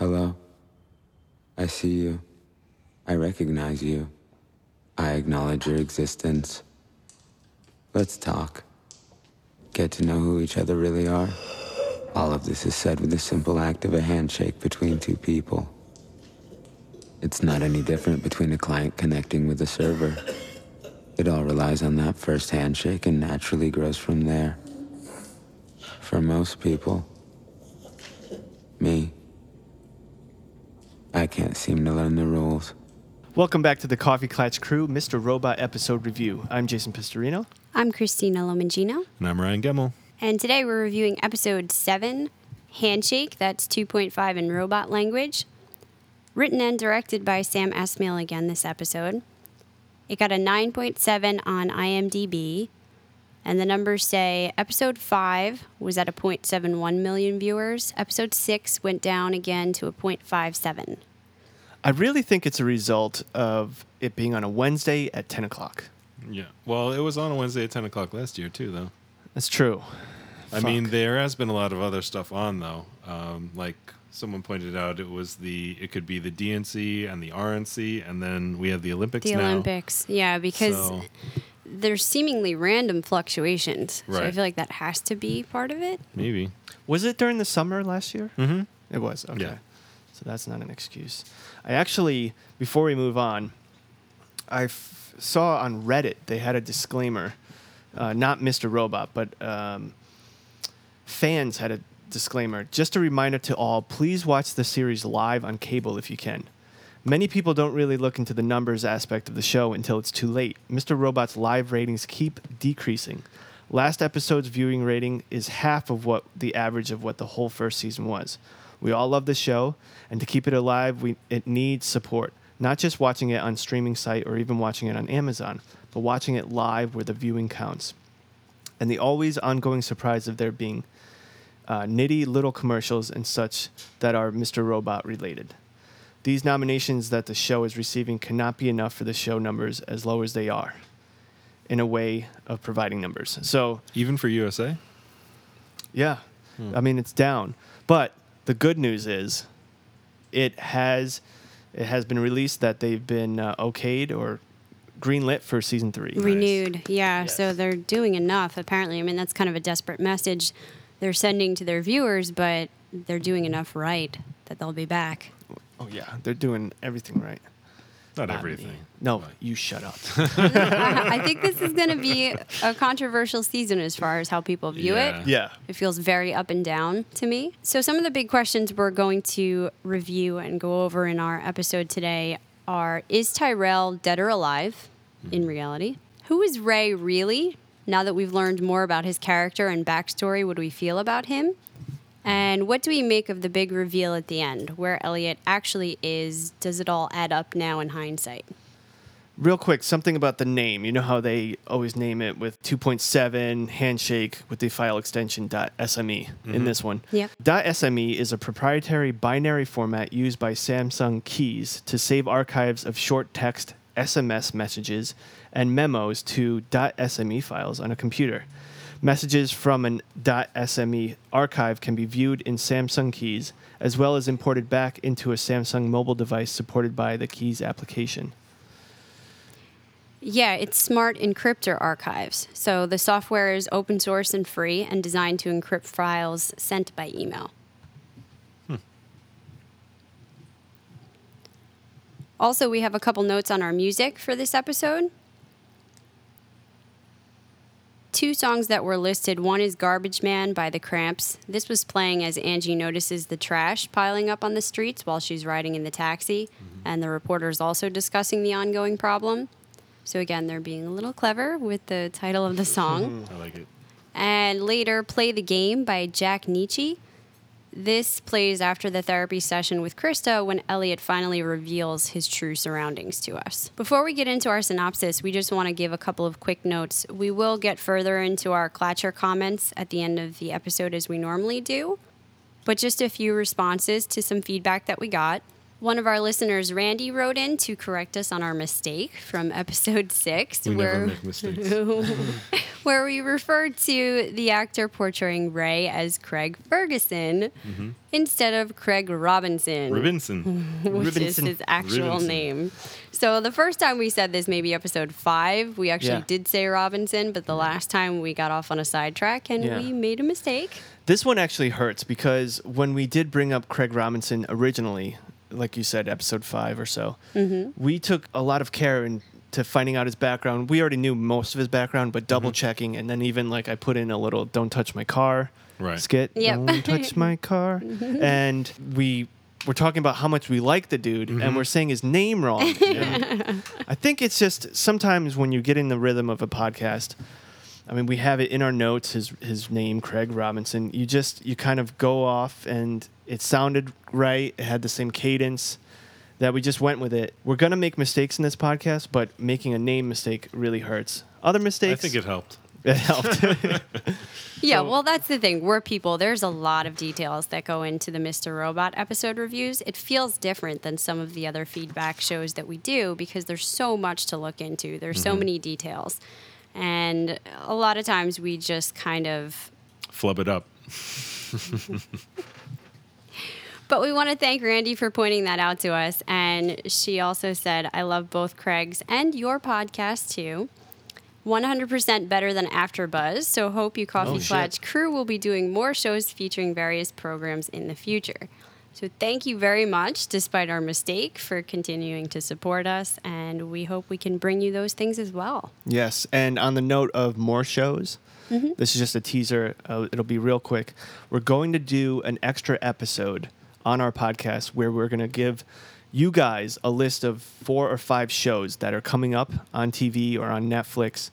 Hello? I see you. I recognize you. I acknowledge your existence. Let's talk. Get to know who each other really are. All of this is said with the simple act of a handshake between two people. It's not any different between a client connecting with a server. It all relies on that first handshake and naturally grows from there. For most people, me, I can't seem to learn the rules. Welcome back to the Coffee Klatch Crew, Mr. Robot episode review. I'm Jason Pistorino. I'm Christina Lomangino, And I'm Ryan Gemmel. and today we're reviewing episode 7, Handshake, that's 2.5 in robot language. Written and directed by Sam Esmail again this episode. It got a 9.7 on IMDb, and the numbers say episode 5 was at a 0.71 million viewers, episode 6 went down again to a 0.57. I really think it's a result of it being on a Wednesday at 10 o'clock. Yeah. Well, it was on a Wednesday at 10 o'clock last year, too, though. That's true. I mean, there has been a lot of other stuff on, though. Um, like someone pointed out, it was the, it could be the DNC and the RNC, and then we have the Olympics The now. Olympics, yeah, because So- there's seemingly random fluctuations. So I Right. feel like that has to be part of it. Maybe. Was it during the summer last year? Mm-hmm. It was. Okay. Yeah. So that's not an excuse. I actually, before we move on, I f- saw on Reddit they had a disclaimer, uh, not Mr. Robot, but um, fans had a disclaimer. Just a reminder to all: please watch the series live on cable if you can. Many people don't really look into the numbers aspect of the show until it's too late. Mr. Robot's live ratings keep decreasing. Last episode's viewing rating is half of what the average of what the whole first season was. We all love the show, and to keep it alive, we, it needs support. Not just watching it on streaming site or even watching it on Amazon, but watching it live where the viewing counts. And the always ongoing surprise of there being uh, nitty little commercials and such that are Mr. Robot related. These nominations that the show is receiving cannot be enough for the show numbers as low as they are in a way of providing numbers. So, Even for USA? yeah, I mean it's down. But the good news is it has it has been released that they've been uh, okayed or greenlit for season 3. renewed. Yeah, Yes. so they're doing enough apparently. I mean, that's kind of a desperate message they're sending to their viewers, but they're doing enough right that they'll be back. Oh yeah, they're doing everything right. Not Not everything. me. No, you shut up. I think this is going to be a controversial season as far as how people view Yeah. it. yeah. It feels very up and down to me. So, some of the big questions we're going to review and go over in our episode today are Is Tyrell dead or alive hmm. in reality? Who is Ray really? Now that we've learned more about his character and backstory, what do we feel about him? And what do we make of the big reveal at the end? Where Elliot actually is? Does it all add up now in hindsight? Real quick, something about the name. You know how they always name it with 2.7 handshake with the file extension .sme in mm-hmm. this one. Yep. .sme is a proprietary binary format used by Samsung Kies to save archives of short text, SMS messages, and memos to .sme files on a computer. Messages from an .sme archive can be viewed in Samsung Kies as well as imported back into a Samsung mobile device supported by the Kies application. Yeah, it's Smart Encryptor Archives. So the software is open source and free and designed to encrypt files sent by email. Hmm. Also, we have a couple notes on our music for this episode. Two songs that were listed. One is Garbage Man by The Cramps. This was playing as Angie notices the trash piling up on the streets while she's riding in the taxi, mm-hmm. and the reporter is also discussing the ongoing problem. So, again, they're being a little clever with the title of the song. I like it. and later, Play the Game by Jack Nitzsche. This plays after the therapy session with Krista when Elliot finally reveals his true surroundings to us. Before we get into our synopsis, we just want to give a couple of quick notes. We will get further into our Clatcher comments at the end of the episode as we normally do, but just a few responses to some feedback that we got. One of our listeners, Randy, wrote in to correct us on our mistake from episode six, We where never make mistakes. where we referred to the actor portraying Ray as Craig Ferguson mm-hmm. instead of Craig Robinson, Robinson. which is his actual Robinson. name. So the first time we said this, maybe episode five, we actually Yeah. did say Robinson, but the last time we got off on a sidetrack and Yeah. we made a mistake. This one actually hurts because when we did bring up Craig Robinson originally, like you said, episode five or so, Mm-hmm. we took a lot of care into finding out his background. We already knew most of his background, but Mm-hmm. double checking, and then even like I put in a little "Don't touch my car" Right. skit. Yep. Mm-hmm. Don't touch my car, and we were talking about how much we like the dude, Mm-hmm. and we're saying his name wrong. And I think it's just sometimes when you get in the rhythm of a podcast. I mean, we have it in our notes. His his name, Craig Robinson. You just you kind of go off, and it sounded right. It had the same cadence that we just went with it. We're gonna make mistakes in this podcast, but making a name mistake really hurts. Other mistakes I mistakes, think it helped. it helped. Yeah, So- well, that's the thing. We're people. There's a lot of details that go into the Mr. Robot episode reviews. It feels different than some of the other feedback shows that we do because there's so much to look into. There's so mm-hmm. many details. And a lot of times we just kind of. Flub it up. But we want to thank Randy for pointing that out to us. And she also said, I love both Craig's and your podcast too. 100% better than AfterBuzz. So hope you Coffee Oh, shit. Crew will be doing more shows featuring various programs in the future. So thank you very much, despite our mistake, for continuing to support us, and we hope we can bring you those things as well. Yes, and on the note of more shows, this is just a teaser. Uh, it'll be real quick. We're going to do an extra episode on our podcast where we're going to give you guys a list of four or five shows that are coming up on TV or on Netflix,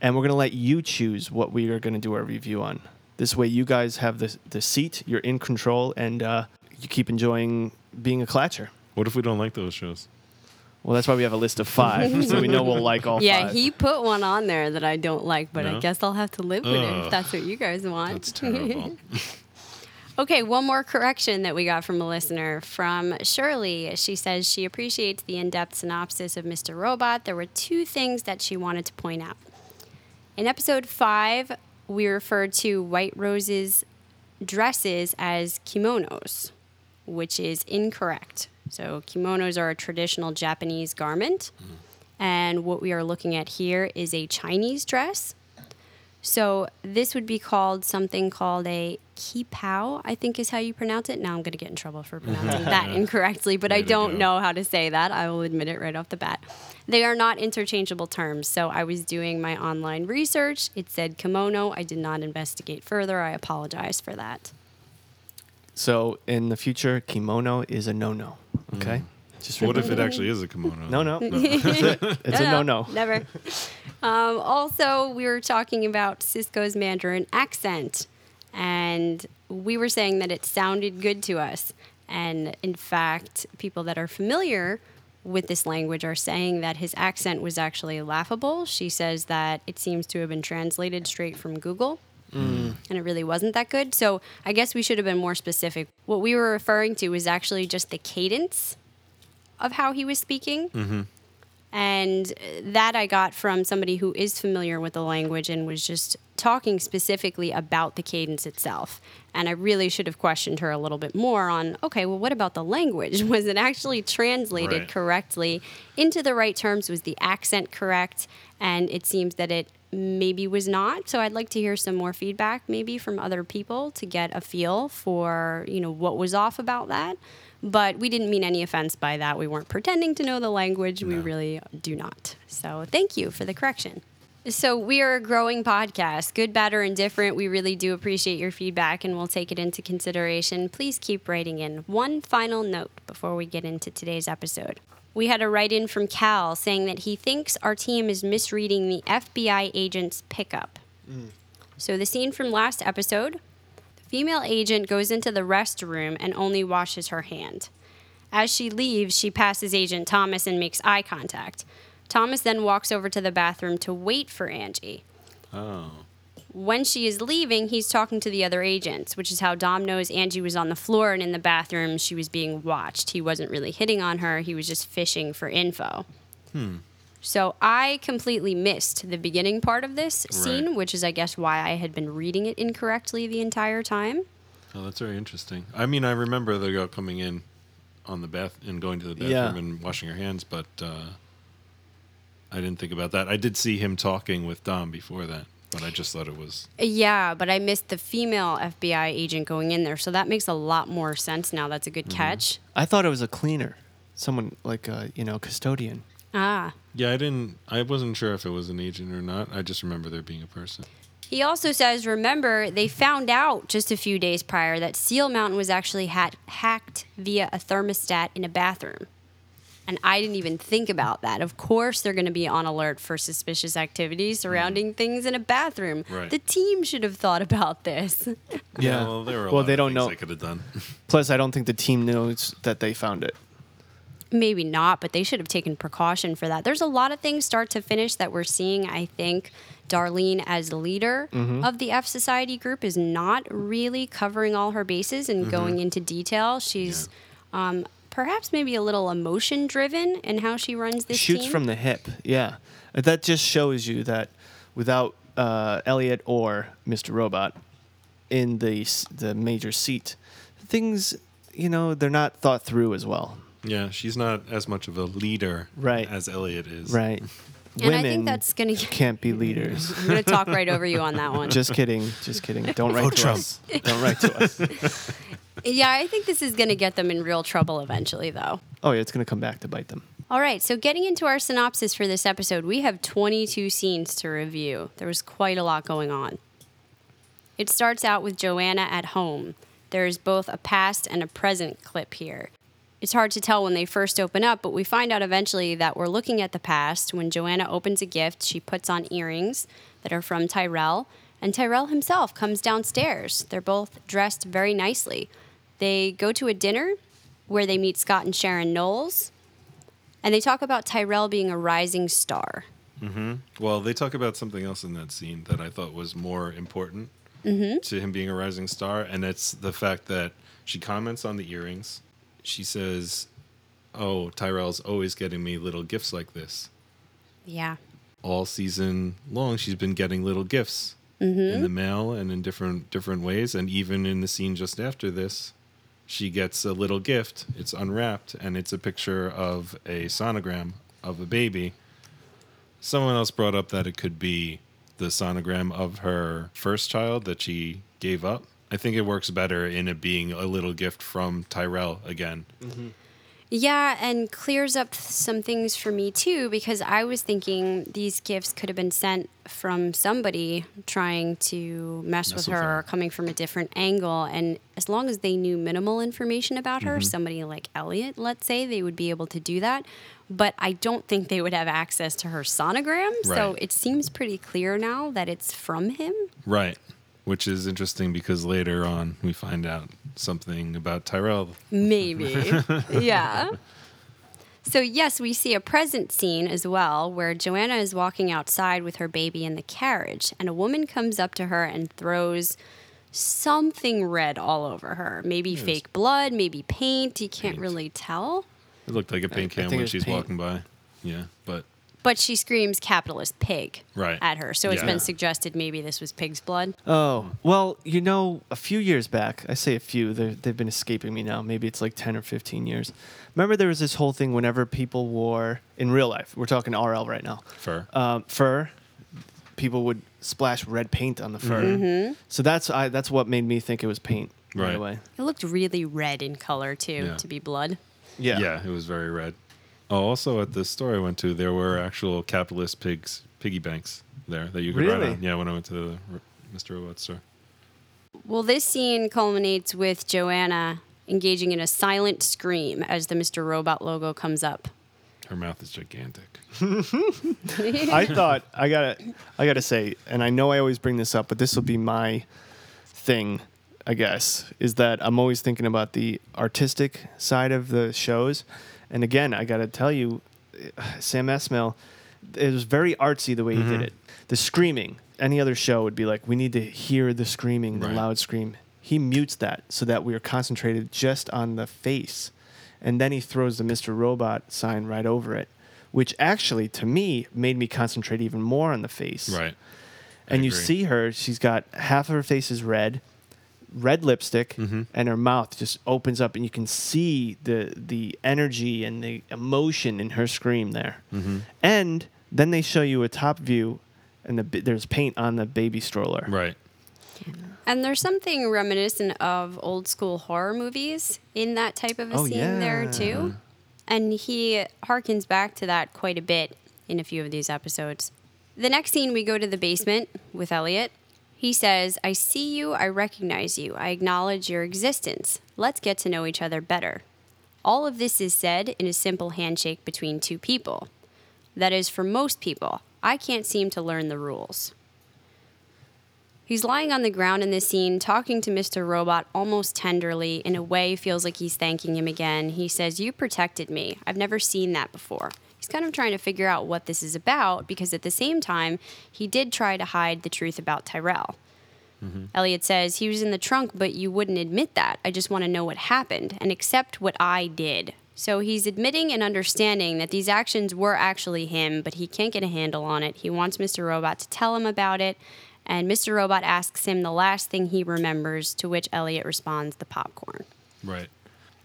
and we're going to let you choose what we are going to do our review on. This way, you guys have the the seat. You're in control, and uh, you keep enjoying being a clatcher. What if we don't like those shows? Well, that's why we have a list of five, so we know we'll like all yeah, five. he put one on there that I don't like, but I guess I'll have to live with it if that's what you guys want. That's terrible. Okay, one more correction that we got from a listener from Shirley. She says she appreciates the in depth synopsis of Mr. Robot. There were two things that she wanted to point out. In episode five, we referred to White Rose's dresses as kimonos, which is incorrect. So, kimonos are a traditional Japanese garment, hmm. and what we are looking at here is a Chinese dress. So this would be called something called a qipao, I think is how you pronounce it. Now I'm going to get in trouble for pronouncing that incorrectly, but I don't know how to say that. I will admit it right off the bat. They are not interchangeable terms. So I was doing my online research. It said kimono. I did not investigate further. I apologize for that. So in the future, kimono is a no-no. Okay. Just what if it mm-hmm. actually is a kimono? No, no. It's a no-no. Never. Um, also, we were talking about Cisco's Mandarin accent, and we were saying that it sounded good to us. And in fact, people that are familiar with this language are saying that his accent was actually laughable. She says that it seems to have been translated straight from Google. Mm. And it really wasn't that good. So I guess we should have been more specific. What we were referring to was actually just the cadence of how he was speaking. Mm-hmm. And that I got from somebody who is familiar with the language and was just talking specifically about the cadence itself. And I really should have questioned her a little bit more on okay, well, what about the language? Was it actually translated Right. correctly into the right terms? Was the accent correct? And it seems that it maybe was not. So I'd like to hear some more feedback, maybe from other people, to get a feel for you know what was off about that. But we didn't mean any offense by that. We weren't pretending to know the language. We really do not. So thank you for the correction. So we are a growing podcast, good, bad, or indifferent. We really do appreciate your feedback and we'll take it into consideration. Please keep writing in. One final note before we get into today's episode. We had a write in from Cal saying that he thinks our team is misreading the FBI agent's pickup. Mm. So the scene from last episode the female agent goes into the restroom and only washes her hand. As she leaves, she passes Agent Thomas and makes eye contact. Thomas then walks over to the bathroom to wait for Angie. Oh. when she is leaving, he's talking to the other agents, which is how Dom knows Angie was on the floor and in the bathroom she was being watched. He wasn't really hitting on her, he was just fishing for info. Hmm. So I completely missed the beginning part of this scene, Right. which is, I guess, why I had been reading it incorrectly the entire time. Oh, that's very interesting. I mean, I remember the girl coming in on the bath and going to the bathroom Yeah. and washing her hands, but uh, I didn't think about that. I did see him talking with Dom before that, but I just thought it was Yeah, but I missed the female FBI agent going in there, so that makes a lot more sense now. That's a good catch. I thought it was a cleaner, someone like a you know custodian. Ah. Yeah, I didn't. I wasn't sure if it was an agent or not. I just remember there being a person. He also says, remember, they found out just a few days prior that Steel Mountain was actually ha- hacked via a thermostat in a bathroom. And I didn't even think about that. Of course, they're going to be on alert for suspicious activity mm. surrounding things in a bathroom. Right. The team should have thought about this. Yeah. well, there were a Well, lot they of don't things know. They could have done. Plus, I don't think the team knows that they found it. Maybe not, but they should have taken precaution for that. There's a lot of things start to finish that we're seeing. I think Darlene, as the leader mm-hmm. of the F Society group, is not really covering all her bases and mm-hmm. going into detail. She's um, perhaps maybe a little emotion driven in how she runs this Shoots team. from the hip. Yeah, that just shows you that without uh, Elliot or Mr. Robot in the the major seat, things you know they're not thought through as well. yeah, she's not as much of a leader Right. as Elliot is. Right. And I think that's gonna- can't be leaders. I'm going to talk right over you on that one. Just kidding. Just kidding. Don't write Vote to Trump. us. Don't write to us. yeah, I think this is going to get them in real trouble eventually, though. Oh yeah, it's gonna come back to bite them. All right, so getting into our synopsis for this episode, we have 22 scenes to review. There was quite a lot going on. It starts out with Joanna at home. There's both a past and a present clip here. It's hard to tell when they first open up, but we find out eventually that we're looking at the past. When Joanna opens a gift, she puts on earrings that are from Tyrell, and Tyrell himself comes downstairs. They're both dressed very nicely. They go to a dinner where they meet Scott and Sharon Knowles, and they talk about Tyrell being a rising star. Well, they talk about something else in that scene that I thought was more important Mm-hmm. to him being a rising star, and it's the fact that she comments on the earrings. She says, "Oh, Tyrell's always getting me little gifts like this. Yeah. All season long, she's been getting little gifts Mm-hmm. in the mail and in different different ways, and even in the scene just after this." She gets a little gift. It's unwrapped, and it's a picture of a sonogram of a baby someone else brought up that it could be the sonogram of her first child that she gave up. I think it works better in it being a little gift from Tyrell again. Mm-hmm. Yeah, and clears up some things for me too, because I was thinking these gifts could have been sent from somebody trying to mess, Mess with with her, her. or coming from a different angle. And as long as they knew minimal information about her, Mm-hmm. somebody like Elliot, let's say, they would be able to do that. But I don't think they would have access to her sonogram. So it seems pretty clear now that it's from him. Right. Which is interesting because later on we find out something about Tyrell. Maybe. yeah. So, yes, we see a present scene as well where Joanna is walking outside with her baby in the carriage, and a woman comes up to her and throws something red all over her. Maybe fake blood, maybe paint. You can't Paint. really tell. It looked like a paint I can think when she's paint. walking by. Yeah, but But she screams capitalist pig Right. at her. So, it's Yeah. been suggested maybe this was pig's blood. Oh, well, you know, a few years back, I say a few, they're- they've been escaping me now. Maybe it's like 10 or 15 years. Remember, there was this whole thing whenever people wore, in real life, we're talking RL right now, fur. um, fur, people would splash red paint on the fur. Mm-hmm. So that's I, that's what made me think it was paint right, Right. away. It looked really red in color, too, Yeah. to be blood. Yeah. yeah. it was very red. Oh, also at the store I went to, there were actual capitalist pigs, piggy banks there that you could ride Really? on. Yeah, when I went to the Mr. Robot store. Well, this scene culminates with Joanna engaging in a silent scream as the Mr. Robot logo comes up. Her mouth is gigantic. I thought I gotta I gotta say, and I know I always bring this up, but this will be my thing, I guess, is that I'm always thinking about the artistic side of the shows. And again, I gotta tell you, Sam Esmail, it was very artsy the way he did mm-hmm. it. The screaming. any other show would be like, we need to hear the screaming, the Right. loud scream. He mutes that so that we are concentrated just on the face. And then he throws the Mr. Robot sign right over it, which actually, to me, made me concentrate even more on the face. Right. I And you see her, she's got half of her face is red, red lipstick, Mm-hmm. and her mouth just opens up, and you can see the the energy and the emotion in her scream there. Mm-hmm. And then they show you a top view, and the, there's paint on the baby stroller. Right. And there's something reminiscent of old school horror movies in that type of a Oh, scene there yeah. too. And he harkens back to that quite a bit in a few of these episodes. The next scene, we go to the basement with Elliot. He says, I see you, I recognize you, I acknowledge your existence. Let's get to know each other better. All of this is said in a simple handshake between two people. That is, for most people, I can't seem to learn the rules. He's lying on the ground in this scene, talking to Mr. Robot almost tenderly. In a way, feels like he's thanking him again. He says, You protected me. I've never seen that before. He's kind of trying to figure out what this is about because at the same time, he did try to hide the truth about Tyrell. Mm-hmm. Elliot says, He was in the trunk, but you wouldn't admit that. I just want to know what happened and accept what I did. So he's admitting and understanding that these actions were actually him, but he can't get a handle on it. He wants Mr. Robot to tell him about it, and Mr. Robot asks him the last thing he remembers, to which Elliot responds, the popcorn. Right.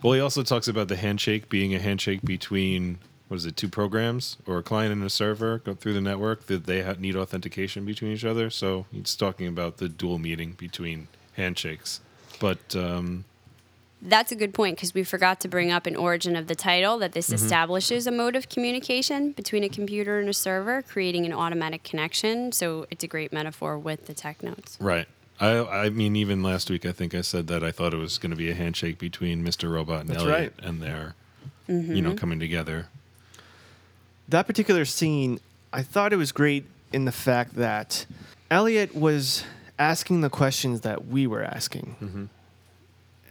Well, he also talks about the handshake being a handshake between what is it, two programs or a client and a server go through the network that they ha- need authentication between each other. So it's talking about the dual meeting between handshakes. But um, That's a good point because we forgot to bring up an origin of the title that this establishes a mode of communication between a computer and a server, creating an automatic connection. So it's a great metaphor with the tech notes. right. I, I mean, even last week, I think I said that I thought it was going to be a handshake between Mr. Robot and That's Elliot, right. and they're, you know, coming together. That particular scene, I thought it was great in the fact that Elliot was asking the questions that we were asking. Mm-hmm.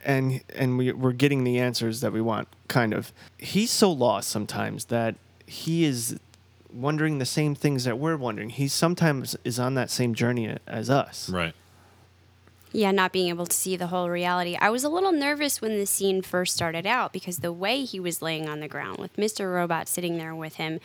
And and we, we're getting the answers that we want, kind of. He's so lost sometimes that he is wondering the same things that we're wondering. He sometimes is on that same journey as us. Right. Yeah, not being able to see the whole reality. I was a little nervous when the scene first started out because the way he was laying on the ground with Mr. Robot sitting there with him,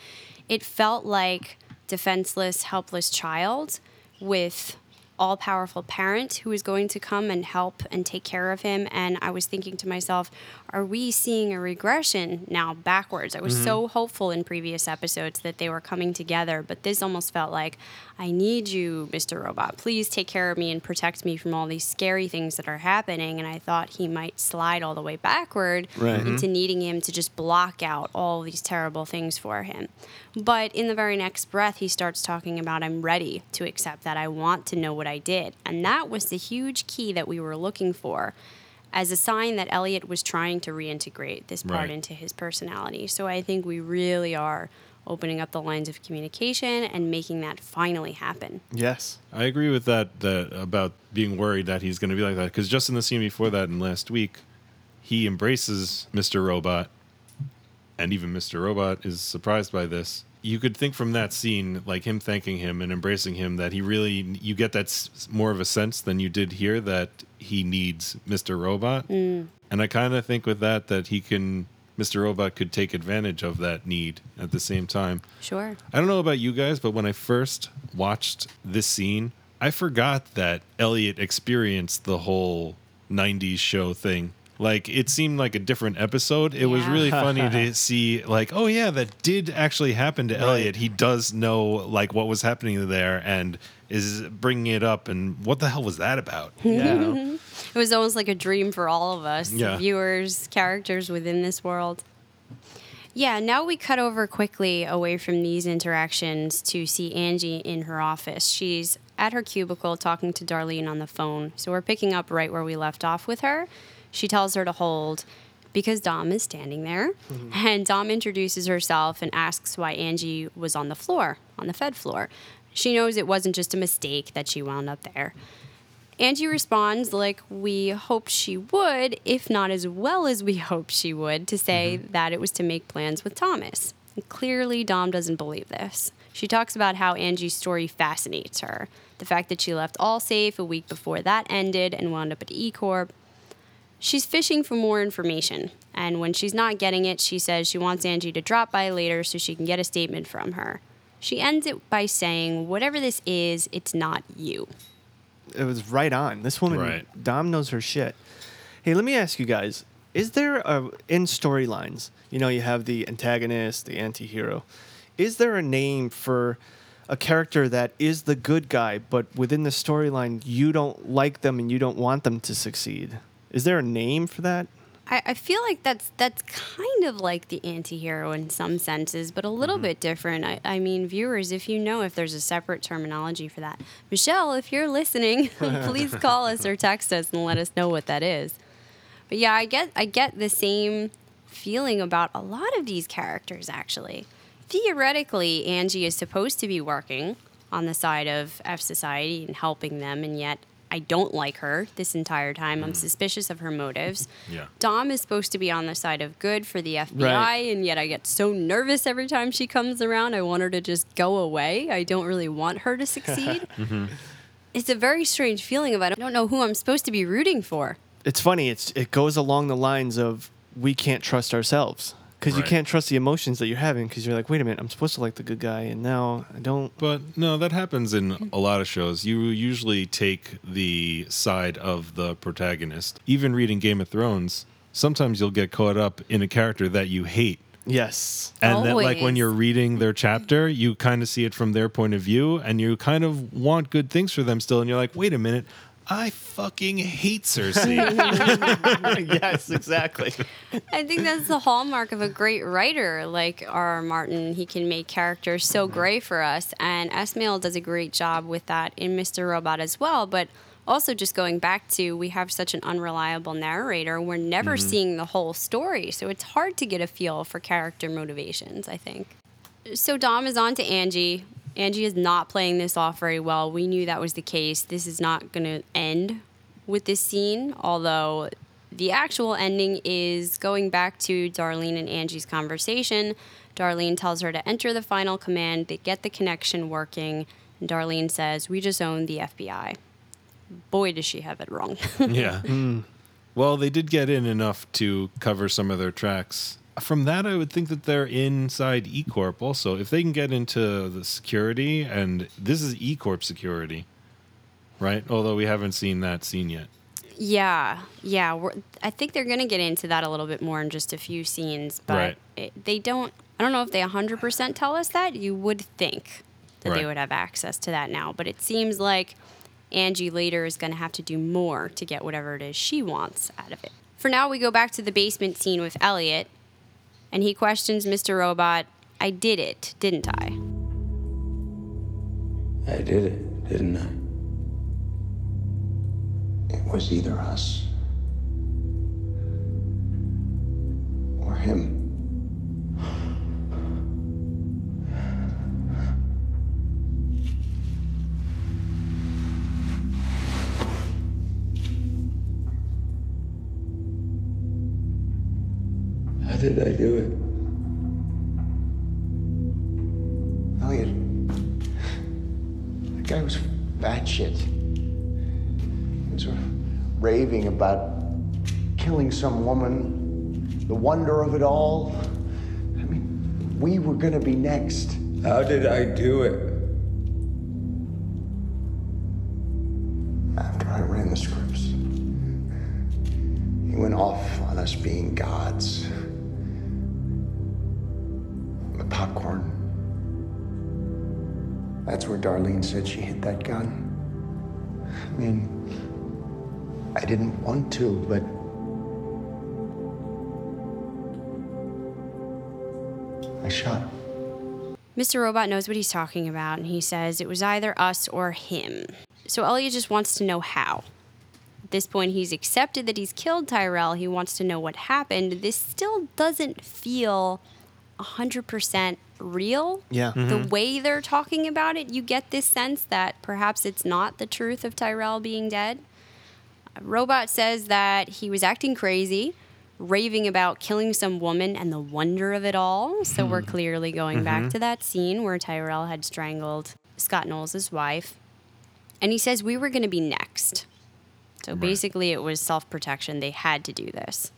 it felt like defenseless, helpless child with all powerful parent who is going to come and help and take care of him. And I was thinking to myself, are we seeing a regression now backwards? I was mm-hmm. so hopeful in previous episodes that they were coming together, but this almost felt like, I need you, Mr. Robot. Please take care of me and protect me from all these scary things that are happening. And I thought he might slide all the way backward Right. into mm-hmm. needing him to just block out all these terrible things for him. But in the very next breath, he starts talking about, I'm ready to accept that. I want to know what I did. And that was the huge key that we were looking for as a sign that Elliot was trying to reintegrate this part Right. into his personality. So I think we really are opening up the lines of communication and making that finally happen. Yes. I agree with that, that about being worried that he's going to be like that. Because just in the scene before that, and last week, he embraces Mr. Robot, and even Mr. Robot is surprised by this. You could think from that scene, like him thanking him and embracing him, that he really, you get that more of a sense than you did here that he needs Mr. Robot. Mm. And I kind of think with that, that he can, Mr. Robot could take advantage of that need at the same time. Sure. I don't know about you guys, but when I first watched this scene, I forgot that Elliot experienced the whole 90s show thing. Like it seemed like a different episode. It was really funny to see like, oh yeah, that did actually happen to Elliot. He does know like what was happening there and is bringing it up and what the hell was that about? Yeah. It was almost like a dream for all of us, Yeah. viewers, characters within this world. Yeah, now we cut over quickly away from these interactions to see Angie in her office. She's at her cubicle talking to Darlene on the phone. So we're picking up right where we left off with her. She tells her to hold because Dom is standing there. Mm-hmm. And Dom introduces herself and asks why Angie was on the floor, on the Fed floor. She knows it wasn't just a mistake that she wound up there. Angie responds like we hoped she would, if not as well as we hoped she would, to say mm-hmm. that it was to make plans with Thomas. And clearly, Dom doesn't believe this. She talks about how Angie's story fascinates her. The fact that she left Allsafe a week before that ended and wound up at E Corp. She's fishing for more information, and when she's not getting it, she says she wants Angie to drop by later so she can get a statement from her. She ends it by saying, Whatever this is, it's not you. It was right on. This woman, Right. Dom knows her shit. Hey, let me ask you guys: Is there a in storylines? You know, you have the antagonist, the anti-hero. Is there a name for a character that is the good guy, but within the storyline, you don't like them and you don't want them to succeed? Is there a name for that? I, I feel like that's that's kind of like the anti-hero in some senses, but a little mm-hmm. bit different. I, I mean, viewers, if you know if there's a separate terminology for that, Michelle, if you're listening, please call us or text us and let us know what that is. But yeah, I get I get the same feeling about a lot of these characters actually. Theoretically, Angie is supposed to be working on the side of F Society and helping them, and yet I don't like her this entire time. I'm mm. suspicious of her motives. Yeah. Dom is supposed to be on the side of good for the FBI, Right. and yet I get so nervous every time she comes around. I want her to just go away. I don't really want her to succeed. Mm-hmm. It's a very strange feeling about. I don't know who I'm supposed to be rooting for. It's funny. It's it goes along the lines of we can't trust ourselves because you Right. can't trust the emotions that you're having because you're like, wait a minute, I'm supposed to like the good guy, and now I don't. But no, that happens in a lot of shows. You usually take the side of the protagonist. Even reading Game of Thrones, sometimes you'll get caught up in a character that you hate. Yes. And that, like, when Always. you're reading their chapter, you kind of see it from their point of view and you kind of want good things for them still. And you're like, wait a minute, I fucking hate Cersei. yes, exactly. I think that's the hallmark of a great writer like R.R. Martin. He can make characters so gray for us, and Esmail does a great job with that in Mr. Robot as well. But also, just going back to, we have such an unreliable narrator. We're never mm-hmm. seeing the whole story, so it's hard to get a feel for character motivations. I think. So Dom is on to Angie. Angie is not playing this off very well. We knew that was the case. This is not going to end with this scene, although the actual ending is going back to Darlene and Angie's conversation. Darlene tells her to enter the final command, to get the connection working, and Darlene says, We just own the FBI. Boy, does she have it wrong. yeah. Hmm. Well, they did get in enough to cover some of their tracks. From that, I would think that they're inside E Corp also. If they can get into the security, and this is E Corp security, right? Although we haven't seen that scene yet. Yeah, yeah. We're, I think they're going to get into that a little bit more in just a few scenes, but Right. it, they don't. I don't know if they 100% tell us that. You would think that they would have access to that now, but it seems like Angie later is going to have to do more to get whatever it is she wants out of it. For now, we go back to the basement scene with Elliot, and he questions Mr. Robot. I did it, didn't I? I did it, didn't I? It was either us or him. Did I do it? Elliot, that guy was bad shit. He was raving about killing some woman, the wonder of it all. I mean, we were gonna be next. How did I do it? After I ran the scripts, he went off on us being gods. That's where Darlene said she hit that gun. I mean, I didn't want to, but. I shot. Mr. Robot knows what he's talking about, and he says it was either us or him. So Elliot just wants to know how. At this point, he's accepted that he's killed Tyrell. He wants to know what happened. This still doesn't feel 100% real. Yeah. The mm-hmm. way they're talking about it, you get this sense that perhaps it's not the truth of Tyrell being dead. Robot says that he was acting crazy. raving about killing some woman and the wonder of it all. So we're hmm. clearly going mm-hmm. back to that scene where Tyrell had strangled Scott Knowles' wife. And he says we were going to be next. So basically, it was self protection. They had to do this.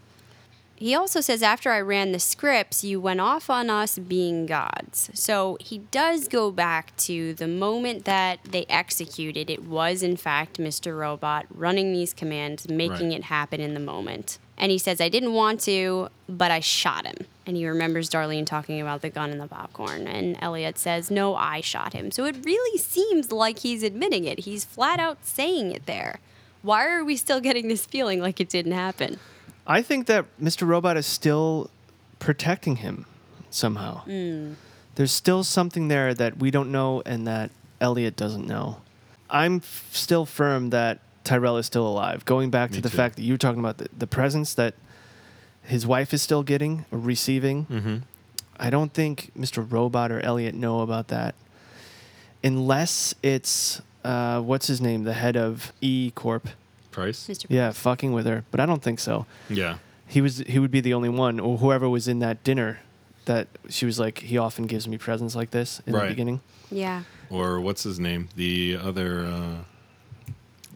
He also says, after I ran the scripts, you went off on us being gods. So he does go back to the moment that they executed. It was, in fact, Mr. Robot running these commands, making Right. it happen in the moment. And he says, I didn't want to, but I shot him. And he remembers Darlene talking about the gun and the popcorn. And Elliot says, No, I shot him. So it really seems like he's admitting it. He's flat out saying it there. Why are we still getting this feeling like it didn't happen? I think that Mr. Robot is still protecting him somehow. There's still something there that we don't know and that Elliot doesn't know. I'm f- still firm that Tyrell is still alive. Going back Me to the too. fact that you were talking about the, the presence that his wife is still getting or receiving. Mm-hmm. I don't think Mr. Robot or Elliot know about that, unless it's uh, what's his name, the head of E Corp. Price. Mr. Yeah, fucking with her, but I don't think so. Yeah. He was he would be the only one, or whoever was in that dinner. That she was like, he often gives me presents like this in the beginning. Yeah. Or what's his name? The other, uh,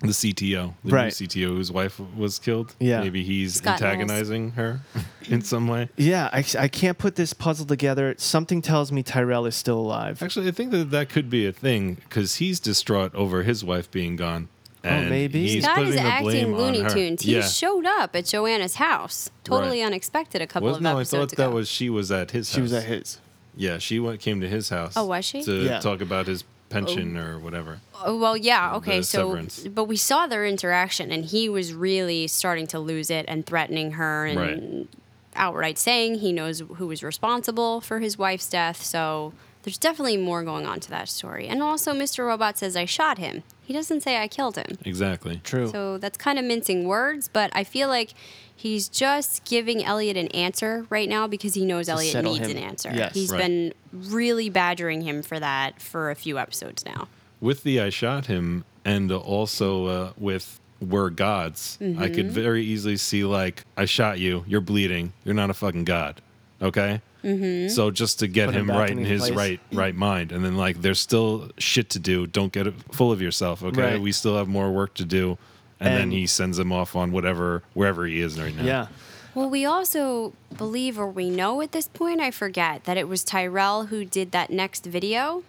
the CTO, the Right. new CTO whose wife was killed. Yeah. Maybe he's Scott Knowles. antagonizing her in some way. Yeah, I, I can't put this puzzle together. Something tells me Tyrell is still alive. Actually, I think that that could be a thing because he's distraught over his wife being gone. Oh, and maybe. he's Scott is putting the acting blame on Looney her. Tunes. He yeah. showed up at Joanna's house, totally Right. unexpected, a couple Was, of no, I episodes thought that was she was at his. House. She was at his. Yeah, she went came to his house. Oh, was she? To Yeah. talk about his pension oh. or whatever. Oh, well, yeah, okay. the So, severance. but we saw their interaction, and he was really starting to lose it and threatening her and Right. outright saying he knows who was responsible for his wife's death. So there's definitely more going on to that story. And also, Mr. Robot says, I shot him. He doesn't say I killed him. Exactly. True. So that's kind of mincing words, but I feel like he's just giving Elliot an answer right now because he knows Elliot needs him. an answer. Yes. He's Right. been really badgering him for that for a few episodes now. With the I shot him, and also uh, with we're gods, I Mm-hmm. could very easily see like I shot you, you're bleeding, you're not a fucking god, okay? Mm-hmm. So just to get Put him him right in in his his place. right right mind, and then like there's still shit to do. Don't get it full of yourself, okay? Right. We still have more work to do, and, then he sends him off on whatever wherever he is right now. yeah. Well, we also believe, or we know at this point, I forget, that it was Tyrell who did that next video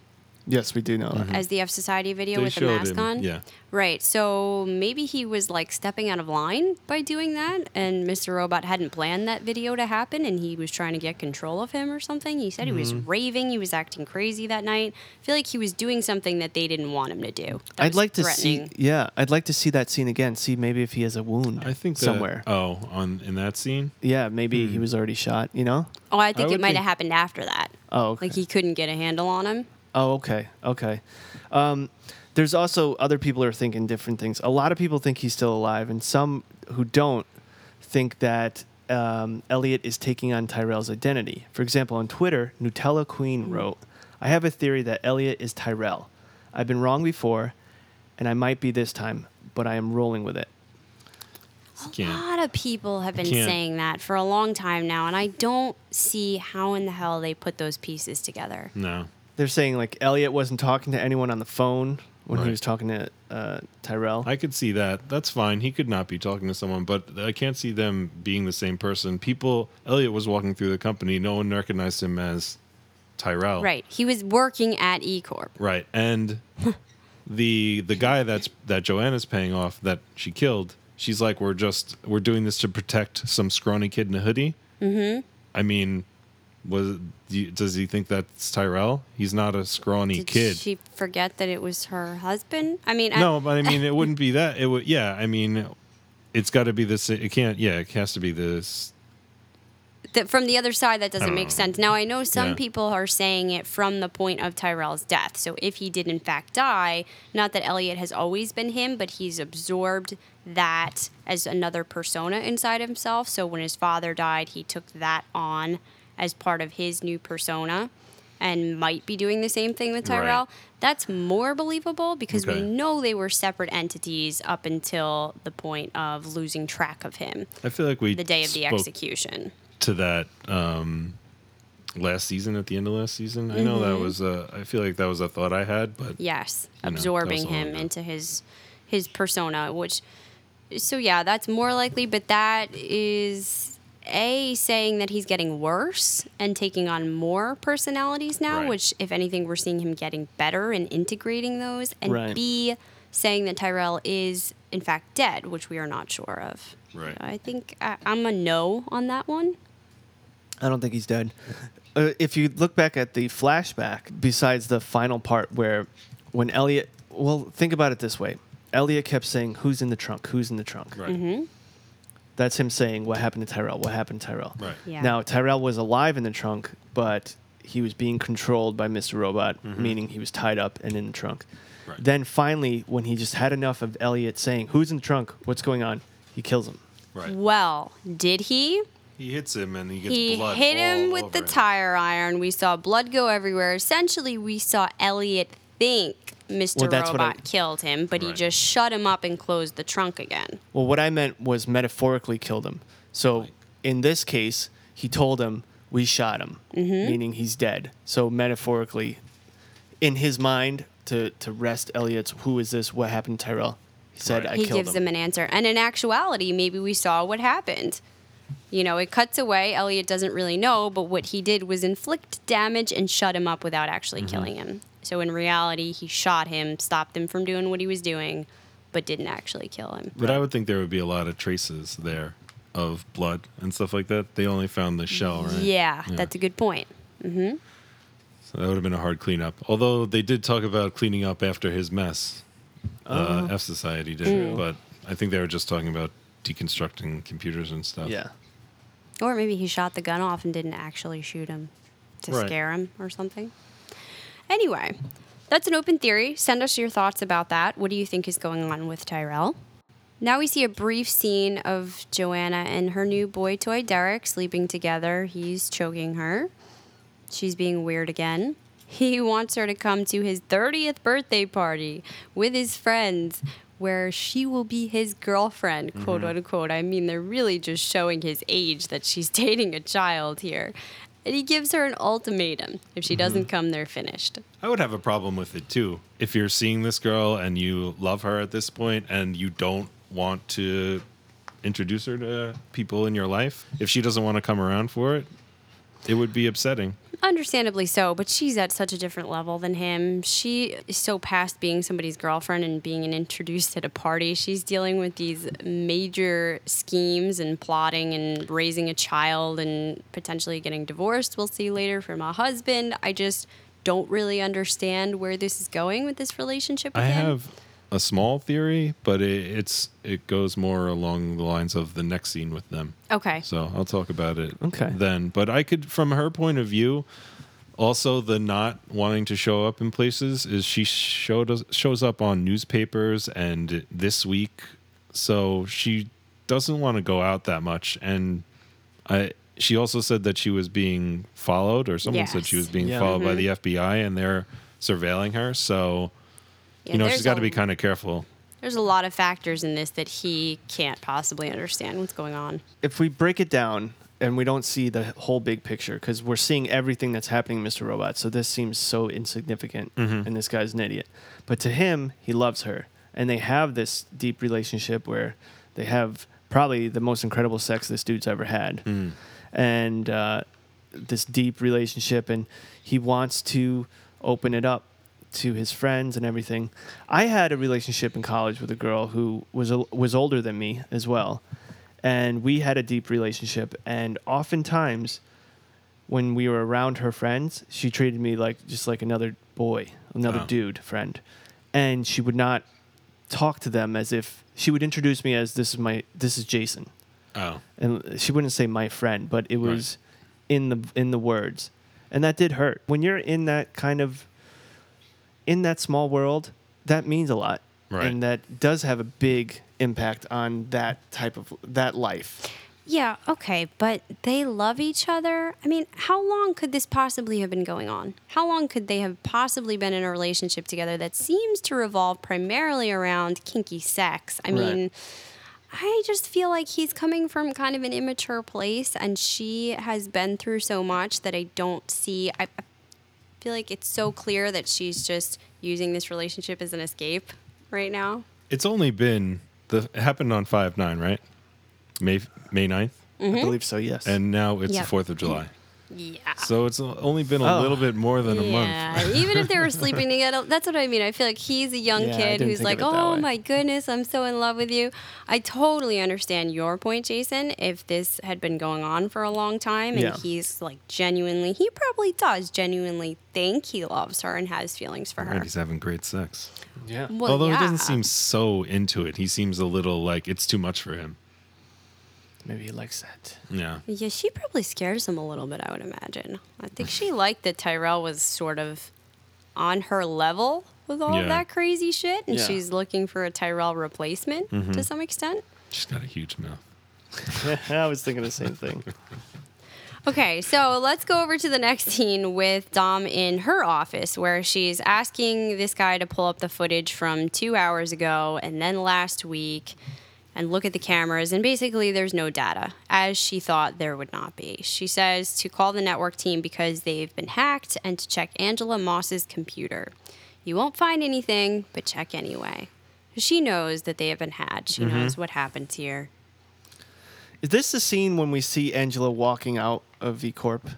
Yes, we do know that. as the F Society video They with the showed mask him, on. yeah. Right. So maybe he was like stepping out of line by doing that, and Mr. Robot hadn't planned that video to happen, and he was trying to get control of him or something. He said he was Mm-hmm. raving, he was acting crazy that night. I feel like he was doing something that they didn't want him to do. that I'd was like to see. threatening. Yeah, I'd like to see that scene again. See maybe if he has a wound. I think that, somewhere. Oh, on in that scene. yeah, maybe Hmm. he was already shot. You know. Oh, I think it would might think- have happened after that. Oh, okay. Like he couldn't get a handle on him. Oh, okay, okay. Um, there's also other people are thinking different things. A lot of people think he's still alive, and some who don't think that um, Elliot is taking on Tyrell's identity. For example, on Twitter, Nutella Queen wrote, "I have a theory that Elliot is Tyrell. I've been wrong before, and I might be this time, but I am rolling with it." A Can't. lot of people have been can't- saying that for a long time now, and I don't see how in the hell they put those pieces together. No. They're saying like Elliot wasn't talking to anyone on the phone when he Right. was talking to uh, Tyrell. I could see that. That's fine. He could not be talking to someone, but I can't see them being the same person. People, Elliot was walking through the company. No one recognized him as Tyrell. Right. He was working at E Corp. Right. And the the guy that's that Joanna's paying off that she killed, she's like, we're just we're doing this to protect some scrawny kid in a hoodie. Mm-hmm. I mean, was does he think that's Tyrell? He's not a scrawny kid. Did kid. she forget that it was her husband? I mean, No, I, but I mean, it wouldn't be that. It would, yeah. I mean, it's got to be this. It can't. Yeah, it has to be this. that from the other side, that doesn't make know. sense. Now, I know some Yeah. people are saying it from the point of Tyrell's death. So if he did in fact die, not that Elliot has always been him, but he's absorbed that as another persona inside himself. So when his father died, he took that on as part of his new persona. and might be doing the same thing with Right. Tyrell. That's more believable because Okay. we know they were separate entities up until the point of losing track of him I feel like we the day of the execution. to that um, last season at the end of last season. I know that Mm-hmm. was a. I feel like that was a thought I had, but Yes, know, absorbing a him into his his persona, which so yeah, that's more likely, but that is a saying that he's getting worse and taking on more personalities now, Right. which if anything we're seeing him getting better and integrating those and Right. B saying that Tyrell is in fact dead, which we are not sure of. Right. I think I, I'm a no on that one. I don't think he's dead. Uh, if you look back at the flashback, besides the final part where when Elliot, well, think about it this way Elliot kept saying, Who's in the trunk? Who's in the trunk? right, Mm-hmm. That's him saying, What happened to Tyrell? What happened to Tyrell? right, Yeah. Now, Tyrell was alive in the trunk, but he was being controlled by Mr. Robot, meaning he was tied up and in the trunk. Mm-hmm. Right. Then finally, when he just had enough of Elliot saying, Who's in the trunk? What's going on? He kills him. right. Well, did he? He hits him and he gets he blood. hit him with the him. tire iron. We saw blood go everywhere. Essentially, we saw Elliot think Mr. Well, what I- Robot killed him, but he just shut him up and closed the trunk again. Well, what I meant was metaphorically killed him. So Right. in this case, he told him, We shot him, Mm-hmm. meaning he's dead. So metaphorically, in his mind, to, to rest Elliot's, Who is this? What happened to Tyrell? He said, Right. I he gives him. him an answer. And in actuality, maybe we saw what happened. You know, it cuts away. Elliot doesn't really know, but what he did was inflict damage and shut him up without actually Mm-hmm. killing him. So in reality, he shot him, stopped him from doing what he was doing, but didn't actually kill him. But I would think there would be a lot of traces there of blood and stuff like that. They only found the shell, right? Yeah, that's a good point. Mhm. So that would have been a hard cleanup. Although they did talk about cleaning up after his mess. Uh, F Society did, but I think they were just talking about deconstructing computers and stuff. Yeah. Or maybe he shot the gun off and didn't actually shoot him to Right. scare him or something. Anyway, that's an open theory. Send us your thoughts about that. What do you think is going on with Tyrell? Now we see a brief scene of Joanna and her new boy toy Derek sleeping together. He's choking her. She's being weird again. He wants her to come to his 30th birthday party with his friends, where she will be his girlfriend, quote mm-hmm. unquote. I mean, they're really just showing his age that she's dating a child here. And he gives her an ultimatum. If she doesn't mm-hmm. come, they're finished. I would have a problem with it too. If you're seeing this girl and you love her at this point and you don't want to introduce her to people in your life, if she doesn't want to come around for it, it would be upsetting. Understandably so, but she's at such a different level than him. She is so past being somebody's girlfriend and being an introduced at a party. She's dealing with these major schemes and plotting and raising a child and potentially getting divorced. We'll see later from a husband. I just don't really understand where this is going with this relationship. With I him. have a small theory, but it, it's it goes more along the lines of the next scene with them. Okay. So I'll talk about it Okay. then. But I could, from her point of view, also the not wanting to show up in places is she showed us, shows up on newspapers and this week, so she doesn't want to go out that much. And I, she also said that she was being followed, or someone said she was being Yeah. followed by mm-hmm. the FBI, and they're surveilling her. So Yeah, you know she's got to be kind of careful. There's a lot of factors in this that he can't possibly understand what's going on. If we break it down and we don't see the whole big picture, because we're seeing everything that's happening, Mr. Robot, so this seems so insignificant, and this guy's an idiot. But to him, he loves her, and they have this deep relationship where they have probably the most incredible sex this dude's ever had, and uh, this deep relationship, and he wants to open it up to his friends and everything. I had a relationship in college with a girl who was was older than me as well, and we had a deep relationship. And oftentimes, when we were around her friends, she treated me like just like another boy, another Oh. dude friend, and she would not talk to them as if she would introduce me as this is my this is Jason Oh, and she wouldn't say my friend, but it was in the in the words, and that did hurt. When you're in that kind of in that small world, that means a lot, Right. and that does have a big impact on that type of that life. Yeah, okay, but they love each other. I mean, how long could this possibly have been going on? How long could they have possibly been in a relationship together that seems to revolve primarily around kinky sex? I Right. mean, I just feel like he's coming from kind of an immature place, and she has been through so much that I don't see. I, I feel like it's so clear that she's just using this relationship as an escape right now. It's only been the it happened on five nine, right? May May 9th, I mm-hmm. believe so. Yes. and now it's Yep. the Fourth of July. Yeah. So it's only been a Oh. little bit more than a Yeah, month. even if they were sleeping together, that's what I mean. I feel like he's a young Yeah, kid who's like, of it that "Oh way." my goodness, I'm so in love with you." I totally understand your point, Jason. If this had been going on for a long time and Yeah. he's like genuinely, he probably does genuinely think he loves her and has feelings for her. And he's having great sex. yeah. Well, Although he doesn't seem so into it. He seems a little like it's too much for him. Maybe he likes that. Yeah. Yeah, she probably scares him a little bit, I would imagine. I think she liked that Tyrell was sort of on her level with all Yeah. of that crazy shit, and Yeah. she's looking for a Tyrell replacement Mm-hmm. to some extent. She's got a huge mouth. I was thinking the same thing. Okay, so let's go over to the next scene with Dom in her office where she's asking this guy to pull up the footage from two hours ago and then last week and look at the cameras. And basically, there's no data, as she thought there would not be. She says to call the network team because they've been hacked and to check Angela Moss's computer. You won't find anything, but check anyway. She knows that they have been hacked. She mm-hmm. knows what happens here. Is this the scene when we see Angela walking out of V Corp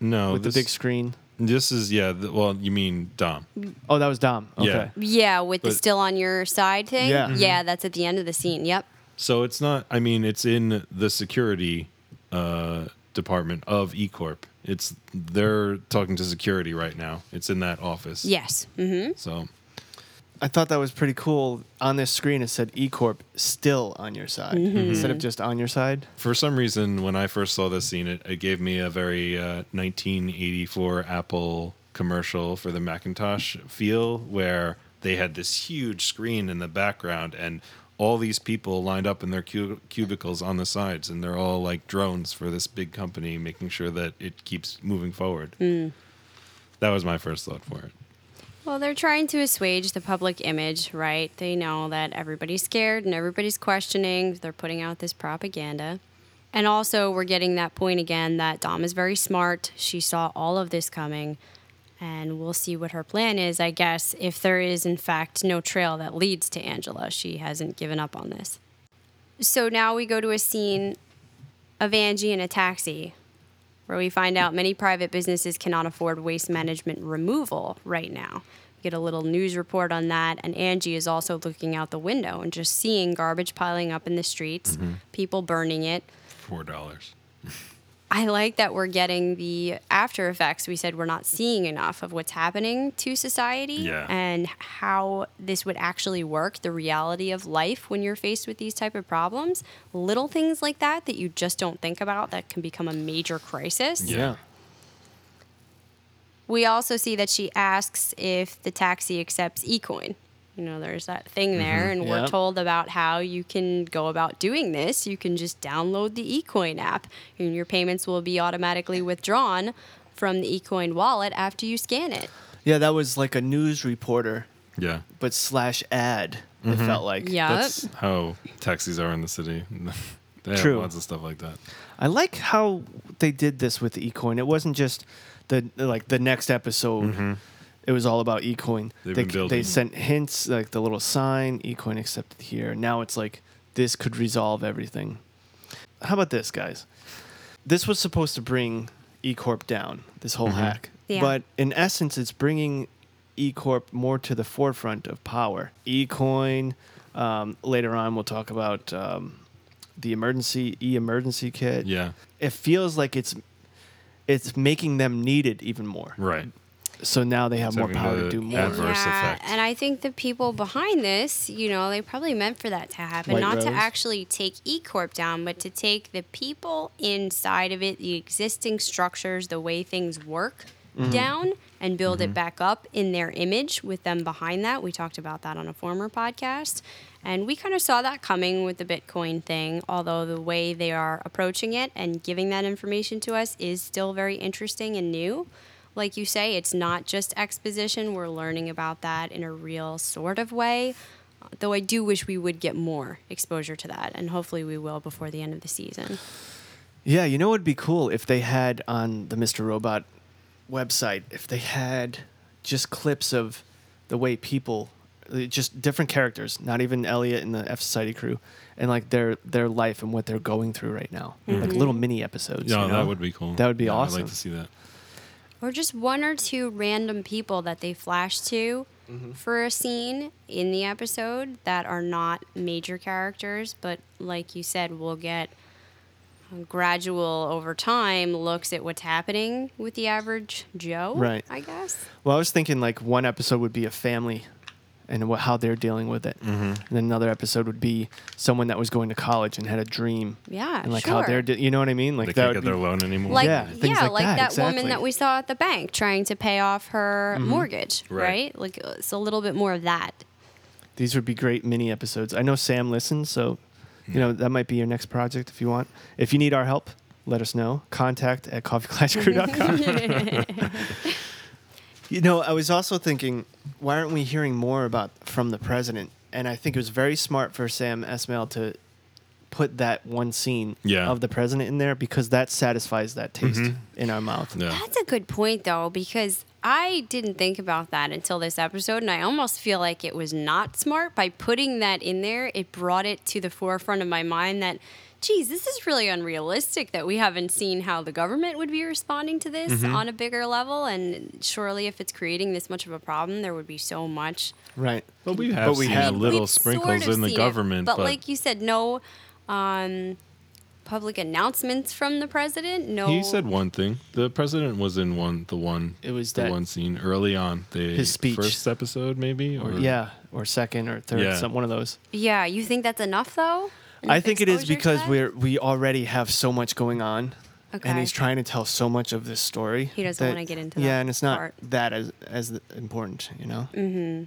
No, with this, the big screen? This is yeah. The, well, you mean Dom? Oh, that was Dom. Okay. Yeah. Yeah, with the But- still on your side thing. Yeah. Mhm. Yeah, that's at the end of the scene. Yep. So it's not. I mean, it's in the security uh, department of E Corp. It's they're talking to security right now. It's in that office. Yes. hmm So I thought that was pretty cool. On this screen, it said E Corp still on your side Mm-hmm. instead of just on your side. for some reason, when I first saw this scene, it, it gave me a very uh, 1984 Apple commercial for the Macintosh feel, where they had this huge screen in the background and all these people lined up in their cu- cubicles on the sides, and they're all like drones for this big company, making sure that it keeps moving forward. That was my first thought for it. Well, they're trying to assuage the public image, right? They know that everybody's scared and everybody's questioning. They're putting out this propaganda. And also, we're getting that point again that Dom is very smart. She saw all of this coming. And we'll see what her plan is, I guess, if there is, in fact, no trail that leads to Angela. She hasn't given up on this. So now we go to a scene of Angie in a taxi where we find out many private businesses cannot afford waste management removal right now. Get a little news report on that, and Angie is also looking out the window and just seeing garbage piling up in the streets, mm-hmm. people burning it. Four dollars. I like that we're getting the after effects. We said we're not seeing enough of what's happening to society Yeah. and how this would actually work, the reality of life when you're faced with these type of problems. Little things like that that you just don't think about that can become a major crisis. Yeah. We also see that she asks if the taxi accepts eCoin. You know, there's that thing mm-hmm. there, and we're Yep. told about how you can go about doing this. You can just download the eCoin app, and your payments will be automatically withdrawn from the eCoin wallet after you scan it. Yeah, that was like a news reporter, Yeah. but slash ad. It mm-hmm. felt like. Yeah. That's how taxis are in the city. they have True. lots of stuff like that. I like how they did this with eCoin. It wasn't just the like the next episode. It was all about eCoin. They've they, been building. they sent hints like the little sign eCoin accepted here. Now it's like this could resolve everything. How about this, guys? This was supposed to bring eCorp down. This whole hack, Yeah. but in essence, it's bringing eCorp more to the forefront of power. eCoin. Um, later on, we'll talk about um, the emergency e-emergency kit Yeah. it feels like it's it's making them needed even more. Right. So now they have It's more power to do more. adverse effect. and I think the people behind this, you know, they probably meant for that to happen, White not to actually take eCorp down, but to take the people inside of it, the existing structures, the way things work Mm-hmm. down and build it mm-hmm. back up in their image with them behind that. We talked about that on a former podcast. And we kind of saw that coming with the Bitcoin thing, although the way they are approaching it and giving that information to us is still very interesting and new. Like you say, it's not just exposition. We're learning about that in a real sort of way. Though I do wish we would get more exposure to that, and hopefully we will before the end of the season. Yeah, you know what would be cool if they had on the Mr. Robot website, if they had just clips of the way people, just different characters, not even Elliot and the F Society crew, and like their their life and what they're going through right now, like mm-hmm. little mini episodes. Yeah, you know? that would be cool. That would be Yeah, awesome. I'd like to see that. Or just one or two random people that they flash to mm-hmm. for a scene in the episode that are not major characters, but like you said, we'll get gradual over time looks at what's happening with the average Joe. Right. I guess. Well, I was thinking like one episode would be a family and what, how they're dealing with it. Mm-hmm. And then another episode would be someone that was going to college and had a dream. Yeah, And like sure. how they're, de- you know what I mean? Like They that can't would get their loan anymore. Like Yeah, yeah, like, like that, that, woman that we saw at the bank trying to pay off her Mm-hmm. mortgage, Right. right? Like uh, it's a little bit more of that. These would be great mini episodes. I know Sam listens, so you know that might be your next project if you want. If you need our help, let us know. Contact at coffeeclashcrew.com. you know, I was also thinking, why aren't we hearing more about from the president? And I think it was very smart for Sam Esmail to put that one scene Yeah. of the president in there because that satisfies that taste Mhm. in our mouth. yeah. That's a good point, though, because I didn't think about that until this episode, and I almost feel like it was not smart. By putting that in there, it brought it to the forefront of my mind that, geez, this is really unrealistic that we haven't seen how the government would be responding to this Mm-hmm. on a bigger level. And surely, if it's creating this much of a problem, there would be so much. Right. But we have But we have- little sprinkles sort of in the seen it, government, but, but, like you said, no um, public announcements from the president. No, he said one thing. The president was in one, the one, It was the that- one scene early on. The His speech. first episode, maybe, Or, or yeah, or second or third, Yeah. some one of those. Yeah, you think that's enough though? I think it is Exposure to because that? we're we already have so much going on, Okay. and he's trying to tell so much of this story. He doesn't that- wanna get into Yeah, that and it's not part. that as as important, you know. Mm-hmm.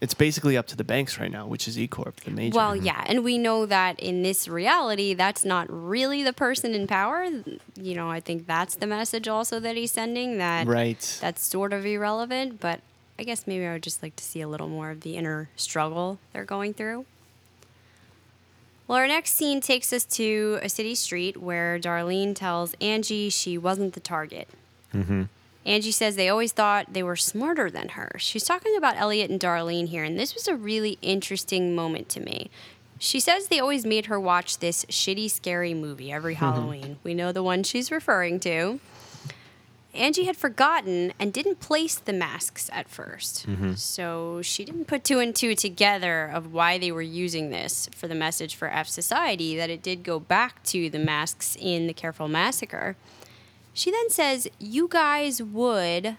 Mm-hmm. It's basically up to the banks right now, which is E Corp, the major. Well, yeah, and we know that in this reality, that's not really the person in power. You know, I think that's the message also that he's sending. That right. that's sort of irrelevant, but I guess maybe I would just like to see a little more of the inner struggle they're going through. Well, our next scene takes us to a city street where Darlene tells Angie she wasn't the target. Angie says they always thought they were smarter than her. She's talking about Elliot and Darlene here, and this was a really interesting moment to me. She says they always made her watch this shitty, scary movie every Halloween. We know the one she's referring to. Angie had forgotten and didn't place the masks at 1st mm-hmm. So she didn't put two and two together of why they were using this for the message for F Society, that it did go back to the masks in the Careful Massacre. She then says, You guys would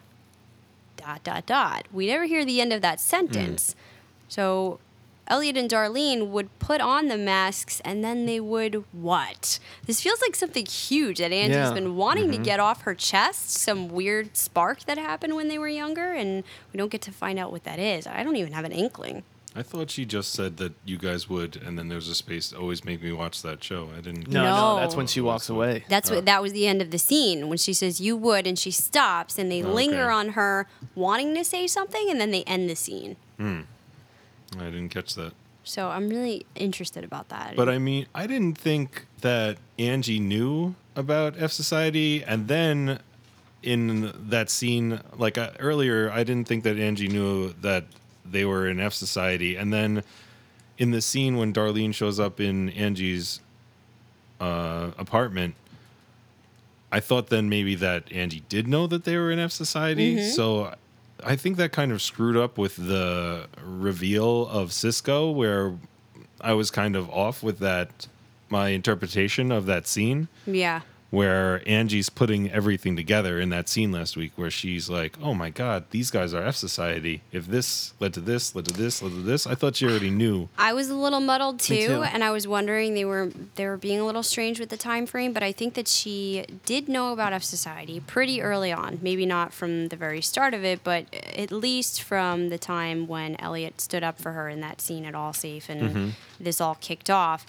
dot dot dot. We never hear the end of that sentence. Hmm. So Elliot and Darlene would put on the masks and then they would what? This feels like something huge that Angie's Yeah. been wanting to mm-hmm. get off her chest, some weird spark that happened when they were younger, and we don't get to find out what that is. I don't even have an inkling. I thought she just said that you guys would, and then there's a space to always make me watch that show. I didn't. no, no, No. that's when she walks away. That's what that was the end of the scene when she says you would and she stops and they Okay. linger on her wanting to say something and then they end the scene. Hmm. I didn't catch that. So I'm really interested about that. But I mean, I didn't think that Angie knew about F Society, and then in that scene, like uh, earlier, I didn't think that Angie knew that they were in F Society, and then in the scene when Darlene shows up in Angie's uh, apartment. I thought then maybe that Angie did know that they were in F Society. So I think that kind of screwed up with the reveal of Cisco, where I was kind of off with that, my interpretation of that scene. yeah. Where Angie's putting everything together in that scene last week where she's like, "Oh my god, these guys are F Society. If this led to this, led to this, led to this, I thought she already knew." I was a little muddled too, too. and I was wondering they were they were being a little strange with the time frame, but I think that she did know about F Society pretty early on. Maybe not from the very start of it, but at least from the time when Elliot stood up for her in that scene at Allsafe and Mm-hmm. this all kicked off.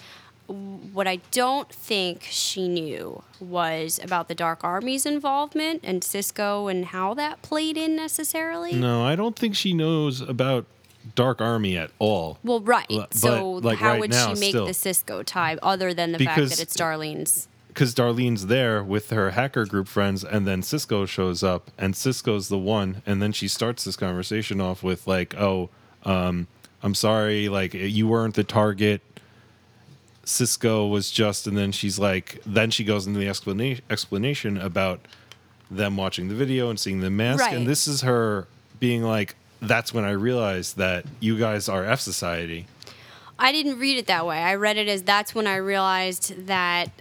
What I don't think she knew was about the Dark Army's involvement and Cisco and how that played in necessarily. No, I don't think she knows about Dark Army at all. Well, right. But, so like, how right would now, she make still. the Cisco tie other than the fact that it's Darlene's? because Darlene's there with her hacker group friends, and then Cisco shows up, and Cisco's the one, and then she starts this conversation off with like, "Oh, um, I'm sorry, like you weren't the target. Cisco was just," and then she's like, then she goes into the explanation explanation about them watching the video and seeing the mask, Right. and this is her being like, "That's when I realized that you guys are F Society." I didn't read it that way. I read it as that's when I realized that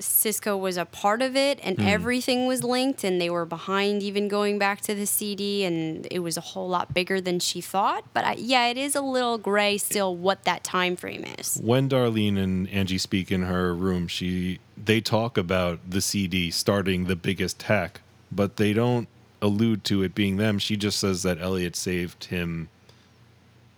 Cisco was a part of it and everything was linked and they were behind even going back to the CD and it was a whole lot bigger than she thought. But I, yeah, it is a little gray still what that time frame is. when Darlene and Angie speak in her room, she they talk about the CD starting the biggest hack, but they don't allude to it being them. She just says that Elliot saved him,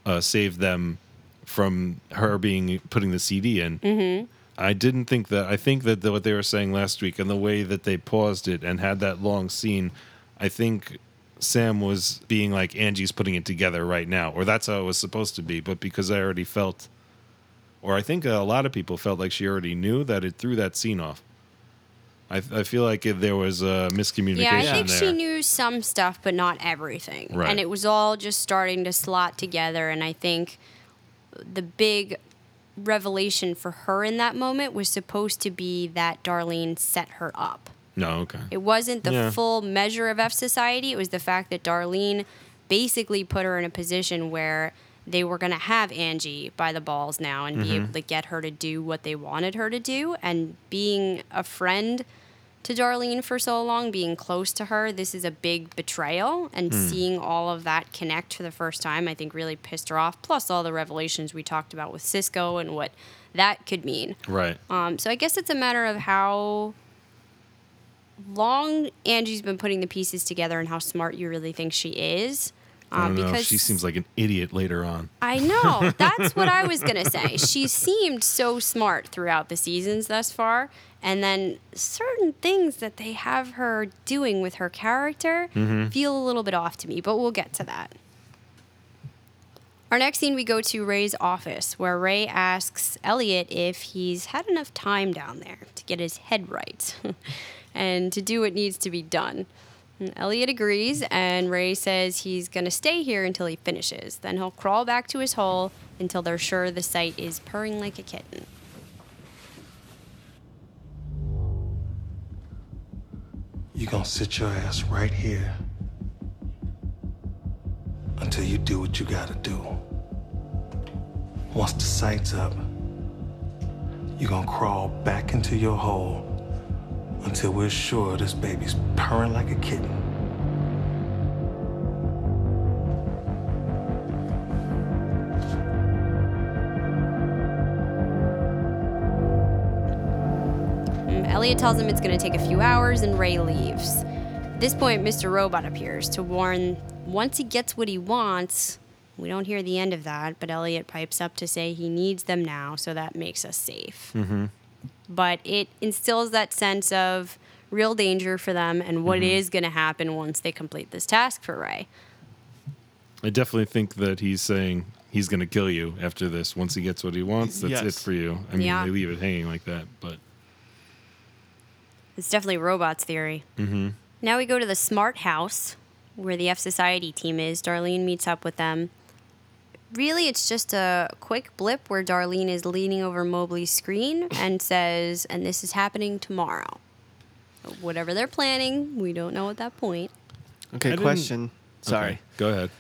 uh, saved them from her being putting the CD in. Mm-hmm. I didn't think that. I think that the, what they were saying last week and the way that they paused it and had that long scene, I think Sam was being like Angie's putting it together right now, or that's how it was supposed to be. But because I already felt or I think a lot of people felt like she already knew that it threw that scene off. I, I feel like it, there was a miscommunication Yeah, I think there. she knew some stuff, but not everything. Right. And it was all just starting to slot together. And I think the big revelation for her in that moment was supposed to be that Darlene set her up. no, okay. It wasn't the Yeah. full measure of F Society. It was the fact that Darlene basically put her in a position where they were going to have Angie by the balls now and be mm-hmm. able to get her to do what they wanted her to do. And being a friend to Darlene for so long, being close to her, this is a big betrayal. And seeing all of that connect for the first time, I think really pissed her off. Plus, all the revelations we talked about with Cisco and what that could mean. right. Um, so I guess it's a matter of how long Angie's been putting the pieces together and how smart you really think she is. I Um, because She seems like an idiot later on. I know that's what I was gonna say. She seemed so smart throughout the seasons thus far, and then certain things that they have her doing with her character mm-hmm. feel a little bit off to me. But we'll get to that. Our next scene, we go to Ray's office, where Ray asks Elliot if he's had enough time down there to get his head right and to do what needs to be done. And Elliot agrees, and Ray says he's going to stay here until he finishes. Then he'll crawl back to his hole until they're sure the site is purring like a kitten. You gonna sit your ass right here until you do what you gotta do. Once the sight's up, you're gonna crawl back into your hole until we're sure this baby's purring like a kitten. Elliot tells him it's going to take a few hours, and Ray leaves. At this point, Mr. Robot appears to warn once he gets what he wants. We don't hear the end of that, but Elliot pipes up to say he needs them now, so that makes us safe. Mm-hmm. But it instills that sense of real danger for them and what is going to happen once they complete this task for Ray. I definitely think that he's saying he's going to kill you after this. Once he gets what he wants, that's Yes. it for you. I mean, Yeah. they leave it hanging like that, but It's definitely Robot's theory. Mm-hmm. Now we go to the Smart House, where the F Society team is. Darlene meets up with them. Really, it's just a quick blip where Darlene is leaning over Mobley's screen and says, and this is happening tomorrow. Whatever they're planning, we don't know at that point. Okay, didn't- question. Sorry. Okay, go ahead.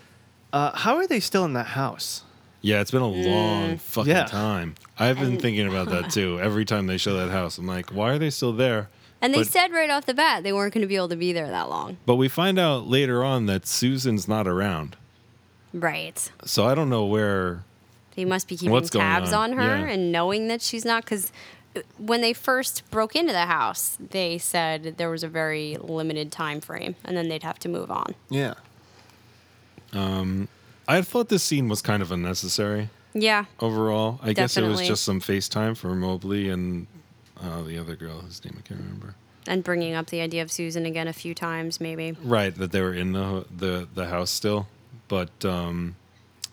Uh, how are they still in that house? Yeah, it's been a long fucking Yeah. time. I've been And- thinking about that too. Every time they show that house, I'm like, why are they still there? And they But- said right off the bat they weren't going to be able to be there that long. But we find out later on that Susan's not around. Right. So I don't know where. They must be keeping What's tabs on? on, her Yeah. and knowing that she's not. Because when they first broke into the house, they said there was a very limited time frame, and then they'd have to move on. Yeah. Um, I thought this scene was kind of unnecessary Yeah. overall. I guess it was just some FaceTime for Mobley and uh, the other girl, whose name I can't remember. And bringing up the idea of Susan again a few times, maybe. Right, that they were in the the the house still, but um,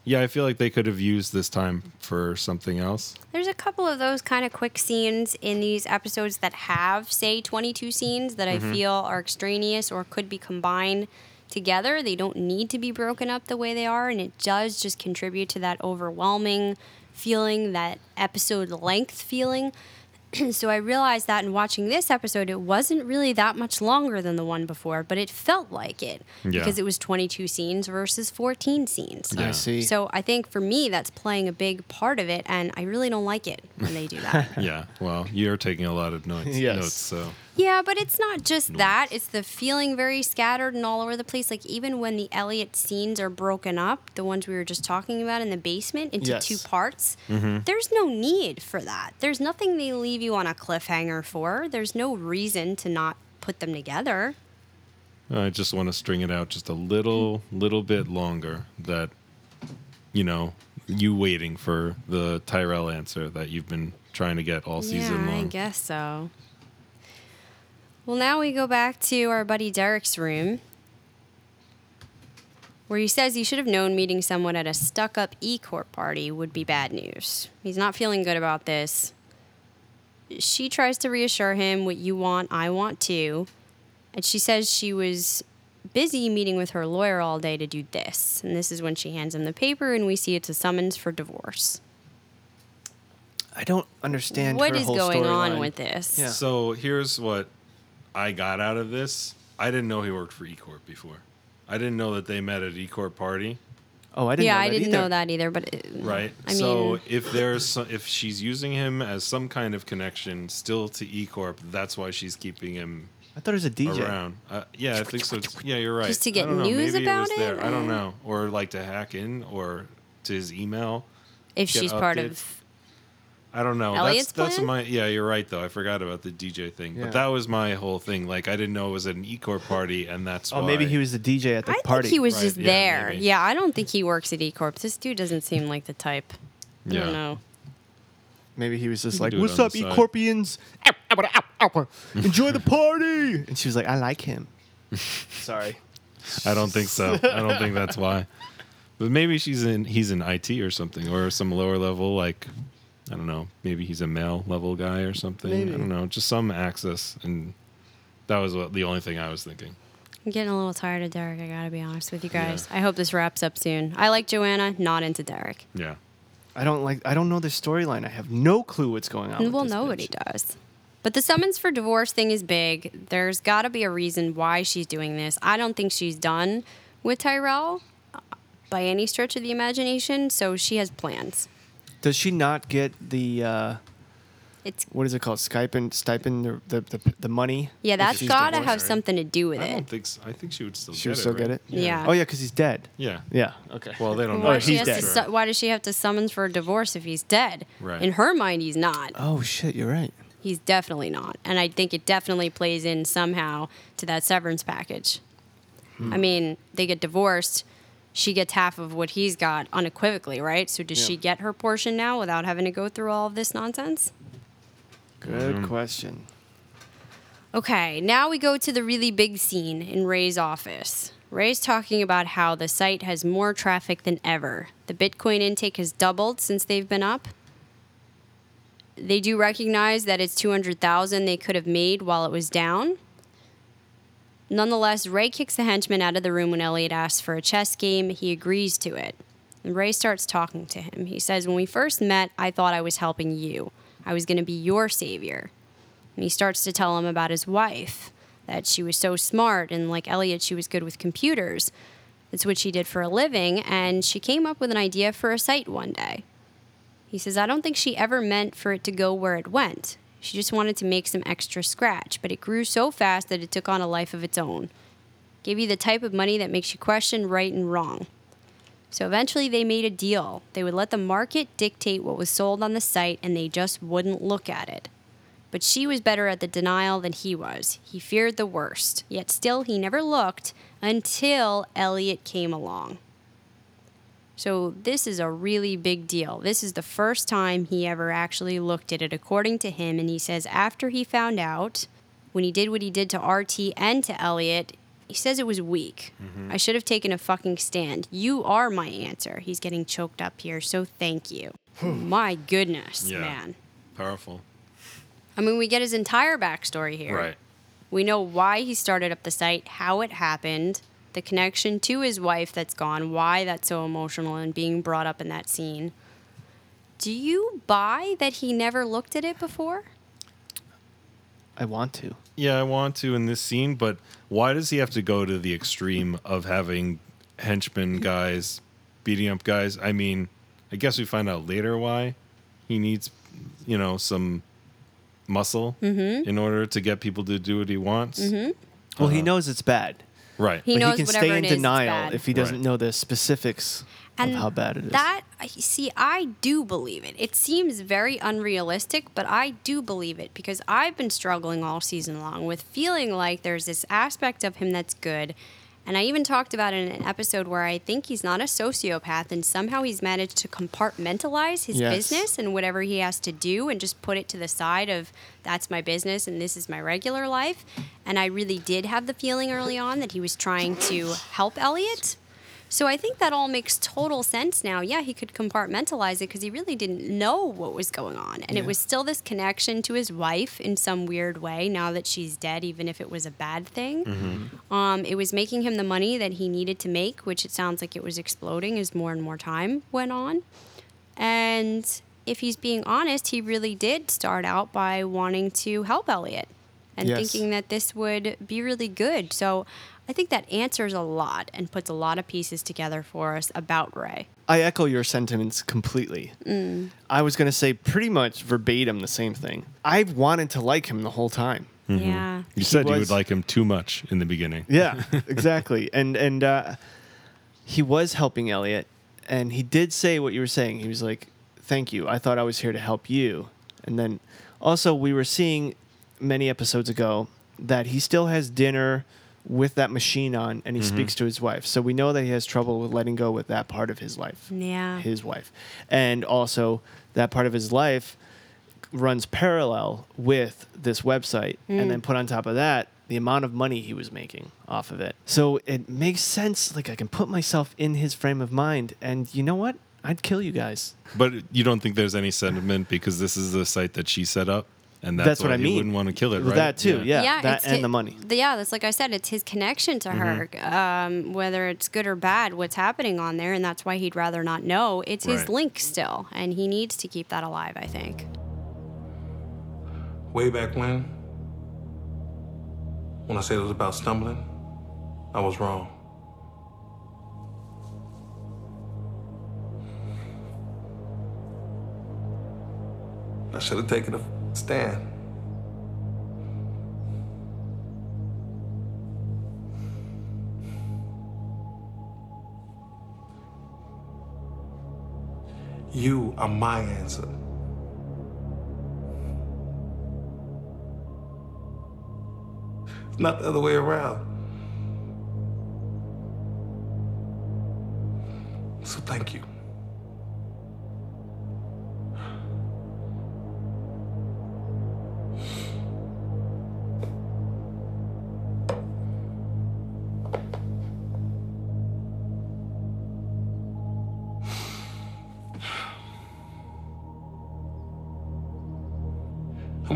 yeah, I feel like they could have used this time for something else. There's a couple of those kind of quick scenes in these episodes that have, say, 22 scenes that I feel are extraneous or could be combined together. They don't need to be broken up the way they are, and it does just contribute to that overwhelming feeling, that episode length feeling. so I realized that in watching this episode, it wasn't really that much longer than the one before, but it felt like it Yeah. because it was 22 scenes versus 14 scenes. I see. So I think for me, that's playing a big part of it, and I really don't like it when they do that. Yeah, well, you're taking a lot of notes. Yes. notes so yeah, but it's not just that; it's the feeling very scattered and all over the place. Like even when the Elliot scenes are broken up, the ones we were just talking about in the basement into Yes. two parts, mm-hmm. there's no need for that. There's nothing they leave you on a cliffhanger for. There's no reason to not put them together. I just want to string it out just a little, little bit longer. That you know, you waiting for the Tyrell answer that you've been trying to get all season yeah, long. I guess so. Well, now we go back to our buddy Derek's room, where he says he should have known meeting someone at a stuck up E Corp party would be bad news. He's not feeling good about this. She tries to reassure him what you want, I want too. And she says she was busy meeting with her lawyer all day to do this. And this is when she hands him the paper, and we see it's a summons for divorce. I don't understand What her is whole going on storyline. with this? Yeah. So here's what I got out of this. I didn't know he worked for eCorp before. I didn't know that they met at eCorp party. Oh, I didn't. yeah, know I that didn't either. know that either. But it, Right. I so mean, if there's some, if she's using him as some kind of connection still to eCorp, that's why she's keeping him I thought it was a DJ. around. Uh, yeah, I think so. Yeah, you're right. Just to get I don't news maybe about it. Was there. it, I don't know, or like to hack in or to his email. if get she's part of, I don't know. Elliot's that's that's my yeah. You're right though. I forgot about the DJ thing, Yeah. but that was my whole thing. Like I didn't know it was an eCorp party, and that's Oh, why. maybe he was the DJ at the party. I party. think he was Right, just yeah, there. maybe. Yeah, I don't think he works at E Corp. This dude doesn't seem like the type. I Yeah. don't know. Maybe he was just like, "What's up, the E. Corpians? Enjoy the party." And she was like, "I like him." Sorry. I don't think so. I don't think that's why. But maybe she's in. He's in IT or something, or some lower level. Like I don't know. Maybe he's a male level guy or something. Maybe. I don't know. Just some access, and that was the only thing I was thinking. I'm getting a little tired of Derek. I gotta be honest with you guys. I hope this wraps up soon. I like Joanna, not into Derek. Yeah. I don't like. I don't know the storyline. I have no clue what's going on. well, nobody bitch. does. But the summons for divorce thing is big. There's got to be a reason why she's doing this. I don't think she's done with Tyrell uh, by any stretch of the imagination. So she has plans. Does she not get the uh, It's what is it called? Stipend, stipend, the the, the, the money. yeah, if that's she's got to divorced? have something to do with I it. don't think. So. I think she would still. She get would it, still right? get it. Yeah. Oh yeah, because he's dead. Yeah. Yeah. Okay. Well, they don't know. Why, does she he's has dead. to su- why does she have to summons for a divorce if he's dead? Right. In her mind, he's not. oh shit, you're right. He's definitely not. And I think it definitely plays in somehow to that severance package. Hmm. I mean, they get divorced. She gets half of what he's got unequivocally, right? So does Yeah. she get her portion now without having to go through all of this nonsense? Good mm-hmm. question. Okay, now we go to the really big scene in Ray's office. Ray's talking about how the site has more traffic than ever. The Bitcoin intake has doubled since they've been up. They do recognize that it's 200,000 they could have made while it was down. Nonetheless, Ray kicks the henchman out of the room when Elliot asks for a chess game. He agrees to it. And Ray starts talking to him. He says, When we first met, I thought I was helping you. I was going to be your savior. And he starts to tell him about his wife, that she was so smart, and like Elliot, she was good with computers. That's what she did for a living, and she came up with an idea for a site one day. He says, I don't think she ever meant for it to go where it went. She just wanted to make some extra scratch, but it grew so fast that it took on a life of its own. Gave you the type of money that makes you question right and wrong. So eventually they made a deal. They would let the market dictate what was sold on the site and they just wouldn't look at it. But she was better at the denial than he was. He feared the worst, yet still he never looked until Elliot came along. So this is a really big deal. This is the first time he ever actually looked at it, according to him. And he says after he found out, when he did what he did to RT and to Elliot, he says it was weak. Mm-hmm. I should have taken a fucking stand. You are my answer. He's getting choked up here, so thank you. my goodness, Yeah. man. Powerful. I mean, we get his entire backstory here. Right. We know why he started up the site, how it happened, the connection to his wife that's gone, why that's so emotional and being brought up in that scene. Do you buy that he never looked at it before? I want to. Yeah, I want to in this scene, but why does he have to go to the extreme of having henchmen guys beating up guys? I mean, I guess we find out later why he needs, you know, some muscle Mm-hmm. in order to get people to do what he wants. Well, he knows it's bad. Right. He but knows he can whatever stay in it is, denial if he doesn't Right. know the specifics of how bad it is. That see, I do believe it. It seems very unrealistic, but I do believe it because I've been struggling all season long with feeling like there's this aspect of him that's good. And I even talked about it in an episode where I think he's not a sociopath and somehow he's managed to compartmentalize his Yes. business and whatever he has to do and just put it to the side of that's my business and this is my regular life. And I really did have the feeling early on that he was trying to help Elliot. So I think that all makes total sense now. Yeah, he could compartmentalize it because he really didn't know what was going on. And it was still this connection to his wife in some weird way now that she's dead, even if it was a bad thing. Um, it was making him the money that he needed to make, which it sounds like it was exploding as more and more time went on. And if he's being honest, he really did start out by wanting to help Elliot and Yes. thinking that this would be really good. So I think that answers a lot and puts a lot of pieces together for us about Ray. I echo your sentiments completely. Mm. I was going to say pretty much verbatim the same thing. I've wanted to like him the whole time. Yeah. You said you would like him too much in the beginning. Yeah, exactly. And and uh, he was helping Elliot, and he did say what you were saying. He was like, "Thank you. I thought I was here to help you." And then also we were seeing many episodes ago that he still has dinner with that machine on, and he mm-hmm. speaks to his wife. So we know that he has trouble with letting go with that part of his life. Yeah. his wife, and also that part of his life runs parallel with this website. And mm. then put on top of that the amount of money he was making off of it. So it makes sense like i can put myself in his frame of mind. And you know what? I'd kill you guys. But you don't think there's any sentiment because this is the site that she set up, and that's, That's what I you mean. wouldn't want to kill it, right? that too, yeah. that and hi- the money. Yeah, that's like I said, it's his connection to her. Um, whether it's good or bad, what's happening on there, and that's why he'd rather not know. It's his Right. link still, and he needs to keep that alive. I think. Way back when, when I said it was about stumbling, I was wrong. I should have taken a stand. You are my answer. It's not the other way around. So thank you.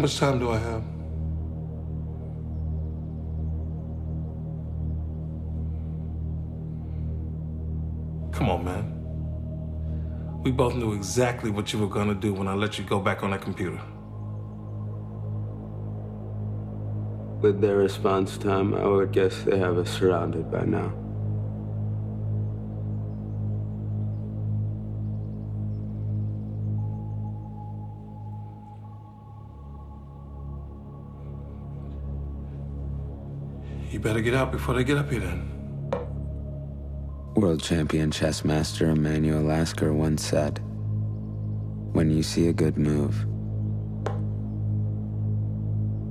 Much time do I have? Come on, man. We both knew exactly what you were gonna do when I let you go back on that computer. With their response time, I would guess they have us surrounded by now. Better get out before they get up here then. World champion chess master Emanuel Lasker once said, When you see a good move,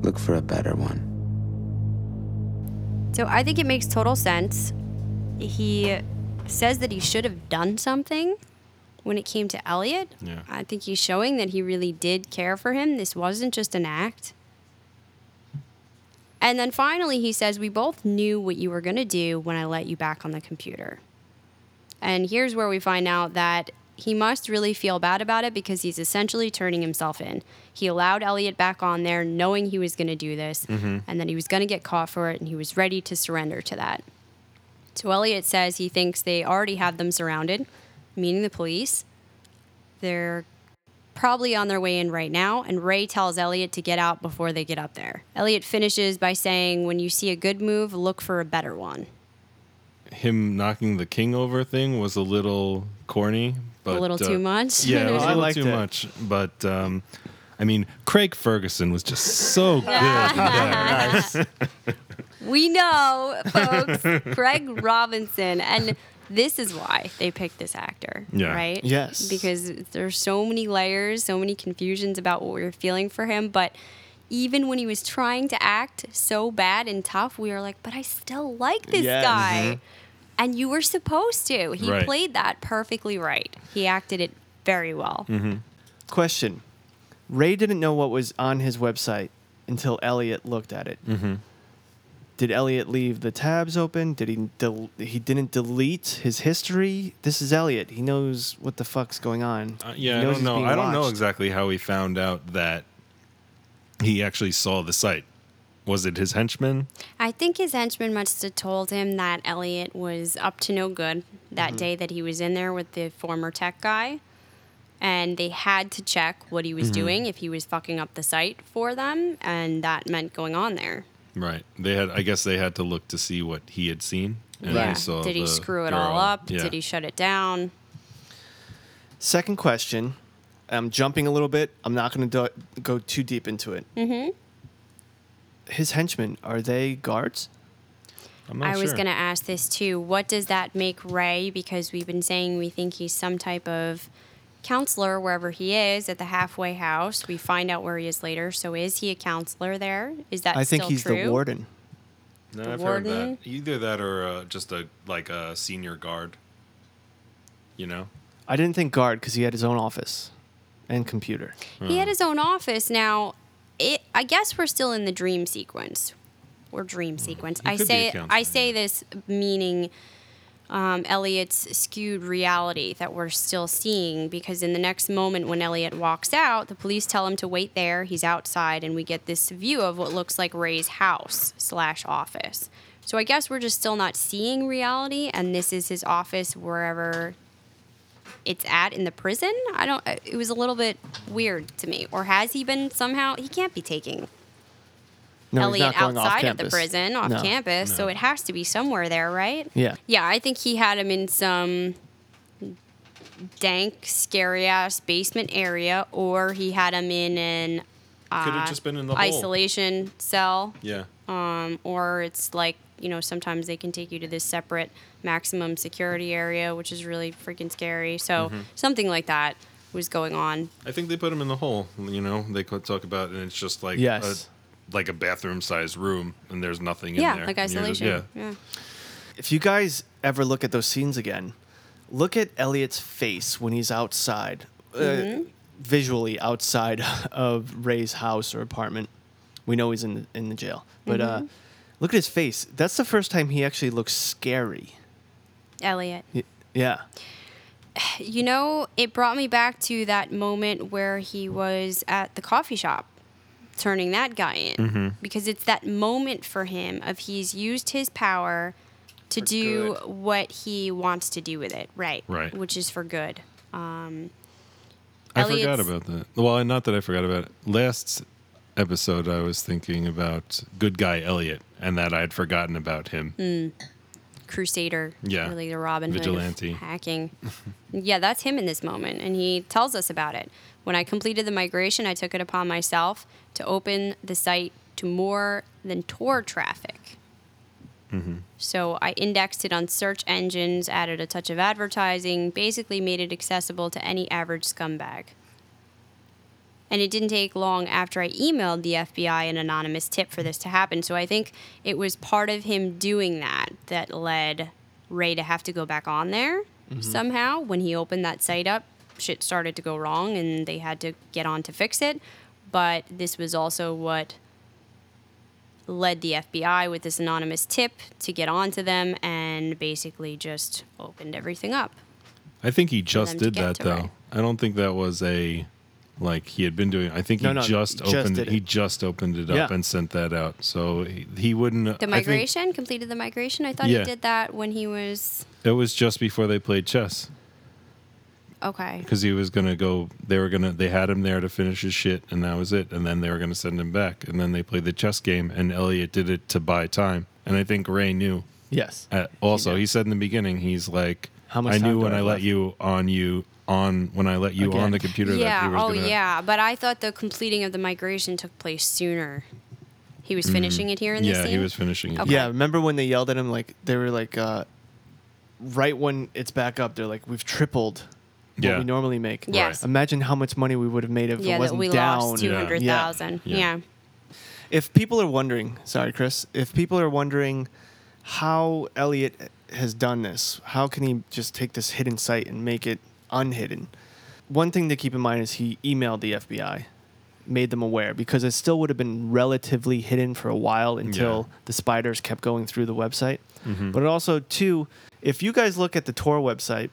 look for a better one. So I think it makes total sense. He says that he should have done something when it came to Elliot. Yeah. I think he's showing that he really did care for him. This wasn't just an act. And then finally, he says, We both knew what you were going to do when I let you back on the computer. And here's where we find out that he must really feel bad about it because he's essentially turning himself in. He allowed Elliot back on there knowing he was going to do this mm-hmm. and that he was going to get caught for it and he was ready to surrender to that. So Elliot says he thinks they already have them surrounded, meaning the police. They're probably on their way in right now, and Ray tells Elliot to get out before they get up there. Elliot finishes by saying, When you see a good move, look for a better one. Him knocking the king over thing was a little corny, but little uh, too much? Yeah, it was I a little too it. much. But um, I mean, Craig Ferguson was just so good. We know, folks, Craig Robinson. And this is why they picked this actor, Yeah. right? Yes. Because there's so many layers, so many confusions about what we were feeling for him. But even when he was trying to act so bad and tough, we were like, but I still like this Yes. guy. And you were supposed to. He Right. played that perfectly right. He acted it very well. Question: Ray didn't know what was on his website until Elliot looked at it. Mm-hmm. Did Elliot leave the tabs open? Did he? Del- he didn't delete his history. This is Elliot. He knows what the fuck's going on. Uh, yeah, I don't know. being I don't know exactly how he found out that he actually saw the site. Was it his henchman? I think his henchman must have told him that Elliot was up to no good that day that he was in there with the former tech guy. And they had to check what he was doing if he was fucking up the site for them. And that meant going on there. Right. They had. I guess they had to look to see what he had seen. And yeah. saw Did he screw it girl. all up? Yeah. Did he shut it down? Second question. I'm jumping a little bit. I'm not going to do- go too deep into it. Mm-hmm. His henchmen are they guards? I'm not I was going to ask this too. What does that make Ray? Because we've been saying we think he's some type of counselor wherever he is at the halfway house. We find out where he is later. So is he a counselor there? Is that I think still he's true? the warden. No, The I've heard warden? that. Either that or uh, just a like a senior guard. You know. I didn't think guard because he had his own office and computer. He had his own office. Now, it. I guess we're still in the dream sequence, or dream sequence. I could be a say I say this meaning um, Elliot's skewed reality that we're still seeing because in the next moment when Elliot walks out, the police tell him to wait there. He's outside, and we get this view of what looks like Ray's house slash office. So I guess we're just still not seeing reality, and this is his office wherever it's at in the prison. I don't. It was a little bit weird to me. Or has he been somehow? He can't be taking No, he's Elliot not going off outside of the prison, off No. campus. So it has to be somewhere there, right? Yeah. Yeah, I think he had him in some dank, scary ass basement area, or he had him in an Could uh, have just been in the hole. isolation cell, Yeah. um, or it's like you know sometimes they can take you to this separate maximum security area, which is really freaking scary. So Mm-hmm. something like that was going on. I think they put him in the hole. You know, they could talk about, and it's just like Yes. a, like a bathroom-sized room, and there's nothing in Yeah, there. like And you're just- isolation. yeah. yeah. If you guys ever look at those scenes again, look at Elliot's face when he's outside, uh, visually outside of Ray's house or apartment. We know he's in the, in the jail, but uh, look at his face. That's the first time he actually looks scary. Elliot. Y- Yeah. You know, it brought me back to that moment where he was at the coffee shop turning that guy in Mm-hmm. because it's that moment for him of he's used his power to For do good. what he wants to do with it, right? Right. Which is for good. Um, I forgot about that. Well, not that I forgot about it. Last episode, I was thinking about good guy Elliot, and that I'd forgotten about him. Mm. Crusader, Yeah. really the Robin Hood Vigilante. hacking. yeah, that's him in this moment, and he tells us about it. When I completed the migration, I took it upon myself to open the site to more than Tor traffic. Mm-hmm. So I indexed it on search engines, added a touch of advertising, basically made it accessible to any average scumbag. And it didn't take long after I emailed the FBI an anonymous tip for this to happen. So I think it was part of him doing that that led Ray to have to go back on there mm-hmm. somehow. When he opened that site up, shit started to go wrong and they had to get on to fix it. But this was also what led the FBI with this anonymous tip to get onto them and basically just opened everything up. I think he just did that though. Ray. I don't think that was a like he had been doing. I think No, he no, just just opened did it. He just opened it up Yeah. and sent that out. So he, he wouldn't. I The think migration completed the migration. I thought Yeah. he did that when he was It was just before they played chess okay. because he was gonna go. They were gonna. They had him there to finish his shit, and that was it. And then they were gonna send him back. And then they played the chess game, and Elliot did it to buy time. And I think Ray knew. Yes. Uh, also, did. he said in the beginning, he's like, How much I knew when I I let you on you on when I let you Again. on the computer that he Yeah. was Oh, gonna. yeah. But I thought the completing of the migration took place sooner. He was finishing it here in the Mm. Yeah, scene. he was finishing it. Okay. Yeah, remember when they yelled at him like they were like uh right when it's back up, they're like, We've tripled what Yeah. we normally make. Yes. Imagine how much money we would have made if Yeah, it wasn't we down. lost two hundred thousand. Yeah. Yeah. If people are wondering, sorry, Chris, if people are wondering how Elliot has done this, how can he just take this hidden site and make it unhidden? One thing to keep in mind is he emailed the FBI, made them aware because it still would have been relatively hidden for a while until Yeah. the spiders kept going through the website. Mm-hmm. But also, too, if you guys look at the Tor website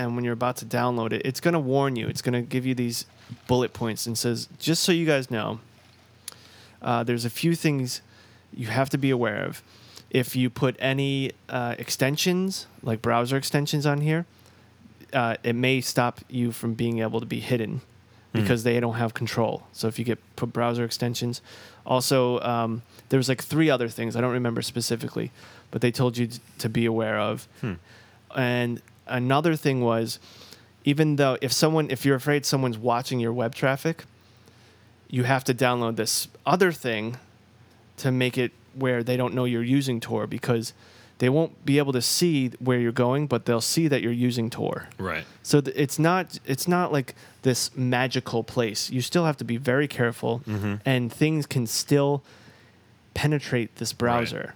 and when you're about to download it, it's going to warn you. It's going to give you these bullet points and says, just so you guys know, uh, there's a few things you have to be aware of. If you put any uh, extensions, like browser extensions, on here, uh, it may stop you from being able to be hidden because they don't have control. So if you get put browser extensions, also um, there was like three other things I don't remember specifically, but they told you to be aware of. And another thing was, even though if someone if you're afraid someone's watching your web traffic, you have to download this other thing to make it where they don't know you're using Tor because they won't be able to see where you're going, but they'll see that you're using Tor. Right. So th- it's not it's not like this magical place. You still have to be very careful, Mm-hmm. and things can still penetrate this browser,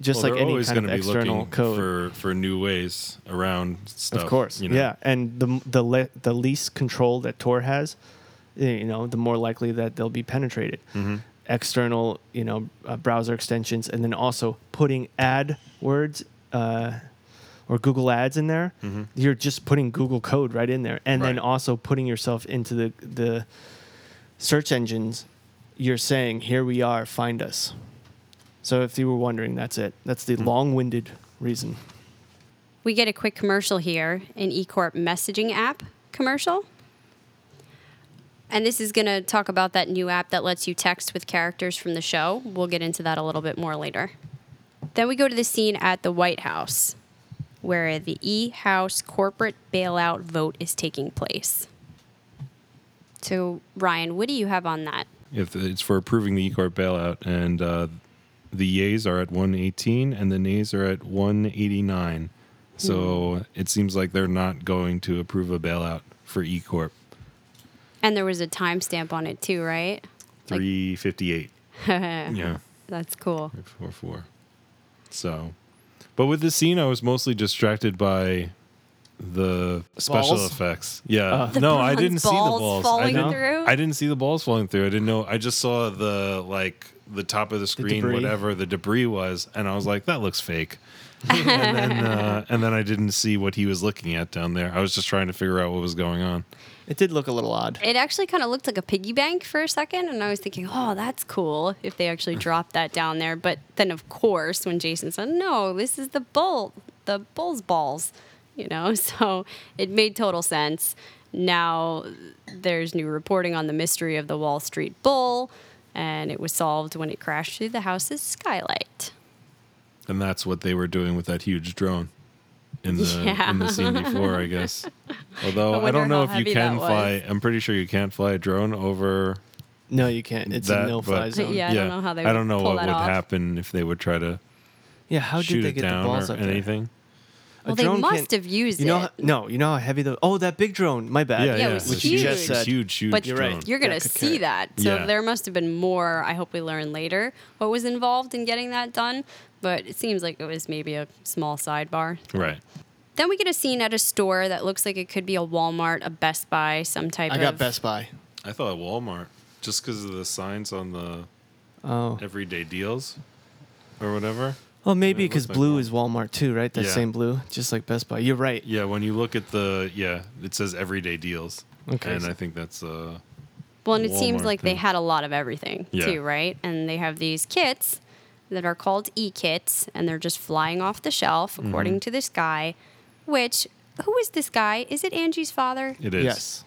just Well, like any kind of external looking code. for for new ways around stuff. of course, you know? yeah. And the the le- the least control that Tor has, eh, you know, the more likely that they'll be penetrated. Mm-hmm. External, you know, uh, browser extensions, and then also putting ad words. Uh, or Google Ads in there, you're just putting Google code right in there, and then Mm-hmm. Also putting yourself into the the search engines. You're saying, "Here we are, find us." So if you were wondering, that's it. That's the Hmm. long-winded reason. We get a quick commercial here, an eCorp messaging app commercial. And this is going to talk about that new app that lets you text with characters from the show. We'll get into that a little bit more later. Then we go to the scene at the White House, where the E House corporate bailout vote is taking place. So, Ryan, what do you have on that? If it's for approving the eCorp bailout, and uh, the yays are at 118 and the nays are at 189. So it seems like they're not going to approve a bailout for eCorp. And there was a timestamp on it too, right? Like- 358. yeah. That's cool. Four four. So, but with the scene, I was mostly distracted by the special balls? effects. Yeah, Uh. No, I didn't see the balls balls. falling I didn't, through? I didn't see the balls falling through. I didn't know. I just saw the like the top of the screen, debris. whatever the debris was, and I was like, that looks fake. and then uh, and then I didn't see what he was looking at down there. I was just trying to figure out what was going on. It did look a little odd. It actually kind of looked like a piggy bank for a second, and I was thinking, oh, that's cool if they actually dropped that down there. But then, of course, when Jason said, no, this is the bull, the bull's balls, you know, so it made total sense. Now there's new reporting on the mystery of the Wall Street Bull, and it was solved when it crashed through the house's skylight. And that's what they were doing with that huge drone in the Yeah. in the scene before, I guess. Although I I, don't know if you can fly. I'm pretty sure you can't fly a drone over No, you can't. It's that. a no-fly but- zone. Yeah, I don't know how they I don't know pull what would off. happen if they would try to Yeah, how did shoot they it get the down balls or up there? anything. A Well, they must can't- have used you know, it. no, you know how heavy the oh that big drone. My bad. Yeah, Yeah, it was which huge. you just said. huge, huge But You're right. You're gonna could see carry. that. So Yeah. there must have been more. I hope we learn later what was involved in getting that done. But it seems like it was maybe a small sidebar. Right. Then we get a scene at a store that looks like it could be a Walmart, a Best Buy, some type of I of. got Best Buy. I thought Walmart, just because of the signs on the Oh, everyday deals or whatever. Well, maybe because looks like blue is Walmart too, right? That Yeah. same blue, just like Best Buy. You're right. Yeah, when you look at the yeah, it says everyday deals. Okay, And I think that's uh Well, and it seems Walmart like they had a lot of everything Yeah. too, right? And they have these kits that are called e kits, and they're just flying off the shelf, according Mm-hmm. to this guy. Which, who is this guy? Is it Angie's father? it is. Yes.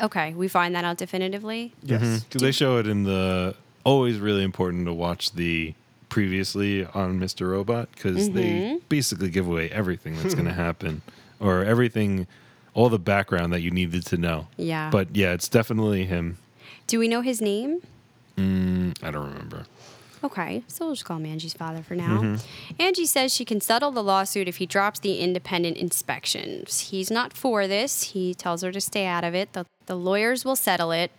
Okay, we find that out definitively. Yes. Mhm. 'Cause they show it in the always really important to watch the previously on Mr. Robot because Mm-hmm. they basically give away everything that's going to happen or everything all the background that you needed to know. Yeah. But yeah, it's definitely him. Do we know his name? Mm, I don't remember. Okay, so we'll just call him Angie's father for now. Angie says she can settle the lawsuit if he drops the independent inspections. He's not for this. He tells her to stay out of it. The, the lawyers will settle it.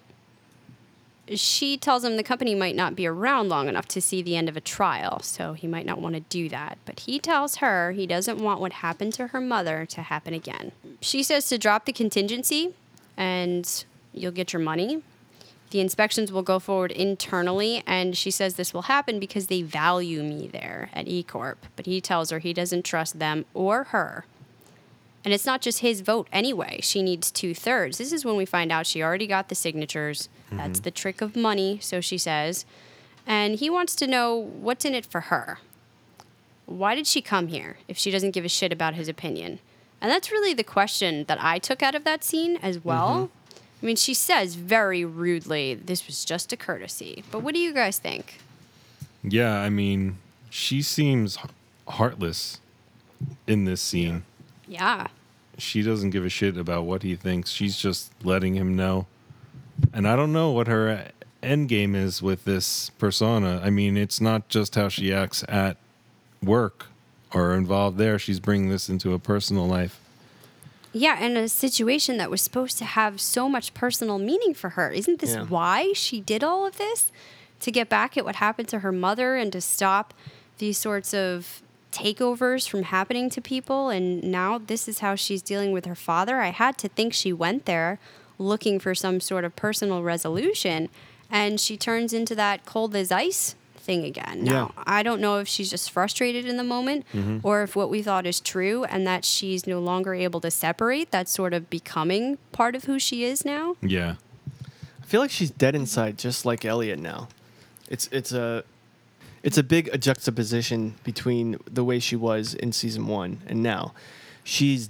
She tells him the company might not be around long enough to see the end of a trial, so he might not want to do that. But he tells her he doesn't want what happened to her mother to happen again. She says to drop the contingency and you'll get your money. The inspections will go forward internally, and she says this will happen because they value me there at E Corp. But he tells her he doesn't trust them or her. And it's not just his vote anyway. She needs two thirds. This is when we find out she already got the signatures. That's mm-hmm. the trick of money, so she says. And he wants to know what's in it for her. Why did she come here if she doesn't give a shit about his opinion? And that's really the question that I took out of that scene as well. Mm-hmm. I mean, she says very rudely, this was just a courtesy. But what do you guys think? Yeah, I mean, she seems heartless in this scene. Yeah. She doesn't give a shit about what he thinks. She's just letting him know. And I don't know what her end game is with this persona. I mean, it's not just how she acts at work or involved there. She's bringing this into a personal life. Yeah, and a situation that was supposed to have so much personal meaning for her. Isn't this Yeah. why she did all of this? To get back at what happened to her mother and to stop these sorts of takeovers from happening to people. And now this is how she's dealing with her father. I had to think she went there looking for some sort of personal resolution. And she turns into that cold as ice thing again. Now, I don't know if she's just frustrated in the moment mm-hmm. or if what we thought is true and that she's no longer able to separate. that sort of becoming part of who she is now. Yeah. I feel like she's dead inside, just like Elliot now. It's it's a it's a big juxtaposition between the way she was in season one and now. She's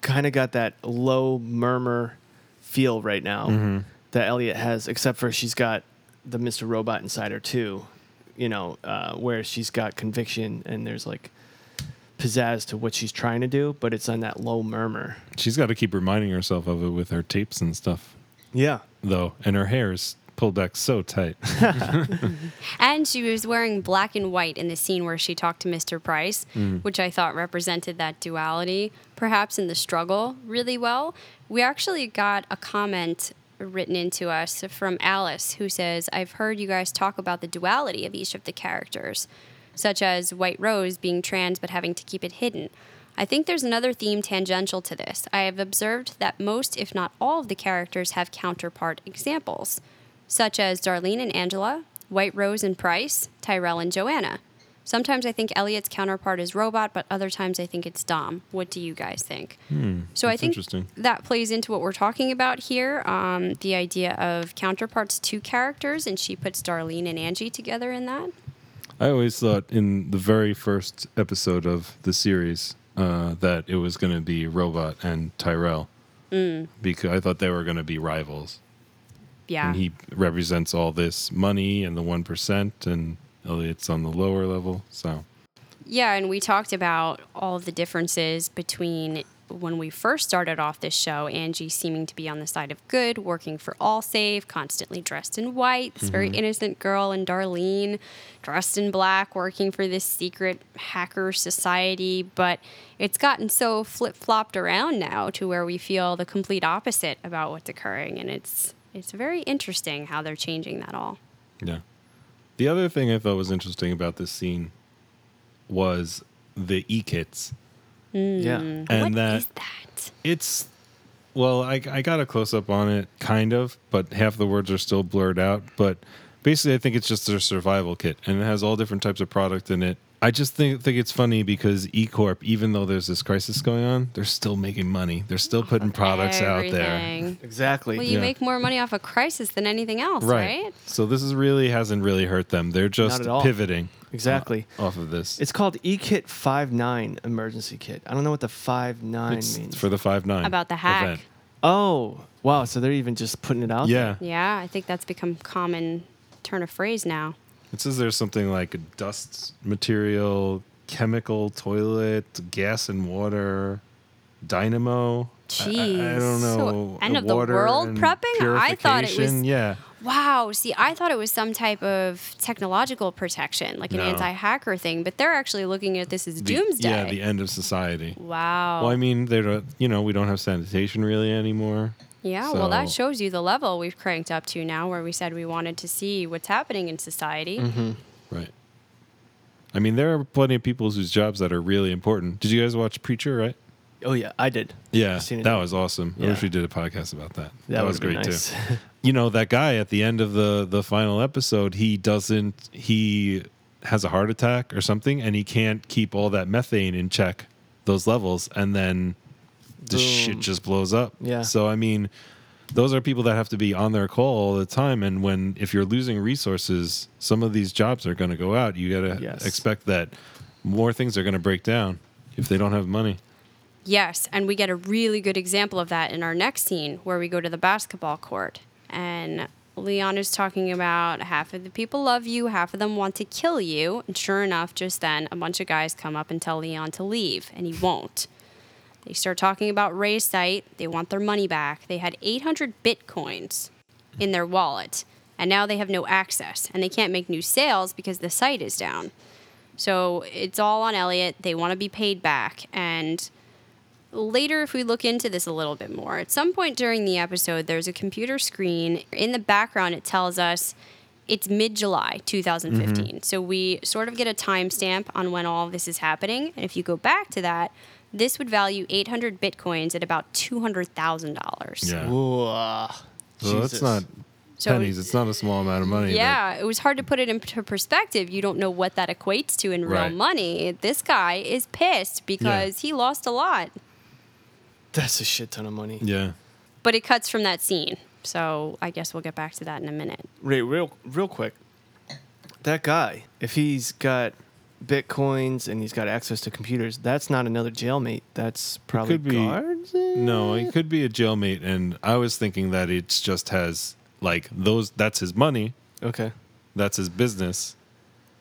kind of got that low murmur feel right now that Elliot has, except for she's got the Mr. Robot inside her too. You know, uh, where she's got conviction and there's like pizzazz to what she's trying to do, but it's on that low murmur. She's got to keep reminding herself of it with her tapes and stuff, Yeah. though. And her hair is pulled back so tight. And she was wearing black and white in the scene where she talked to Mr. Price, mm. which I thought represented that duality, perhaps in the struggle, really well. We actually got a comment written into us from Alice who says, I've heard you guys talk about the duality of each of the characters, such as White Rose being trans but having to keep it hidden. I think there's another theme tangential to this. I have observed that most, if not all, of the characters have counterpart examples such as Darlene and Angela, White Rose and Price, Tyrell and Joanna. Sometimes I think Elliot's counterpart is Robot, but other times I think it's Dom. What do you guys think? so I think that plays into what we're talking about here um, the idea of counterparts to characters, and she puts Darlene and Angie together in that. I always thought in the very first episode of the series uh, that it was going to be Robot and Tyrell because I thought they were going to be rivals. Yeah. And he represents all this money and the one percent, and Elliot's on the lower level. So Yeah, and we talked about all of the differences between when we first started off this show, Angie seeming to be on the side of good, working for Allsafe, constantly dressed in white, this very mm-hmm. innocent girl, and Darlene dressed in black, working for this secret hacker society. But it's gotten so flip flopped around now to where we feel the complete opposite about what's occurring, and it's it's very interesting how they're changing that all. Yeah. The other thing I thought was interesting about this scene was the e kits. Mm. Yeah. And What that is that? it's well, I, I got a close up on it, kind of, but half the words are still blurred out. But basically, I think it's just their survival kit, and it has all different types of product in it. I just think think it's funny because E Corp, even though there's this crisis going on, they're still making money. They're still putting products out there. Everything. Exactly. Well, you Yeah. make more money off a crisis than anything else, right? So this is really hasn't really hurt them. They're just at all. pivoting Exactly. uh, off of this. It's called eKit 59 emergency kit. I don't know what the 59 It's means. for the five nine About the hack. event. oh, wow. So they're even just putting it out Yeah. Yeah, I think that's become common turn of phrase now. It says there's something like a dust material, chemical toilet, gas and water, dynamo. I- I, I don't So, end of the world prepping? I thought it was- Yeah. Wow. See, I thought it was some type of technological protection, like an No. anti-hacker thing, but they're actually looking at this as The- doomsday. Yeah, the end of society. wow. Well, I mean, they don't. You know, we don't have sanitation really anymore. Yeah, well, that shows you the level we've cranked up to now, where we said we wanted to see what's happening in society. Mm-hmm. Right. I mean, there are plenty of people whose jobs that are really important. Did you guys watch Preacher? Right. Oh, yeah. I did. Yeah, seen it. that was awesome. I wish we did a podcast about that. That, That was great nice. too. You know, that guy at the end of the the final episode, he doesn't. He has a heart attack or something, and he can't keep all that methane in check, those levels, and then the shit just blows up. Yeah. So I mean, those are people that have to be on their call all the time, and when if you're losing resources, some of these jobs are going to go out. You got to Yes. expect that more things are going to break down if they don't have money. Yes, and we get a really good example of that in our next scene where we go to the basketball court and Leon is talking about half of the people love you, half of them want to kill you. And sure enough, just then a bunch of guys come up and tell Leon to leave, and he won't. They start talking about Ray's site. They want their money back. They had 800 bitcoins in their wallet, and now they have no access, and they can't make new sales because the site is down. So it's all on Elliot. They want to be paid back, and later if we look into this a little bit more at some point during the episode there's a computer screen in the background it tells us it's mid-july 2015 mm-hmm. so we sort of get a timestamp on when all this is happening and if you go back to that this would value 800 bitcoins at about $200000 Yeah. Whoa. So that's Jesus. not So pennies. It's not a small amount of money. but- yeah, it was hard to put it into perspective. You don't know what that equates to in real Right. money. This guy is pissed because he lost a lot. That's a shit ton of money. Yeah. But it cuts from that scene. So I guess we'll get back to that in a minute. Ray, real, real quick. That guy, if he's got bitcoins and he's got access to computers, that's not another jailmate. That's probably could be- guards. No, he could be a jailmate, and I was thinking that it just has like those. That's his money. Okay. That's his business.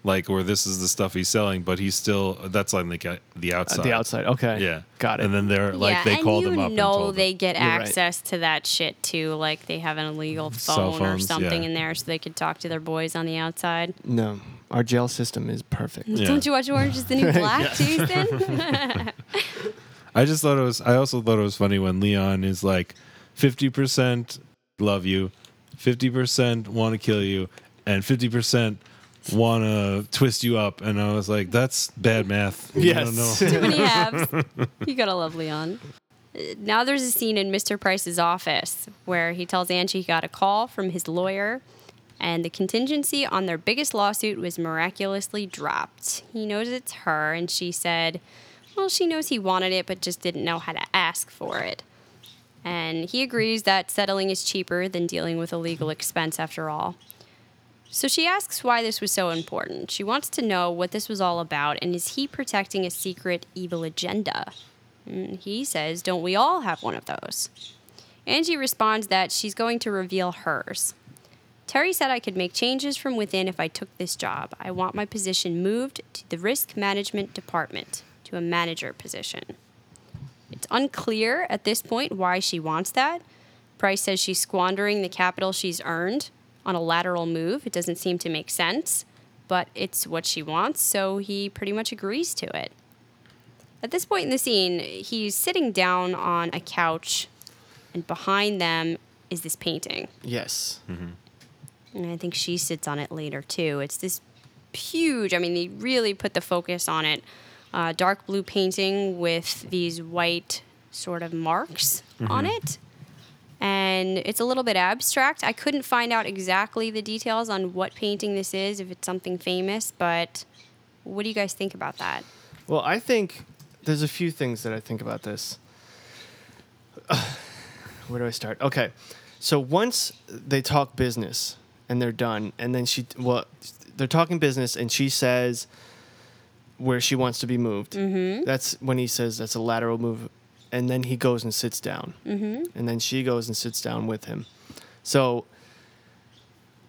Like, where this is the stuff he's selling, but he's still. That's like the- the uh, At outside. the outside. Okay. Yeah, Got it. And then they're like yeah, they call them you him up. and know told him. they get You're right. access to that shit too. Like they have an illegal Cell phone or something yeah. in there, so they could talk to their boys on the outside. no, our jail system is perfect. Yeah. Don't you watch Orange Is the New Black, Jason? I just thought it was. I also thought it was funny when Leon is like, fifty percent love you, fifty percent want to kill you, and fifty percent want to twist you up. And I was like, that's bad math. I Yes. don't know. Too many halves. You gotta love Leon. Now there's a scene in Mr. Price's office where he tells Angie he got a call from his lawyer and the contingency on their biggest lawsuit was miraculously dropped. He knows it's her, and she said, well, she knows he wanted it, but just didn't know how to ask for it. And he agrees that settling is cheaper than dealing with a legal expense after all. So she asks why this was so important. She wants to know what this was all about, and is he protecting a secret evil agenda? And he says, Don't we all have one of those? Angie responds that she's going to reveal hers. Terry said I could make changes from within if I took this job. I want my position moved to the risk management department, to a manager position. It's unclear at this point why she wants that. Price says she's squandering the capital she's earned on a lateral move. It doesn't seem to make sense, but it's what she wants, so he pretty much agrees to it. At this point in the scene, he's sitting down on a couch, and behind them is this painting. Yes. And I think she sits on it later too. It's this huge, I mean, they really put the focus on it. Uh, dark blue painting with these white sort of marks on it. And it's a little bit abstract. I couldn't find out exactly the details on what painting this is, if it's something famous, but what do you guys think about that? Well, I think there's a few things that I think about this. Where do I start? Okay. So once they talk business and they're done, and then she, well, they're talking business and she says where she wants to be moved. Mm-hmm. That's when he says that's a lateral move. And then he goes and sits down. Mm-hmm. And then she goes and sits down with him. So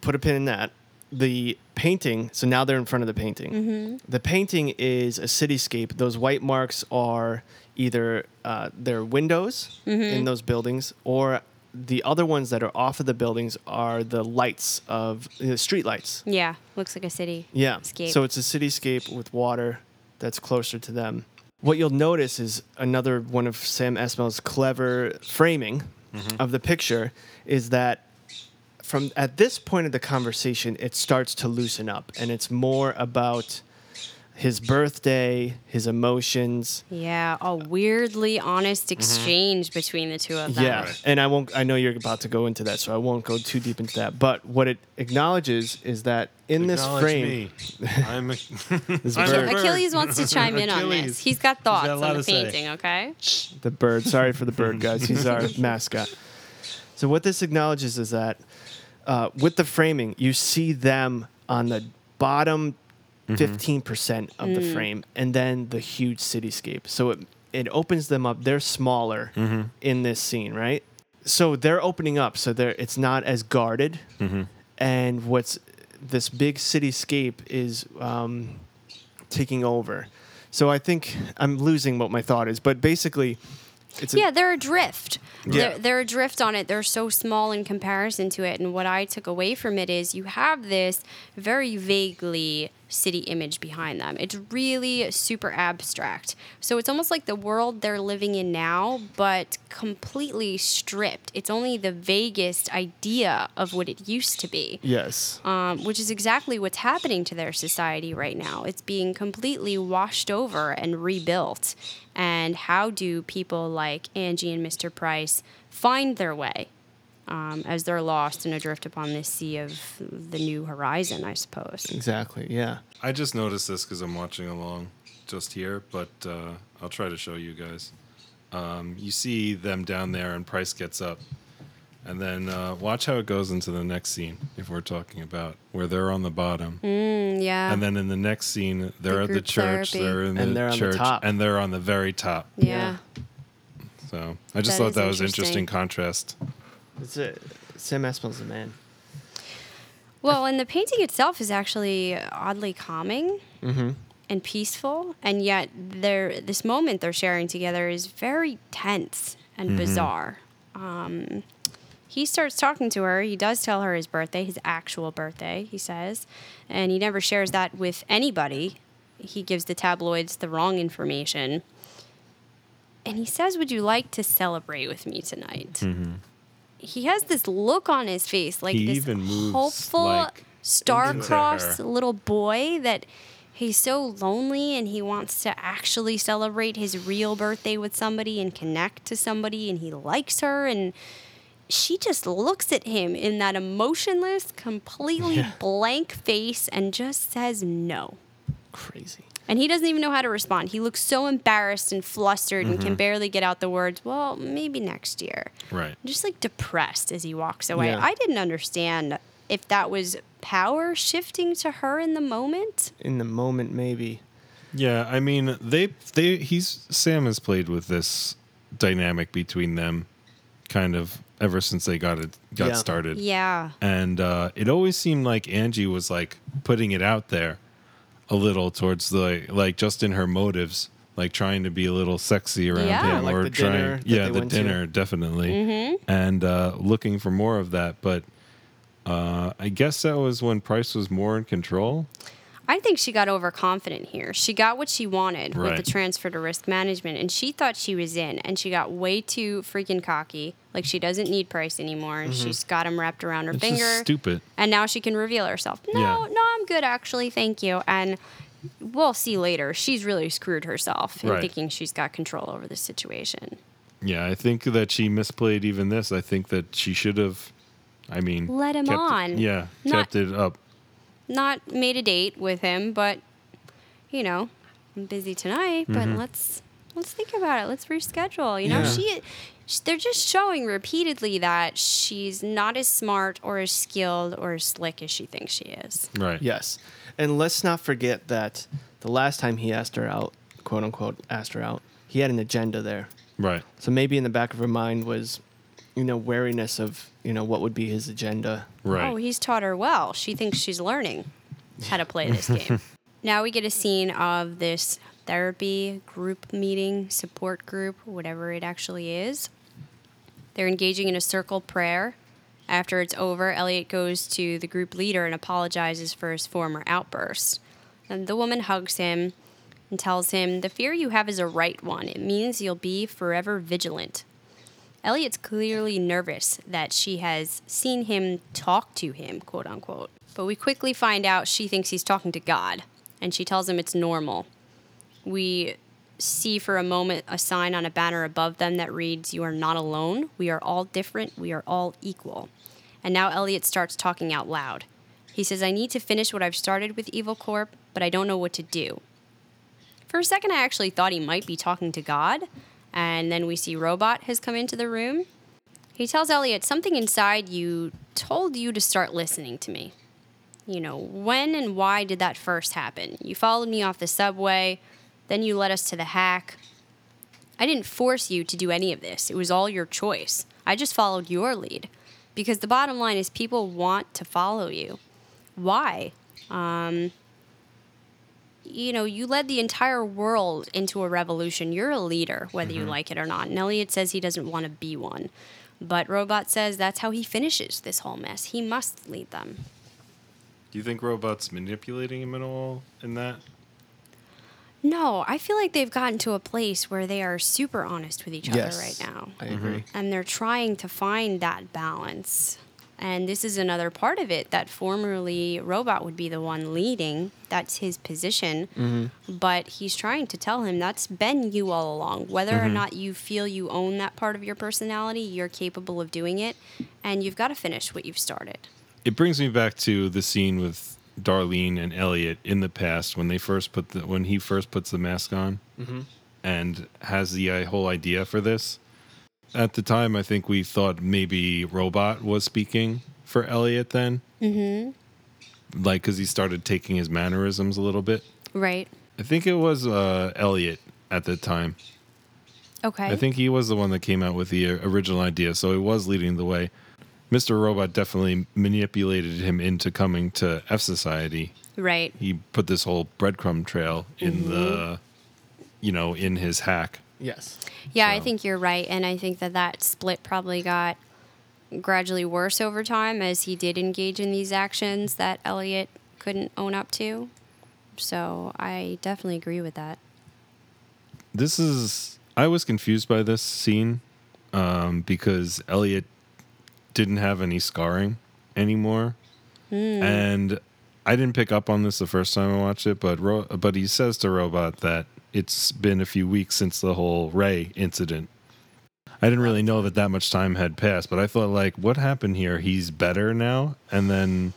put a pin in that. The painting, so now they're in front of the painting. The painting is a cityscape. Those white marks are either uh, their windows in those buildings, or the other ones that are off of the buildings are the lights of the street lights. Yeah, looks like a city. Yeah. So it's a cityscape with water that's closer to them. What you'll notice is another one of Sam Esmail's clever framing mm-hmm. of the picture is that from at this point of the conversation, it starts to loosen up, and it's more about his birthday, his emotions. Yeah, a weirdly honest exchange between the two of them. Yeah, and I won't. I know you're about to go into that, so I won't go too deep into that. But what it acknowledges is that in this frame, me. I'm a, this I'm bird- bird. Achilles wants to chime in on this. He's got thoughts got a lot on the to say. painting, okay? the bird. Sorry for the bird, guys. He's our mascot. So what this acknowledges is that uh, with the framing, you see them on the bottom Mm-hmm. fifteen percent of the mm. frame, and then the huge cityscape. So it it opens them up. They're smaller mm-hmm. in this scene, right? So they're opening up. So they're it's not as guarded, mm-hmm. and what's this big cityscape is um, taking over. So I think I'm losing what my thought is, but basically, it's a, Yeah, they're adrift. Yeah. They're, they're adrift on it. They're so small in comparison to it. And what I took away from it is you have this very vaguely city image behind them. It's really super abstract. So it's almost like the world they're living in now, but completely stripped. It's only the vaguest idea of what it used to be yes, um, which is exactly what's happening to their society right now. It's being completely washed over and rebuilt. And how do people like Angie and Mr. Price find their way um, as they're lost and adrift upon this sea of the new horizon, I suppose? exactly. Yeah, I just noticed this because I'm watching along just here, but uh, I'll try to show you guys. Um, you see them down there, and Price gets up. And then uh, watch how it goes into the next scene, if we're talking about where they're on the bottom. Mm, yeah. And then in the next scene, they're The at the church, therapy. they're in And the they're on the church, top. and they're on the very top. yeah. So I just That thought is that was interesting. interesting contrast. It's a, Sam Esmail's a man. Well, and the painting itself is actually oddly calming mm-hmm. and peaceful, and yet there this moment they're sharing together is very tense and mm-hmm. bizarre. Um, he starts talking to her. He does tell her his birthday, his actual birthday, he says, and he never shares that with anybody. He gives the tabloids the wrong information. And he says, Would you like to celebrate with me tonight? Mm-hmm. He has this look on his face, like He this hopeful, like, star-crossed little boy that he's so lonely and he wants to actually celebrate his real birthday with somebody and connect to somebody, and he likes her, and she just looks at him in that emotionless, completely Yeah. blank face and just says no. Crazy. And he doesn't even know how to respond. He looks so embarrassed and flustered and Mm-hmm. can barely get out the words, well, maybe next year Right. just like depressed as he walks away. Yeah. I didn't understand if that was power shifting to her in the moment. In the moment, maybe. Yeah, I mean, they they he's Sam has played with this dynamic between them, kind of ever since they got it got Yeah. started. Yeah. and uh, it always seemed like Angie was like putting it out there a little towards the like just in her motives like trying to be a little sexy around Yeah. him Like or the trying that yeah they the went to. dinner definitely Mm-hmm. and uh, looking for more of that but uh, i guess that was when price was more in control I think she got overconfident here. She got what she wanted with the transfer to risk management, and she thought she was in, and she got way too freaking cocky. Like she doesn't need Price anymore, and she's mm-hmm. got him wrapped around her it's finger. stupid and now she can reveal herself. No, Yeah. no, I'm good actually, thank you. And we'll see later. She's really screwed herself in Right. thinking she's got control over the situation. yeah i think that she misplayed even this i think that she should have i mean Let him it- on. yeah Not- kept it up Not made a date with him, but you know, I'm busy tonight. But mm-hmm. let's let's think about it. Let's reschedule. You know, Yeah. she. sh- They're just showing repeatedly that she's not as smart or as skilled or as slick as she thinks she is. right Yes. And let's not forget that the last time he asked her out, quote unquote, asked her out, he had an agenda there. right So maybe in the back of her mind was, you know, wariness of, you know, what would be his agenda. right Oh, he's taught her well. She thinks she's learning how to play this game. Now we get a scene of this therapy group meeting, support group, whatever it actually is. They're engaging in a circle prayer. After it's over, Elliot goes to the group leader and apologizes for his former outburst. And the woman hugs him and tells him, The fear you have is a right one. It means you'll be forever vigilant. Elliot's clearly nervous that she has seen him talk to him, quote unquote. But we quickly find out she thinks he's talking to God, and she tells him it's normal. We see for a moment a sign on a banner above them that reads, You are not alone. We are all different. We are all equal. And now Elliot starts talking out loud. He says, I need to finish what I've started with Evil Corp, but I don't know what to do. For a second, I actually thought he might be talking to God, and then we see Robot has come into the room. He tells Elliot, Something inside you told you to start listening to me. You know, when and why did that first happen? You followed me off the subway, then you led us to the hack. I didn't force you to do any of this, it was all your choice. I just followed your lead. Because the bottom line is, people want to follow you. Why? Um, you know, you led the entire world into a revolution. You're a leader, whether you mm-hmm. like it or not. And Elliot says he doesn't want to be one. But Robot says that's how he finishes this whole mess. He must lead them. do you think robots manipulating him at all in that No, I feel like they've gotten to a place where they are super honest with each yes. other right now. I agree. Mm-hmm. And they're trying to find that balance. And this is another part of it that formerly Robot would be the one leading. That's his position. Mm-hmm. But he's trying to tell him that's been you all along. Whether or mm-hmm. not you feel you own that part of your personality, you're capable of doing it. And you've got to finish what you've started. it brings me back to the scene with Darlene and Elliot in the past when they first put the when he first puts the mask on mm-hmm. and has the uh, whole idea for this. At the time, I think we thought maybe Robot was speaking for Elliot then, mm-hmm. like because he started taking his mannerisms a little bit. Right. I think it was uh, Elliot at the time. Okay. I think he was the one that came out with the uh, original idea, so he was leading the way. Mr. Robot definitely manipulated him into coming to fsociety. right. He put this whole breadcrumb trail in the, you know, in his hack. Yes. Yeah, I think you're right, and I think that that split probably got gradually worse over time as he did engage in these actions that Elliot couldn't own up to. So I definitely agree with that. This is. I was confused by this scene um, because Elliot didn't have any scarring anymore, and I didn't pick up on this the first time I watched it. But Ro- but he says to Robot that it's been a few weeks since the whole Ray incident. I didn't really know that that much time had passed, but I thought like, what happened here? He's better now, and then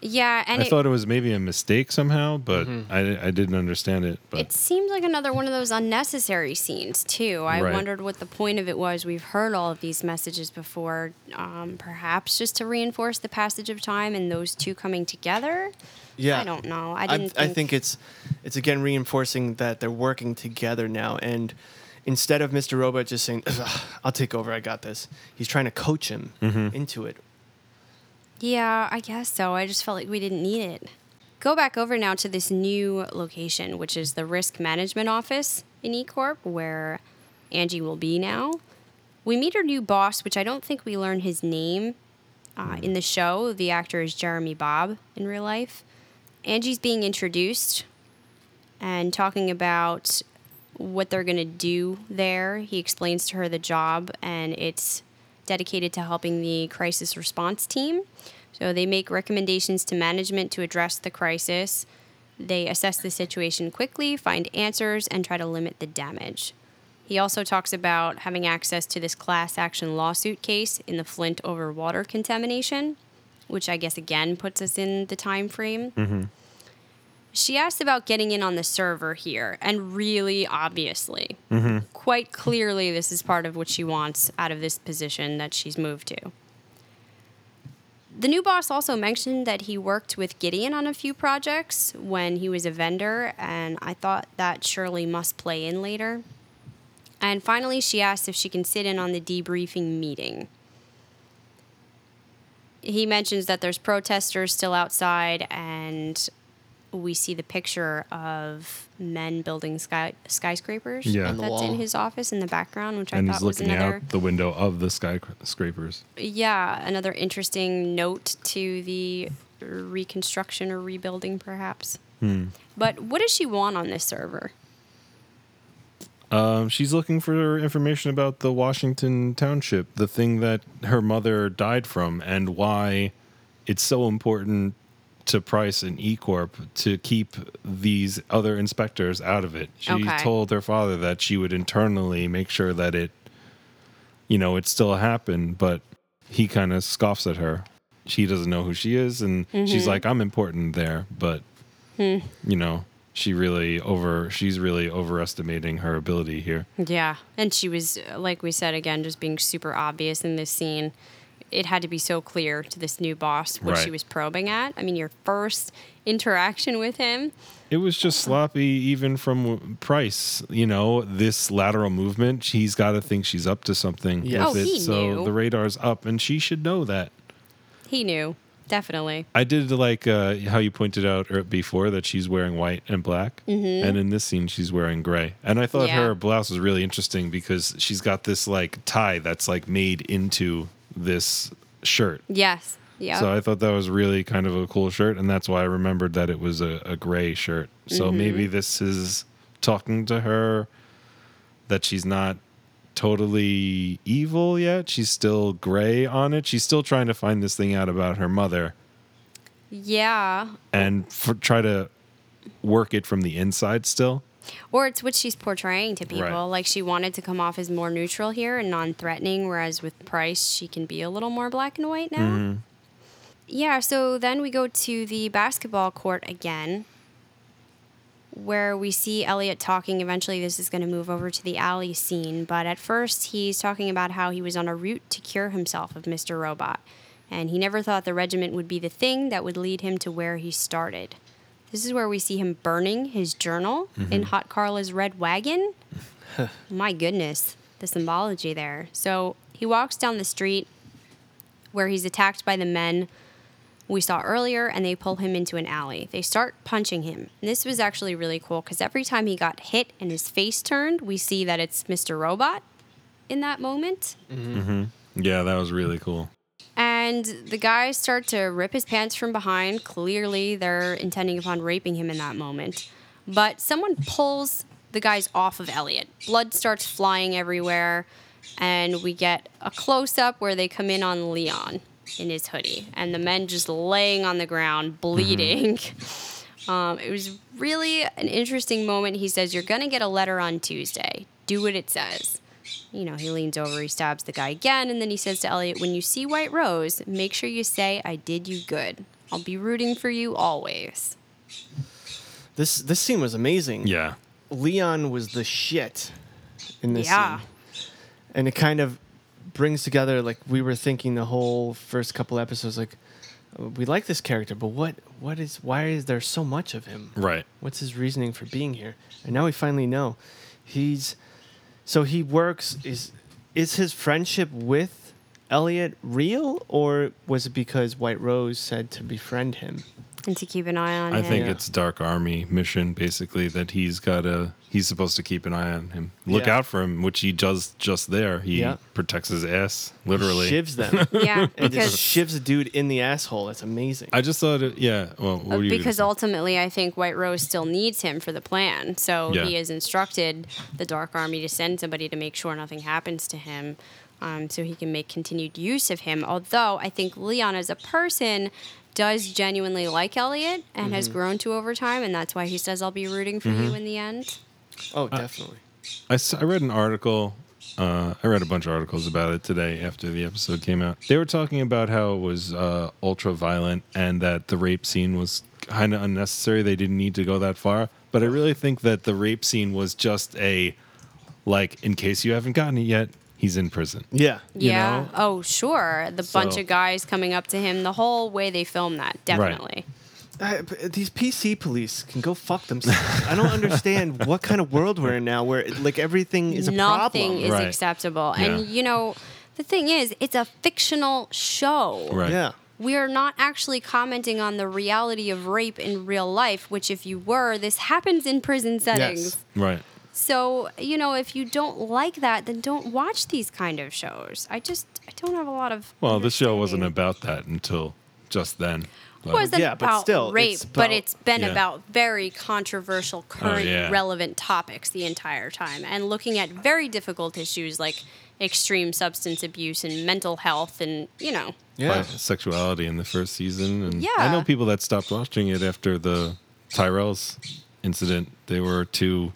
Yeah, and I it, thought it was maybe a mistake somehow, but I I didn't understand it. But it seemed like another one of those unnecessary scenes too. I Right. wondered what the point of it was. We've heard all of these messages before, um, perhaps just to reinforce the passage of time and those two coming together. Yeah. I don't know. I I, didn't. I think, think it's it's again reinforcing that they're working together now and instead of Mr. Robot just saying I'll take over I got this he's trying to coach him into it Yeah, I guess so. I just felt like we didn't need it. go back over now to this new location, which is the risk management office in E Corp, where Angie will be now. We meet her new boss, which I don't think we learn his name uh, in the show. The actor is Jeremy Bobb in real life. Angie's being introduced and talking about what they're going to do there. He explains to her the job, and it's dedicated to helping the crisis response team. So they make recommendations to management to address the crisis. They assess the situation quickly, find answers, and try to limit the damage. He also talks about having access to this class action lawsuit case in the Flint over water contamination, which I guess again puts us in the time frame. Mm-hmm. She asked about getting in on the server here, and really obviously, mm-hmm. quite clearly, this is part of what she wants out of this position that she's moved to. The new boss also mentioned that he worked with Gideon on a few projects when he was a vendor, and I thought that surely must play in later. And finally, she asked if she can sit in on the debriefing meeting. He mentions that there's protesters still outside, and we see the picture of men building sky skyscrapers. Yeah. On that's in his office in the background, which and I he's thought was looking another out the window of the skyscrapers. yeah another interesting note to the reconstruction or rebuilding, perhaps. Hmm. But what does she want on this server? Um, she's looking for information about the Washington Township, the thing that her mother died from, and why it's so important to Price and E Corp to keep these other inspectors out of it. She Okay. told her father that she would internally make sure that it, you know, it still happened, but he kind of scoffs at her. She doesn't know who she is, and she's like, "I'm important there," but you know, she really over. She's really overestimating her ability here. Yeah. And she was, uh, like we said again, just being super obvious in this scene. It had to be so clear to this new boss what she was probing at. I mean, your first interaction with him. It was just sloppy, even from Price. You know, this lateral movement, he's got to think she's up to something Yeah. with Oh, it. he so knew. the radar's up, and she should know that. He knew, definitely. I did like uh, how you pointed out er- before that she's wearing white and black, and in this scene she's wearing gray. And I thought Mm-hmm. Yeah. her blouse was really interesting because she's got this like tie that's like made into this shirt. Yes. Yeah. So I thought that was really kind of a cool shirt, and that's why I remembered that it was a, a gray shirt. So Mm-hmm. maybe this is talking to her that she's not totally evil yet. She's still gray on it. She's still trying to find this thing out about her mother yeah. and for, try to work it from the inside still. Or it's what she's portraying to people. Right. Like she wanted to come off as more neutral here and non threatening, whereas with Price, she can be a little more black and white now. Mm-hmm. Yeah, so then we go to the basketball court again, where we see Elliot talking. Eventually, this is going to move over to the alley scene, but at first, he's talking about how he was on a route to cure himself of Mr. Robot, and he never thought the regiment would be the thing that would lead him to where he started. This is where we see him burning his journal in mm-hmm. Hot Carla's red wagon. My goodness, the symbology there. So he walks down the street where he's attacked by the men we saw earlier and they pull him into an alley. They start punching him. And this was actually really cool because every time he got hit and his face turned, we see that it's Mr. Robot in that moment. Mm-hmm. Mm-hmm. Yeah, that was really cool. And the guys start to rip his pants from behind. Clearly, they're intending upon raping him in that moment. But someone pulls the guys off of Elliot. Blood starts flying everywhere. And we get a close up where they come in on Leon in his hoodie. And the men just laying on the ground, bleeding. Um, it was really an interesting moment. He says, You're going to get a letter on Tuesday. Do what it says. You know, he leans over, he stabs the guy again, and then he says to Elliot, When you see White Rose, make sure you say, I did you good. I'll be rooting for you always. This this scene was amazing. Yeah. Leon was the shit in this Yeah. scene. And it kind of brings together like we were thinking the whole first couple episodes like uh, we like this character, but what what is why is there so much of him? Right. What's his reasoning for being here? And now we finally know. He's so he works is is his friendship with Elliot real or was it because White Rose said to befriend him? And to keep an eye on I him. think Yeah. it's Dark Army mission basically that he's got to he's supposed to keep an eye on him, look Yeah. out for him, which he does just there. He Yeah. protects his ass literally. Shivs them. yeah, and because just shivs a dude in the asshole. That's amazing. I just thought it. Yeah. Well, what Uh, you because ultimately, I think White Rose still needs him for the plan. So Yeah. he has instructed the Dark Army to send somebody to make sure nothing happens to him, um, so he can make continued use of him. Although I think Leon, as a person, does genuinely like Elliot and has Mm-hmm. grown to over time, and that's why he says, "I'll be rooting for you in the end." oh, definitely. I I read an article. Uh, I read a bunch of articles about it today after the episode came out. They were talking about how it was uh, ultra violent and that the rape scene was kind of unnecessary. They didn't need to go that far. But I really think that the rape scene was just a, like, in case you haven't gotten it yet, he's in prison. Yeah. You yeah. know? Oh, sure. The bunch of guys coming up to him. The whole way they filmed that, definitely. I, but these PC police can go fuck themselves. I don't understand what kind of world we're in now, where like everything is a Nothing problem. is Right. acceptable. Yeah. And you know, the thing is, it's a fictional show. Right. Yeah. We are not actually commenting on the reality of rape in real life, which if you were, this happens in prison settings. Yes. Right. So, you know, if you don't like that, then don't watch these kind of shows. I just I don't have a lot of Well, this show wasn't about that until just then. It wasn't Yeah, but about still, rape, it's but it's been Yeah. about very controversial, oh, current, yeah. relevant topics the entire time, and looking at very difficult issues like extreme substance abuse and mental health, and you know, Yeah. Bisexuality in the first season. And yeah, I know people that stopped watching it after the Tyrell's incident. They were too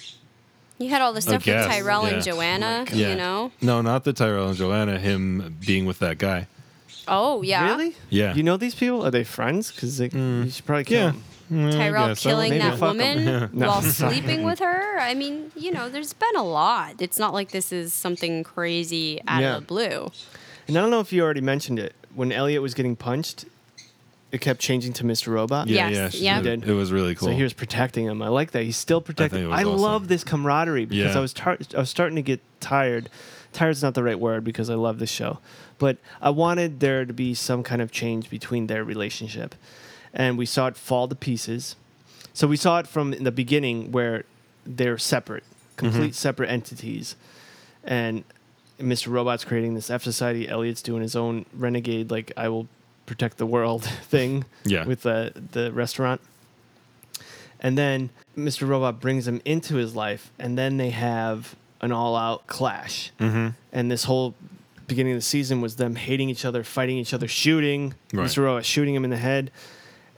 you had all the stuff with Tyrell and yeah. Joanna, Yeah. you know. No, not the Tyrell and Joanna. Him being with that guy. Oh yeah, Really? Yeah. You know these people? Are they friends? Because you should probably kill Yeah. them. Mm, I Tyrell guess so. killing Maybe that fuck 'em. woman No. while sleeping with her. I mean, you know, there's been a lot. It's not like this is something crazy out Yeah. of the blue. And I don't know if you already mentioned it. When Elliot was getting punched, it kept changing to Mr. Robot. Yeah, Yes, yeah. she yeah. did. It was really cool. So he was protecting him. I like that. He's still protecting. it I, awesome. love this camaraderie because Yeah. I was tar- I was starting to get tired. Tired's not the right word because I love this show, but I wanted there to be some kind of change between their relationship, and we saw it fall to pieces. So we saw it from in the beginning where they're separate, mm-hmm. complete separate entities, and Mr. Robot's creating this fsociety. Elliot's doing his own renegade, like I will protect the world thing. Yeah. With the the restaurant. And then Mr. Robot brings him into his life, and then they have an all-out clash. Mm-hmm. And this whole beginning of the season was them hating each other, fighting each other, shooting. Right. Mr. Robot shooting him in the head.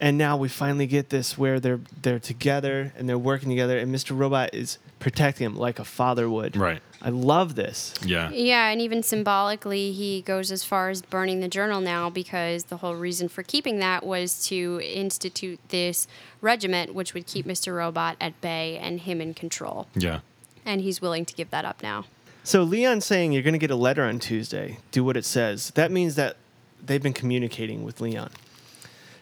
And now we finally get this where they're they're together and they're working together, and Mr. Robot is protecting him like a father would. Right. I love this. Yeah. Yeah, and even symbolically, he goes as far as burning the journal now because the whole reason for keeping that was to institute this regiment, which would keep Mr. Robot at bay and him in control. Yeah. And he's willing to give that up now. So Leon saying you're going to get a letter on Tuesday. Do what it says. That means that they've been communicating with Leon.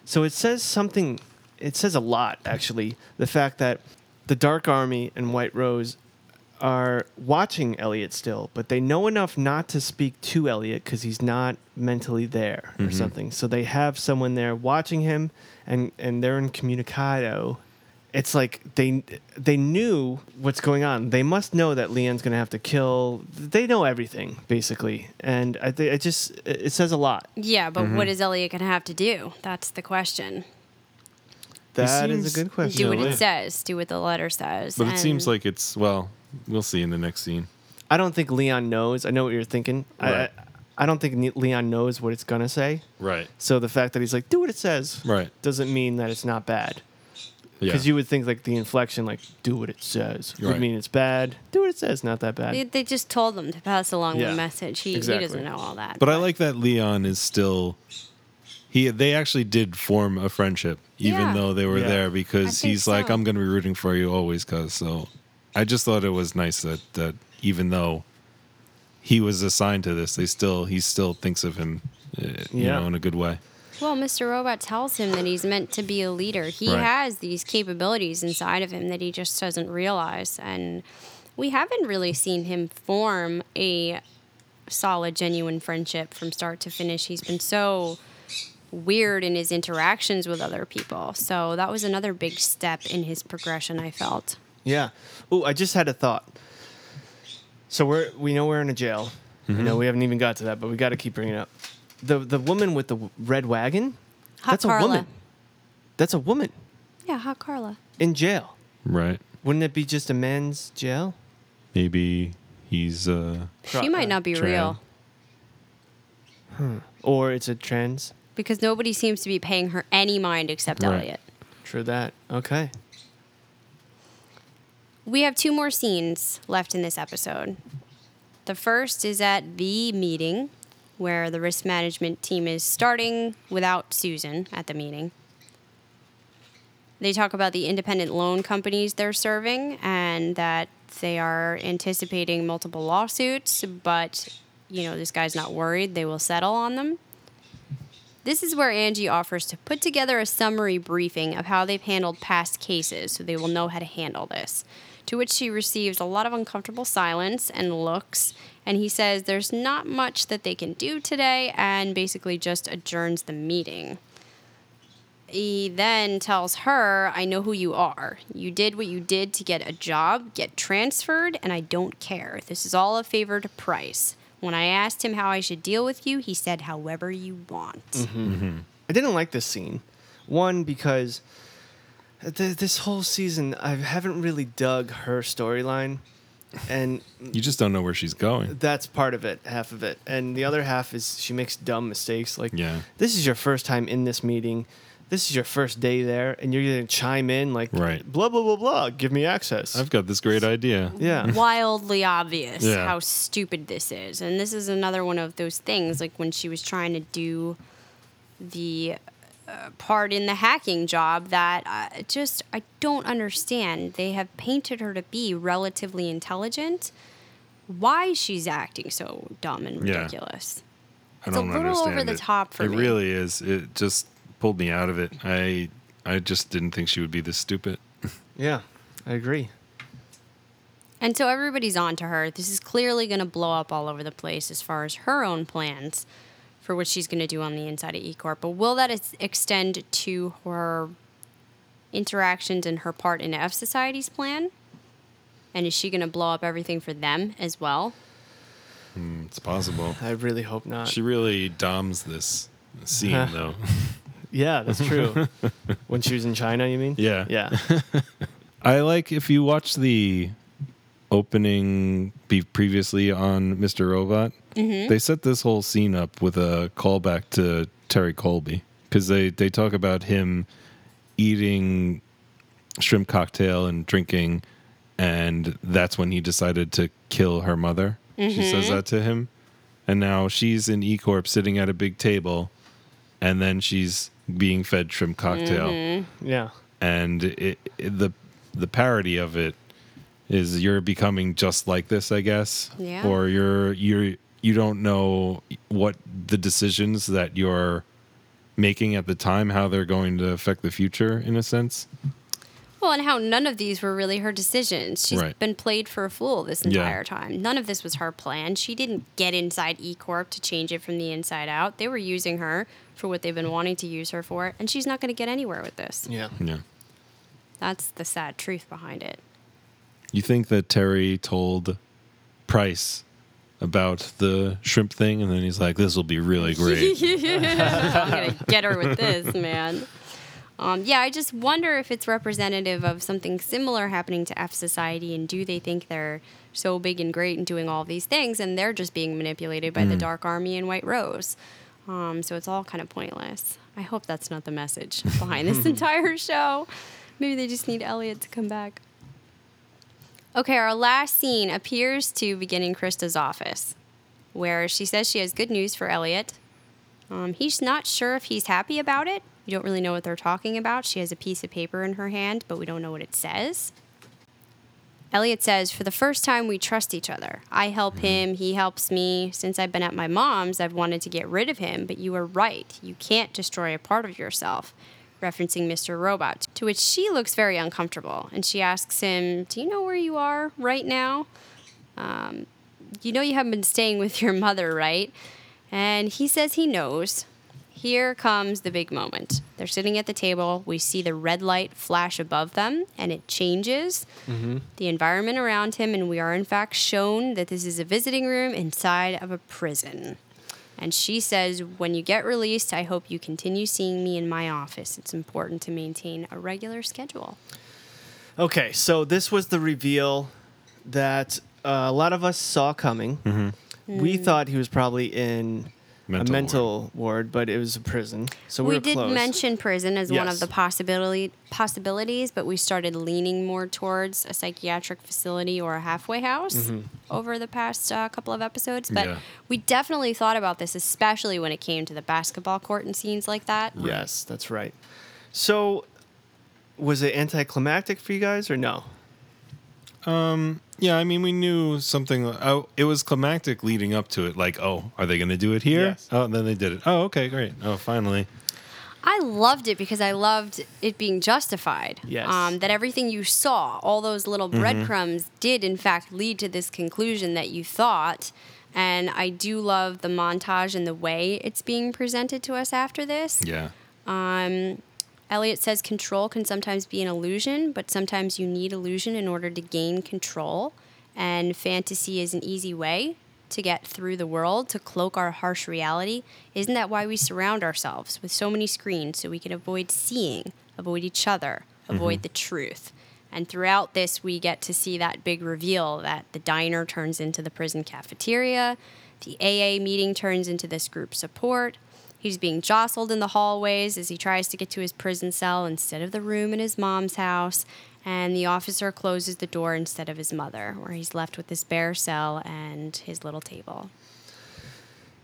So it says something. It says a lot, actually. The fact that the Dark Army and White Rose are watching Elliot still, but they know enough not to speak to Elliot because he's not mentally there or mm-hmm. something. So they have someone there watching him, and and they're in communicado. It's like they they knew what's going on. They must know that Leon's gonna have to kill. They know everything basically, and I think it just it it says a lot. Yeah, but what mm-hmm. is Elliot going to have to do? That's the question. That is a good question. Do what it says, do what the letter says. But it seems like it's well. We'll see in the next scene. I don't think Leon knows. I know what you're thinking. Right. I, I don't think Leon knows what it's gonna say. Right. So the fact that he's like, "Do what it says," Right. doesn't mean that it's not bad. Yeah. Because you would think like the inflection, like "Do what it says," would Right. mean it's bad. Do what it says, not that bad. They, they just told them to pass along Yeah, the message. He, exactly. he doesn't know all that. But I like that Leon is still. He they actually did form a friendship, even Yeah. though they were Yeah. there because think he's like, so. I'm going to be rooting for you always, cause so. I just thought it was nice that that even though he was assigned to this, they still he still thinks of him, uh, you Yeah. know, in a good way. Well, Mr. Robot tells him that he's meant to be a leader. He Right. has these capabilities inside of him that he just doesn't realize. And we haven't really seen him form a solid, genuine friendship from start to finish. He's been so weird in his interactions with other people. So that was another big step in his progression, I felt. Yeah. Oh, I just had a thought. So we're we know we're in a jail. You know we haven't even got to that, but we got to keep bringing it up. The the woman with the w- red wagon. Hot that's Carla. a woman. That's a woman Yeah, Hot Carla. in jail. Right. Wouldn't it be just a men's jail? Maybe he's uh She might uh, not be Tran. real Or it's a trans. Because nobody seems to be paying her any mind except Right. Elliot. True that. Okay. We have two more scenes left in this episode. The first is at the meeting where the risk management team is starting without Susan at the meeting. They talk about the independent loan companies they're serving and that they are anticipating multiple lawsuits, but you know, this guy's not worried they will settle on them. This is where Angie offers to put together a summary briefing of how they've handled past cases so they will know how to handle this. To which she receives a lot of uncomfortable silence and looks, and he says there's not much that they can do today and basically just adjourns the meeting. He then tells her, I know who you are. You did what you did to get a job, get transferred, and I don't care. This is all a favor to Price. When I asked him how I should deal with you, he said, however you want. Mm-hmm. Mm-hmm. I didn't like this scene. One because th- this whole season I haven't really dug her storyline, and you just don't know where she's going. that's part of it, half of it, and the other half is she makes dumb mistakes. Like, Yeah. this is your first time in this meeting. This is your first day there, and you're gonna chime in like, Right. blah blah blah blah. Give me access. I've got this great idea. yeah. Wildly obvious Yeah. how stupid this is. And this is another one of those things, like when she was trying to do the uh, part in the hacking job that I just I don't understand. They have painted her to be relatively intelligent. Why she's acting so dumb and Yeah. ridiculous? I It's a don't little understand over the top for it me. It really is. It just pulled me out of it. I I just didn't think she would be this stupid. Yeah, I agree. And so everybody's on to her. This is clearly going to blow up all over the place as far as her own plans for what she's going to do on the inside of eCorp. But will that extend to her interactions and her part in fsociety's plan? And is she going to blow up everything for them as well? Hmm, it's possible. I really hope not. She really doms this scene though. yeah, that's true. when she was in China, you mean? Yeah. Yeah. I like if you watch the opening be previously on Mr. Robot, mm-hmm. they set this whole scene up with a callback to Terry Colby because they, they talk about him eating shrimp cocktail and drinking, and that's when he decided to kill her mother. She says mm-hmm. that to him. And now she's in E Corp sitting at a big table, and then she's being fed shrimp cocktail mm-hmm. Yeah. and it, it- the the parody of it is you're becoming just like this, I guess. Yeah. Or you're you're you don't know what the decisions that you're making at the time how they're going to affect the future in a sense. Well, and how none of these were really her decisions. She's Right. been played for a fool this Yeah. entire time. None of this was her plan. She didn't get inside E Corp to change it from the inside out. They were using her for what they've been wanting to use her for, and she's not going to get anywhere with this. Yeah. Yeah. That's the sad truth behind it. You think that Terry told Price about the shrimp thing and then he's like this will be really great. I'm gonna get her with this, man. Um, yeah, I just wonder if it's representative of something similar happening to fsociety, and do they think they're so big and great and doing all these things, and they're just being manipulated by the Dark Army and White Rose? Um, so it's all kind of pointless. I hope that's not the message behind this entire show. Maybe they just need Elliot to come back. Okay, our last scene appears to begin in Krista's office, where she says she has good news for Elliot. Um, he's not sure if he's happy about it. We don't really know what they're talking about. She has a piece of paper in her hand, but we don't know what it says. Elliot says, For the first time, we trust each other. I help him, he helps me. Since I've been at my mom's, I've wanted to get rid of him, but you were right. You can't destroy a part of yourself. Referencing Mr. Robot, to which she looks very uncomfortable. And she asks him, Do you know where you are right now? Um, you know you haven't been staying with your mother, right? And he says he knows. Here comes the big moment. They're sitting at the table. We see the red light flash above them, and it changes mm-hmm. the environment around him. And we are, in fact, shown that this is a visiting room inside of a prison. And she says, When you get released, I hope you continue seeing me in my office. It's important to maintain a regular schedule. Okay, so this was the reveal that uh, a lot of us saw coming. Mm-hmm. We mm. thought he was probably in Mental a mental ward. but it was a prison. So we, we were did close. mention prison as one of the possibility possibilities, but we started leaning more towards a psychiatric facility or a halfway house Mm-hmm. over the past uh, couple of episodes. But Yeah. we definitely thought about this, especially when it came to the basketball court and scenes like that. Yes, that's right. So, was it anticlimactic for you guys or no? Yeah, I mean, we knew something. Oh, it was climactic leading up to it. Like, oh, are they going to do it here? Yes. Oh, and then they did it. Oh, okay, great. Oh, finally. I loved it because I loved it being justified. Yes. Um, that everything you saw, all those little breadcrumbs, did in fact lead to this conclusion that you thought. And I do love the montage and the way it's being presented to us after this. Yeah. Um, Elliot says control can sometimes be an illusion, but sometimes you need illusion in order to gain control. And fantasy is an easy way to get through the world, to cloak our harsh reality. Isn't that why we surround ourselves with so many screens so we can avoid seeing, avoid each other, mm-hmm. avoid the truth? And throughout this, we get to see that big reveal that the diner turns into the prison cafeteria, the AA meeting turns into this group support. He's being jostled in the hallways as he tries to get to his prison cell instead of the room in his mom's house. And the officer closes the door instead of his mother, where he's left with this bare cell and his little table.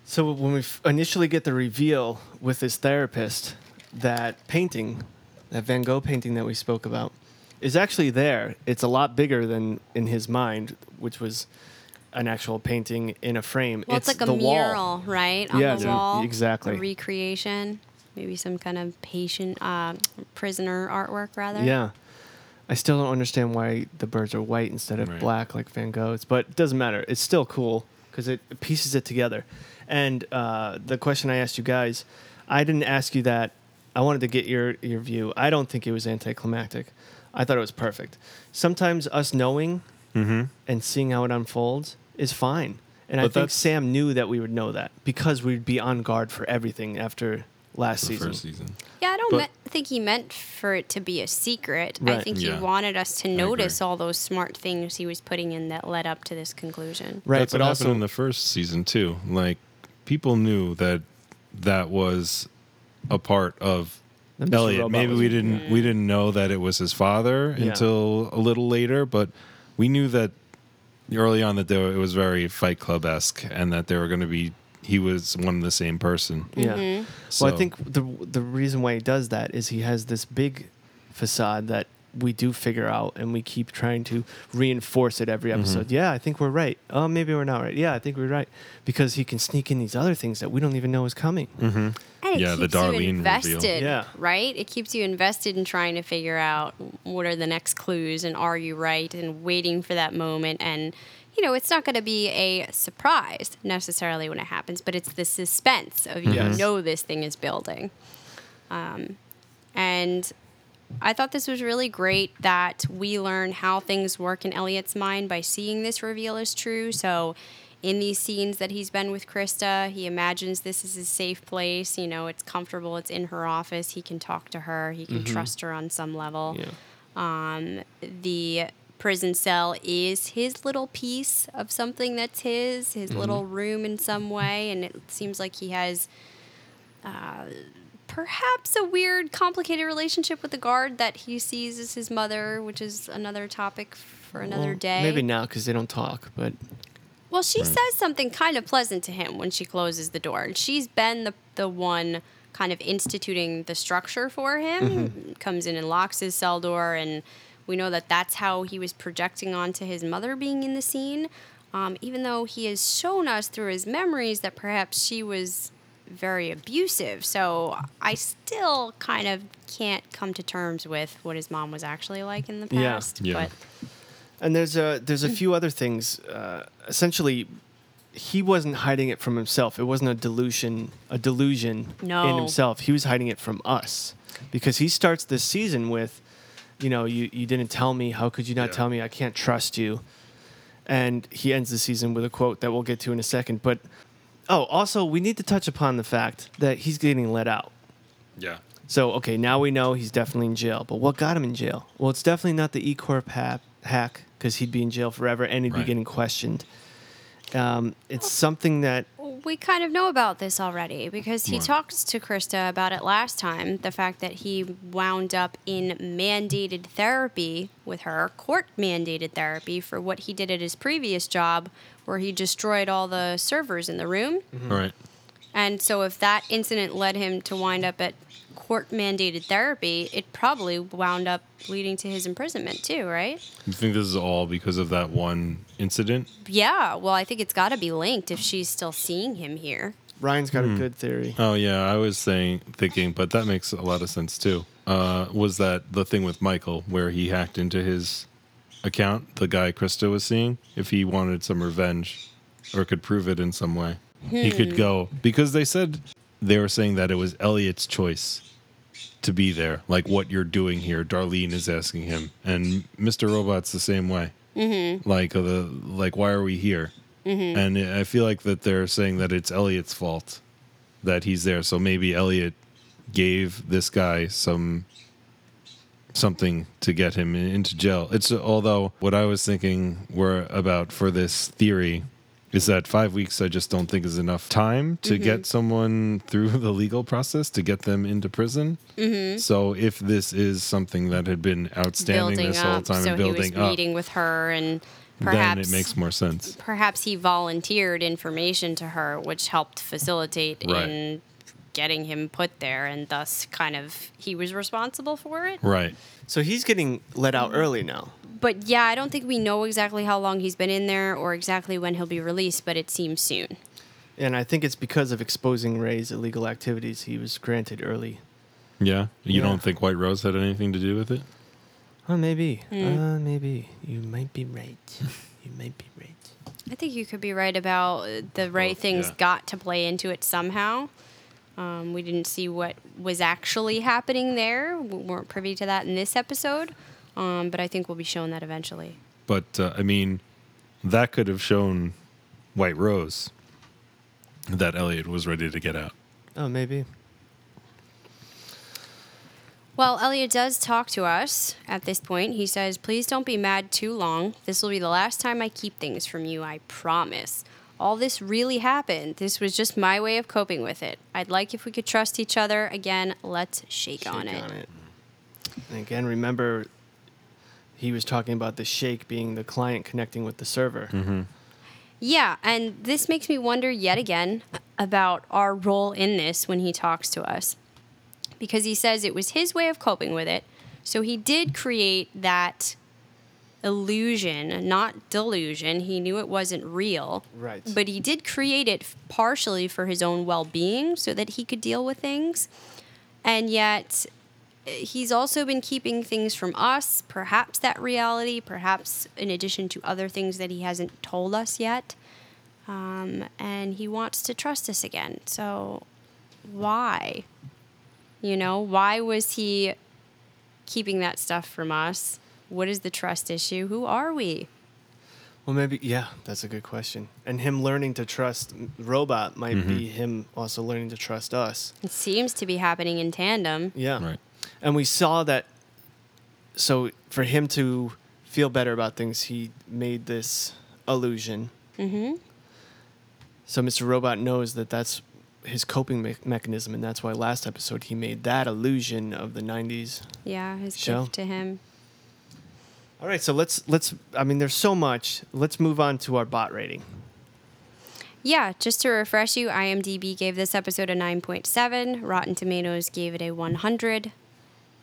So when we initially get the reveal with his therapist, that painting, that Van Gogh painting that we spoke about, is actually there. It's a lot bigger than in his mind, which was an actual painting in a frame. Well, it's, like a the wall. mural, right? On Yeah, the dude, wall. exactly. A recreation. Maybe some kind of patient, uh, prisoner artwork, rather. Yeah. I still don't understand why the birds are white instead of Right. black like Van Gogh's, but it doesn't matter. It's still cool because it pieces it together. And uh, the question I asked you guys, I didn't ask you that. I wanted to get your, your view. I don't think it was anticlimactic. I thought it was perfect. Sometimes us knowing and seeing how it unfolds is fine. And I think Sam knew that we would know that because we'd be on guard for everything after last The season. first season. Yeah, I don't But- me- think he meant for it to be a secret. I think Yeah. he wanted us to notice all those smart things he was putting in that led up to this conclusion. Right, That's but also in the first season too. Like people knew that that was a part of That Elliot. Maybe we didn't we didn't know that it was his father Yeah. until a little later, but we knew that early on that there, it was very Fight Club esque, and that they were going to be he was one and the same person. Yeah. Mm-hmm. So, Well, I think the the reason why he does that is he has this big facade that we do figure out, and we keep trying to reinforce it every episode. Yeah, I think we're right. Oh, maybe we're not right. Yeah, I think we're right because he can sneak in these other things that we don't even know is coming. And it Yeah, the keeps you Darlene reveal. Yeah. right? It keeps you invested in trying to figure out what are the next clues and are you right and waiting for that moment. And, you know, it's not going to be a surprise necessarily when it happens, but it's the suspense of you Yes. know this thing is building. Um, and I thought this was really great that we learn how things work in Elliot's mind by seeing this reveal is true. So, in these scenes that he's been with Krista, he imagines this is his safe place. You know, it's comfortable, it's in her office. He can talk to her, he can trust her on some level. Yeah. Um, the prison cell is his little piece of something that's his, his little room in some way. And it seems like he has uh, perhaps a weird, complicated relationship with the guard that he sees as his mother, which is another topic for another Well, day. Maybe not because they don't talk, but Well, she says something kind of pleasant to him when she closes the door. And she's been the, the one kind of instituting the structure for him. Comes in and locks his cell door. And we know that that's how he was projecting onto his mother being in the scene. Um, even though he has shown us through his memories that perhaps she was very abusive. So I still kind of can't come to terms with what his mom was actually like in the Yeah. past. Yeah. But And there's a there's a few other things. Uh, essentially, he wasn't hiding it from himself. It wasn't a delusion, a delusion in himself. He was hiding it from us because he starts this season with, you know, you, you didn't tell me. How could you not Yeah. tell me? I can't trust you. And he ends the season with a quote that we'll get to in a second. But oh, also we need to touch upon the fact that he's getting let out. Yeah. So okay, now we know he's definitely in jail. But what got him in jail? Well, it's definitely not the E Corp ha- hack because he'd be in jail forever and he'd be getting questioned. Um, it's something that we kind of know about this already because he Right. talked to Krista about it last time. The fact that he wound up in mandated therapy with her, court mandated therapy for what he did at his previous job, where he destroyed all the servers in the room. All right. And so, if that incident led him to wind up at court mandated therapy, it probably wound up leading to his imprisonment too, right? You think this is all because of that one incident? Yeah, well, I think it's got to be linked if she's still seeing him here. Ryan's got a good theory. Oh yeah, I was saying thinking, but that makes a lot of sense too. Uh, was that the thing with Michael where he hacked into his account, the guy Krista was seeing, if he wanted some revenge or could prove it in some way, he could go because they said they were saying that it was Elliot's choice to be there, like what you're doing here. Darlene is asking him, and Mr. Robot's the same way. Mm-hmm. Like uh, the like, why are we here? Mm-hmm. And I feel like that they're saying that it's Elliot's fault that he's there. So maybe Elliot gave this guy some something to get him into jail. It's although what I was thinking were about for this theory is that five weeks I just don't think is enough time to get someone through the legal process to get them into prison. Mm-hmm. So if this is something that had been outstanding building this whole up, time so and he building was up, meeting with her, and perhaps then it makes more sense. perhaps he volunteered information to her, which helped facilitate Right. in getting him put there, and thus kind of he was responsible for it. Right. So he's getting let out early now. But yeah, I don't think we know exactly how long he's been in there or exactly when he'll be released, but it seems soon. And I think it's because of exposing Ray's illegal activities he was granted early. Yeah. You Yeah. don't think White Rose had anything to do with it? Oh, maybe. Hmm. Uh, maybe. You might be right. you might be right. I think you could be right about uh, the Ray Well, things yeah. got to play into it somehow. Um, we didn't see what was actually happening there. We weren't privy to that in this episode, um, but I think we'll be shown that eventually. But uh, I mean, that could have shown White Rose that Elliot was ready to get out. Oh, maybe. Well, Elliot does talk to us at this point. He says, Please don't be mad too long. This will be the last time I keep things from you, I promise. All this really happened. This was just my way of coping with it. I'd like if we could trust each other. Again, let's shake, on, Shake it. And again, remember, he was talking about the shake being the client connecting with the server. Mm-hmm. Yeah, and this makes me wonder yet again about our role in this when he talks to us. Because he says it was his way of coping with it. So he did create that illusion, not delusion. He knew it wasn't real. Right. But he did create it partially for his own well being so that he could deal with things. And yet, he's also been keeping things from us, perhaps that reality, perhaps in addition to other things that he hasn't told us yet. Um, and he wants to trust us again. So, why? You know, why was he keeping that stuff from us? What is the trust issue? Who are we? Well, maybe, yeah, that's a good question. And him learning to trust Robot might Mm-hmm. be him also learning to trust us. It seems to be happening in tandem. Yeah. Right. And we saw that. So for him to feel better about things, he made this illusion. Mm-hmm. So Mr. Robot knows that that's his coping me- mechanism, and that's why last episode he made that illusion of the '90s. Yeah, his Show. gift to him. All right, so let's let's. I mean, there's so much. Let's move on to our bot rating. Yeah, just to refresh you, IMDb gave this episode a 9.7. Rotten Tomatoes gave it a 100.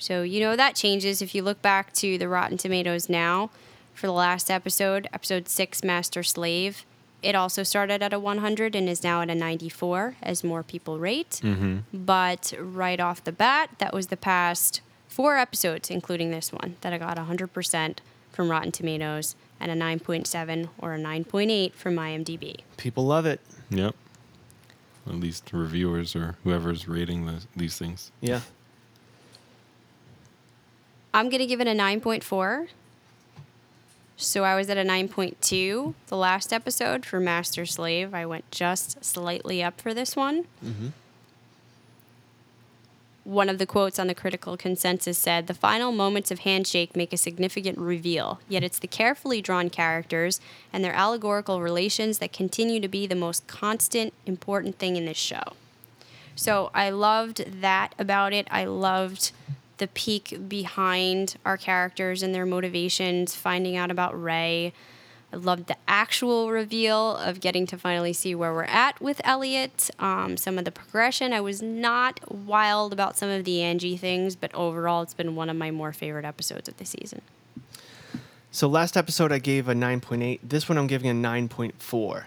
So, you know, that changes if you look back to the Rotten Tomatoes now for the last episode, episode 6, Master Slave. It also started at a 100 and is now at a 94 as more people rate. Mm-hmm. But right off the bat, that was the past four episodes, including this one, that I got 100% from Rotten Tomatoes. and a 9.7 or a 9.8 from IMDb. People love it. Yep. At least reviewers or whoever's rating the, these things. Yeah. I'm going to give it a 9.4. So I was at a 9.2 the last episode for Master Slave. I went just slightly up for this one. Mm-hmm. One of the quotes on the critical consensus said, The final moments of Handshake make a significant reveal, yet it's the carefully drawn characters and their allegorical relations that continue to be the most constant, important thing in this show. So I loved that about it. I loved the peek behind our characters and their motivations, finding out about Ray. I loved the actual reveal of getting to finally see where we're at with Elliot. Um, some of the progression. I was not wild about some of the Angie things, but overall, it's been one of my more favorite episodes of the season. So last episode I gave a 9.8. This one I'm giving a 9.4.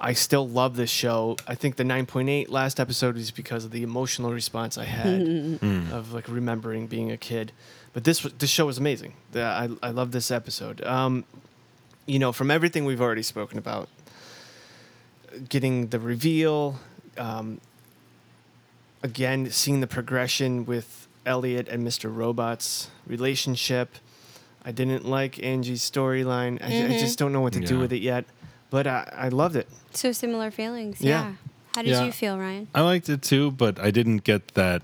I still love this show. I think the 9.8 last episode is because of the emotional response I had of like remembering being a kid. But this this show was amazing. The, I I love this episode. Um, you know, from everything we've already spoken about, getting the reveal, um, again seeing the progression with Elliot and Mr. Robot's relationship. I didn't like Angie's storyline. I, I just don't know what to do with it yet, but I, I loved it. So similar feelings. Yeah. Yeah. How did Yeah. you feel, Ryan? I liked it too, but I didn't get that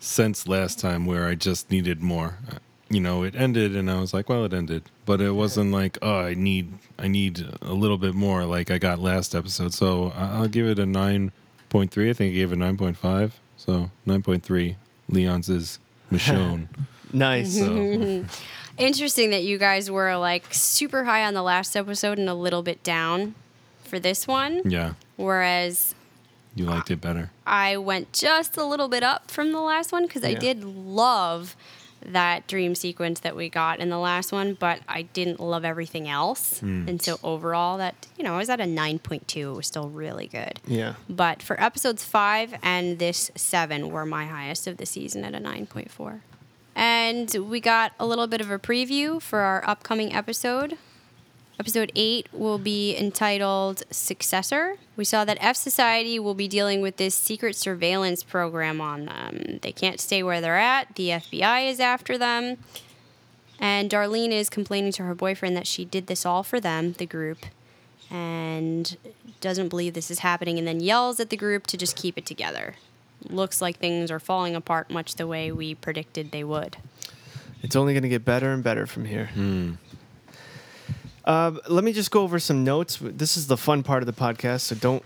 sense last time where I just needed more. Uh, You know, it ended and I was like, well, it ended. But it wasn't like, oh, I need I need a little bit more like I got last episode. So I- I'll give it a 9.3. I think I gave it 9.5. So 9.3. Leon's is Michonne. Nice. So Interesting that you guys were like super high on the last episode and a little bit down for this one, yeah, whereas you liked it better. I went just a little bit up from the last one because I did love that dream sequence that we got in the last one, but I didn't love everything else. Mm. And so overall, that, you know, I was at a 9.2. It was still really good. yeah. But for episodes five and this seven were my highest of the season at a 9.4. And we got a little bit of a preview for our upcoming episode. Episode eight will be entitled Successor. We saw that fsociety will be dealing with this secret surveillance program on them. They can't stay where they're at, the FBI is after them. And Darlene is complaining to her boyfriend that she did this all for them, the group, and doesn't believe this is happening and then yells at the group to just keep it together. Looks like things are falling apart much the way we predicted they would. It's only going to get better and better from here. Uh, let me just go over some notes. This is the fun part of the podcast, so don't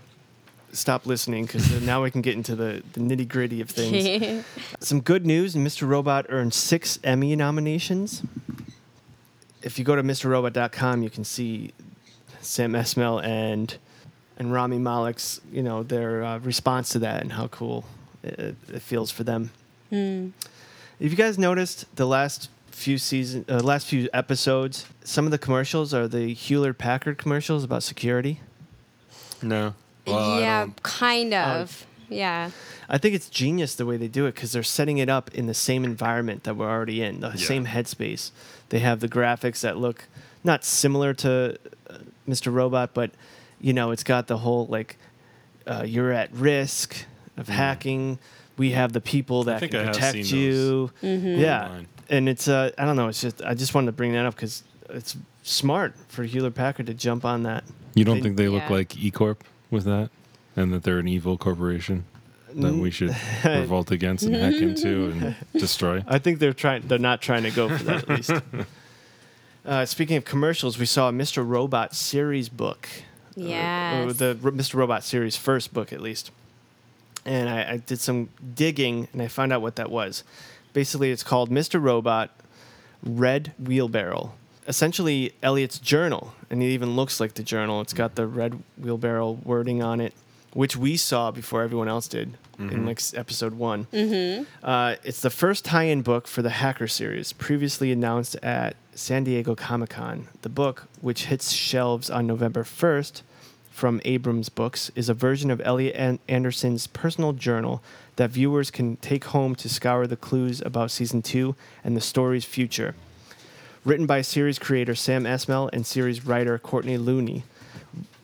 stop listening because now we can get into the, the nitty gritty of things. some good news Mr. Robot earned six Emmy nominations. If you go to MrRobot.com, you can see Sam Esmail and and Rami Malek's, you know, their uh, response to that and how cool it, it feels for them. Have you guys noticed the last few season, uh, last few episodes? Some of the commercials are the Hewlett Packard commercials about security. No. yeah, kind of. yeah. I think it's genius the way they do it because they're setting it up in the same environment that we're already in, the same headspace. They have the graphics that look not similar to uh, Mr. Robot, but you know, it's got the whole like uh, you're at risk of hacking. We have the people that think can I have protect seen you. Mm-hmm. Yeah, Online. and it's uh, I don't know. It's just I just wanted to bring that up because it's smart for Hewlett Packard to jump on that. You don't They- think they look Yeah. like E Corp with that, and that they're an evil corporation that we should revolt against and hack into and destroy? I think they're trying. They're not trying to go for that at least. Uh, speaking of commercials, we saw a Mr. Robot series book. Uh, the R- Mr. Robot series first book, at least. And I, I did some digging, and I found out what that was. Basically, it's called Mr. Robot Red Wheelbarrow. Essentially, Elliot's journal, and it even looks like the journal. It's got the red wheelbarrow wording on it, which we saw before everyone else did in like episode one. Uh, it's the first tie-in book for the Hacker series, previously announced at San Diego Comic Con. The book, which hits shelves on November 1st from Abrams Books, is a version of Elliot Anderson's personal journal that viewers can take home to scour the clues about season two and the story's future. Written by series creator Sam Esmail and series writer Courtney Looney.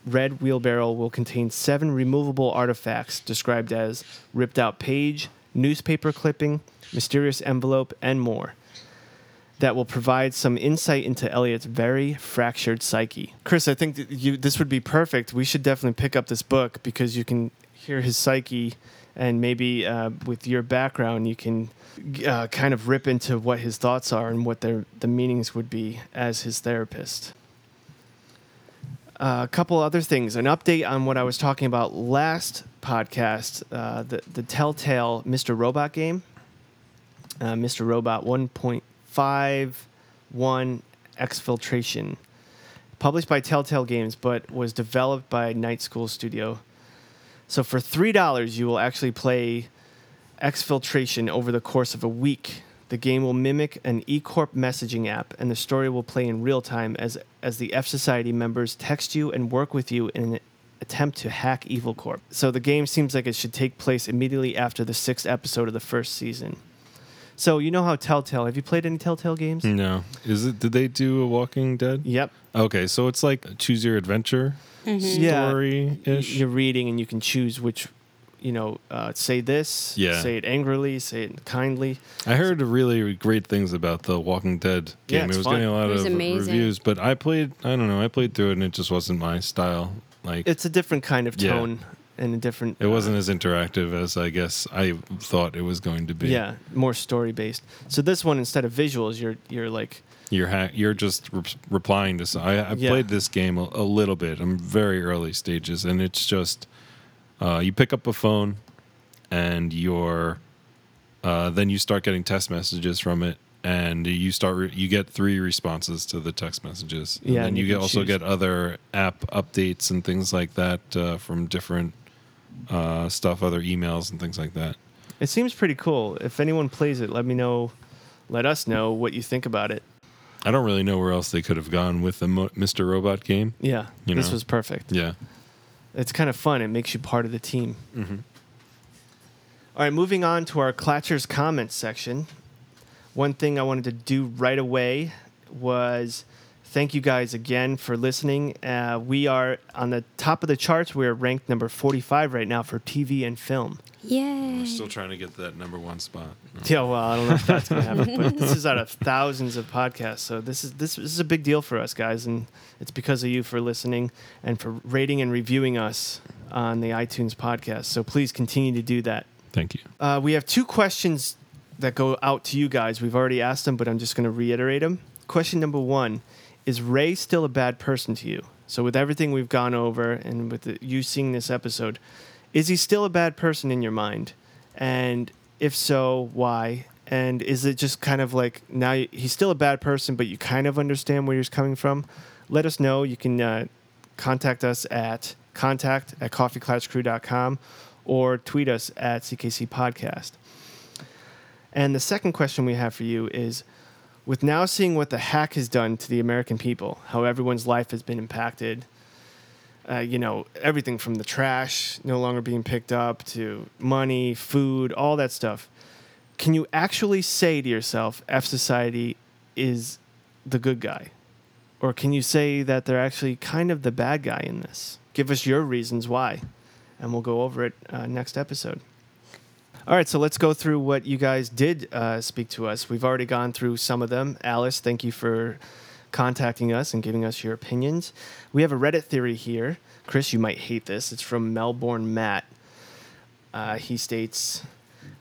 Red Wheelbarrow will contain seven removable artifacts described as ripped out page, newspaper clipping, mysterious envelope, and more that will provide some insight into Elliot's very fractured psyche. Chris, I think you, this would be perfect. We should definitely pick up this book because you can hear his psyche, and maybe uh, with your background, you can uh, kind of rip into what his thoughts are and what their the meanings would be as his therapist. Uh, a couple other things. An update on what I was talking about last podcast. Uh, the the Telltale Mr. Robot game. Uh, Mr. Robot 1.51 Exfiltration, published by Telltale Games, but was developed by Night School Studio. So for three dollars, you will actually play Exfiltration over the course of a week. The game will mimic an eCorp messaging app, and the story will play in real time as as the fsociety members text you and work with you in an attempt to hack Evil Corp. So the game seems like it should take place immediately after the sixth episode of the first season. So you know how Telltale? Have you played any Telltale games? No, is it? Did they do a Walking Dead? Yep. Okay, so it's like a choose your adventure Yeah. story ish. You're reading and you can choose which, you know, uh, say this, Yeah. say it angrily, say it kindly. I heard really great things about the Walking Dead Yeah, game. it's it was fun. getting a lot of amazing. reviews, but I played. I don't know. I played through it, and it just wasn't my style. Like It's a different kind of Yeah. And a different. it uh, wasn't as interactive as I guess I thought it was going to be. Yeah, more story based. So this one, instead of visuals, you're you're like You're ha- you're just re- replying to. s- I, I've Yeah. played this game a, a little bit. I'm very early stages, and it's just uh, you pick up a phone, and you're uh, then you start getting text messages from it, and you start re- you get three responses to the text messages. And Yeah, then and you, you get also choose. get other app updates and things like that uh, from different uh, stuff, other emails and things like that. it seems pretty cool. If anyone plays it, let me know. Let us know what you think about it. I don't really know where else they could have gone with the Mo- Mr. Robot game. Yeah, You this know. was perfect. Yeah. It's kind of fun. It makes you part of the team. Mm-hmm. All right, moving on to our Clatchers comments section. One thing I wanted to do right away was thank you guys again for listening. Uh, we are on the top of the charts. We're ranked number 45 right now for TV and film. Yay. We're still trying to get that number one spot. Yeah, well, I don't know if that's going to happen, but this is out of thousands of podcasts. So this is this, this is a big deal for us guys, and it's because of you for listening and for rating and reviewing us on the iTunes podcast. So please continue to do that. Thank you. Uh, we have two questions that go out to you guys. We've already asked them, but I'm just going to reiterate them. Question number one Is Ray still a bad person to you? So, with everything we've gone over and with the, you seeing this episode, is he still a bad person in your mind? And if so, why? And is it just kind of like now he's still a bad person, but you kind of understand where he's coming from? Let us know. You can uh, contact us at contact at coffeeclatchcrew.com or tweet us at CKC Podcast. And the second question we have for you is with now seeing what the hack has done to the American people, how everyone's life has been impacted, uh, you know, everything from the trash no longer being picked up to money, food, all that stuff. Can you actually say to yourself, fsociety is the good guy? Or can you say that they're actually kind of the bad guy in this? Give us your reasons why, and we'll go over it uh, next episode. All right, so let's go through what you guys did uh, speak to us. We've already gone through some of them. Alice, thank you for contacting us and giving us your opinions. We have a Reddit theory here. Chris, you might hate this. It's from Melbourne Matt. Uh, he states,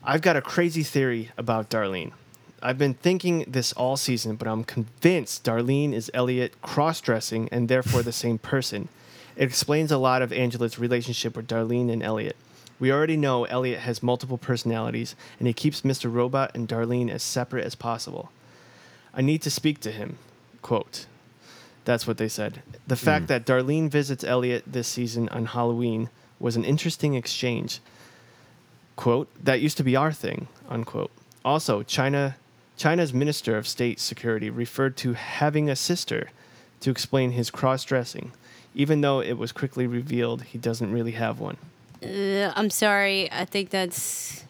I've got a crazy theory about Darlene. I've been thinking this all season, but I'm convinced Darlene is Elliot cross dressing and therefore the same person. It explains a lot of Angela's relationship with Darlene and Elliot. We already know Elliot has multiple personalities, and he keeps Mr. Robot and Darlene as separate as possible. I need to speak to him. Quote. That's what they said. The fact mm. that Darlene visits Elliot this season on Halloween was an interesting exchange. Quote, that used to be our thing, unquote. Also, China China's Minister of State Security referred to having a sister to explain his cross dressing, even though it was quickly revealed he doesn't really have one. Uh, I'm sorry. I think that's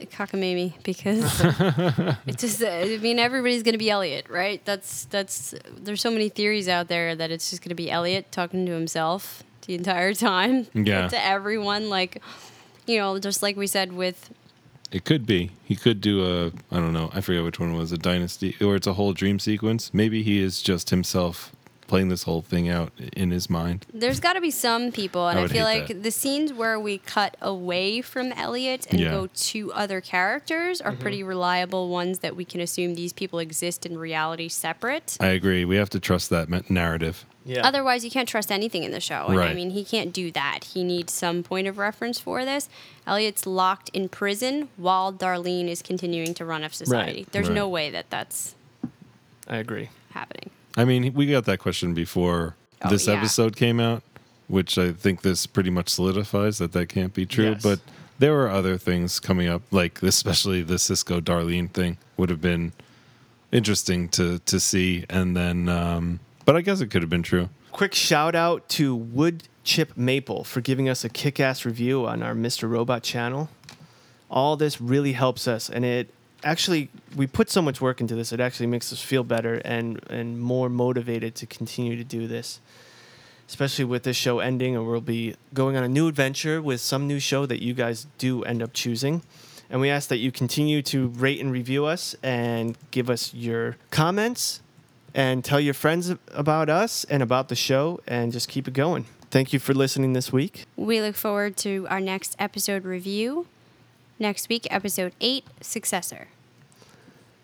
cockamamie because it's just uh, I mean everybody's gonna be Elliot, right? That's that's there's so many theories out there that it's just gonna be Elliot talking to himself the entire time. Yeah. to everyone, like you know, just like we said with It could be. He could do a I don't know. I forget which one it was a dynasty or it's a whole dream sequence. Maybe he is just himself playing this whole thing out in his mind. there's got to be some people, and I I, feel like that. the scenes where we cut away from Elliot and Yeah. go to other characters Mm-hmm. are pretty reliable ones that we can assume these people exist in reality separate. I agree. We have to trust that narrative. Yeah. Otherwise, you can't trust anything in the show. And I mean, he can't do that. He needs some point of reference for this. Elliot's locked in prison while Darlene is continuing to run fsociety. Right. There's Right. no way that that's I agree. happening. I mean, we got that question before Oh, this yeah. episode came out, which I think this pretty much solidifies that that can't be true. Yes. But there were other things coming up, like especially the Cisco Darlene thing would have been interesting to to see, and then, um, but I guess it could have been true. Quick shout out to Wood Chip Maple for giving us a kick ass review on our Mr. Robot channel. All this really helps us, and it actually, we put so much work into this, it actually makes us feel better and, and more motivated to continue to do this. Especially with this show ending, and we'll be going on a new adventure with some new show that you guys do end up choosing. And we ask that you continue to rate and review us and give us your comments and tell your friends about us and about the show and just keep it going. Thank you for listening this week. We look forward to our next episode review. Next week, episode 8 Successor.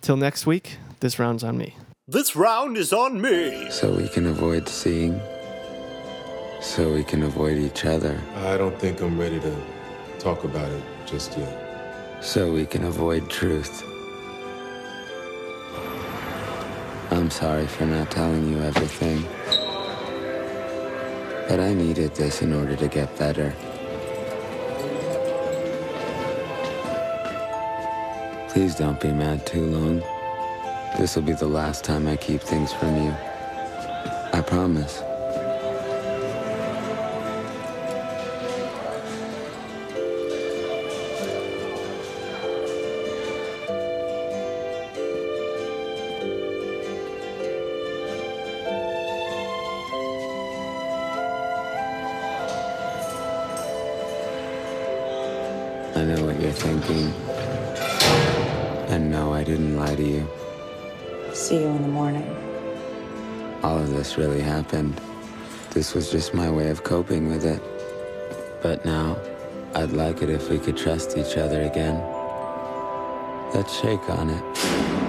Till next week, this round's on me. This round is on me. So we can avoid seeing. So we can avoid each other. I don't think I'm ready to talk about it just yet. So we can avoid truth. I'm sorry for not telling you everything. But I needed this in order to get better. Please don't be mad too long. This will be the last time I keep things from you. I promise. Happened. This was just my way of coping with it. But now, I'd like it if we could trust each other again. Let's shake on it.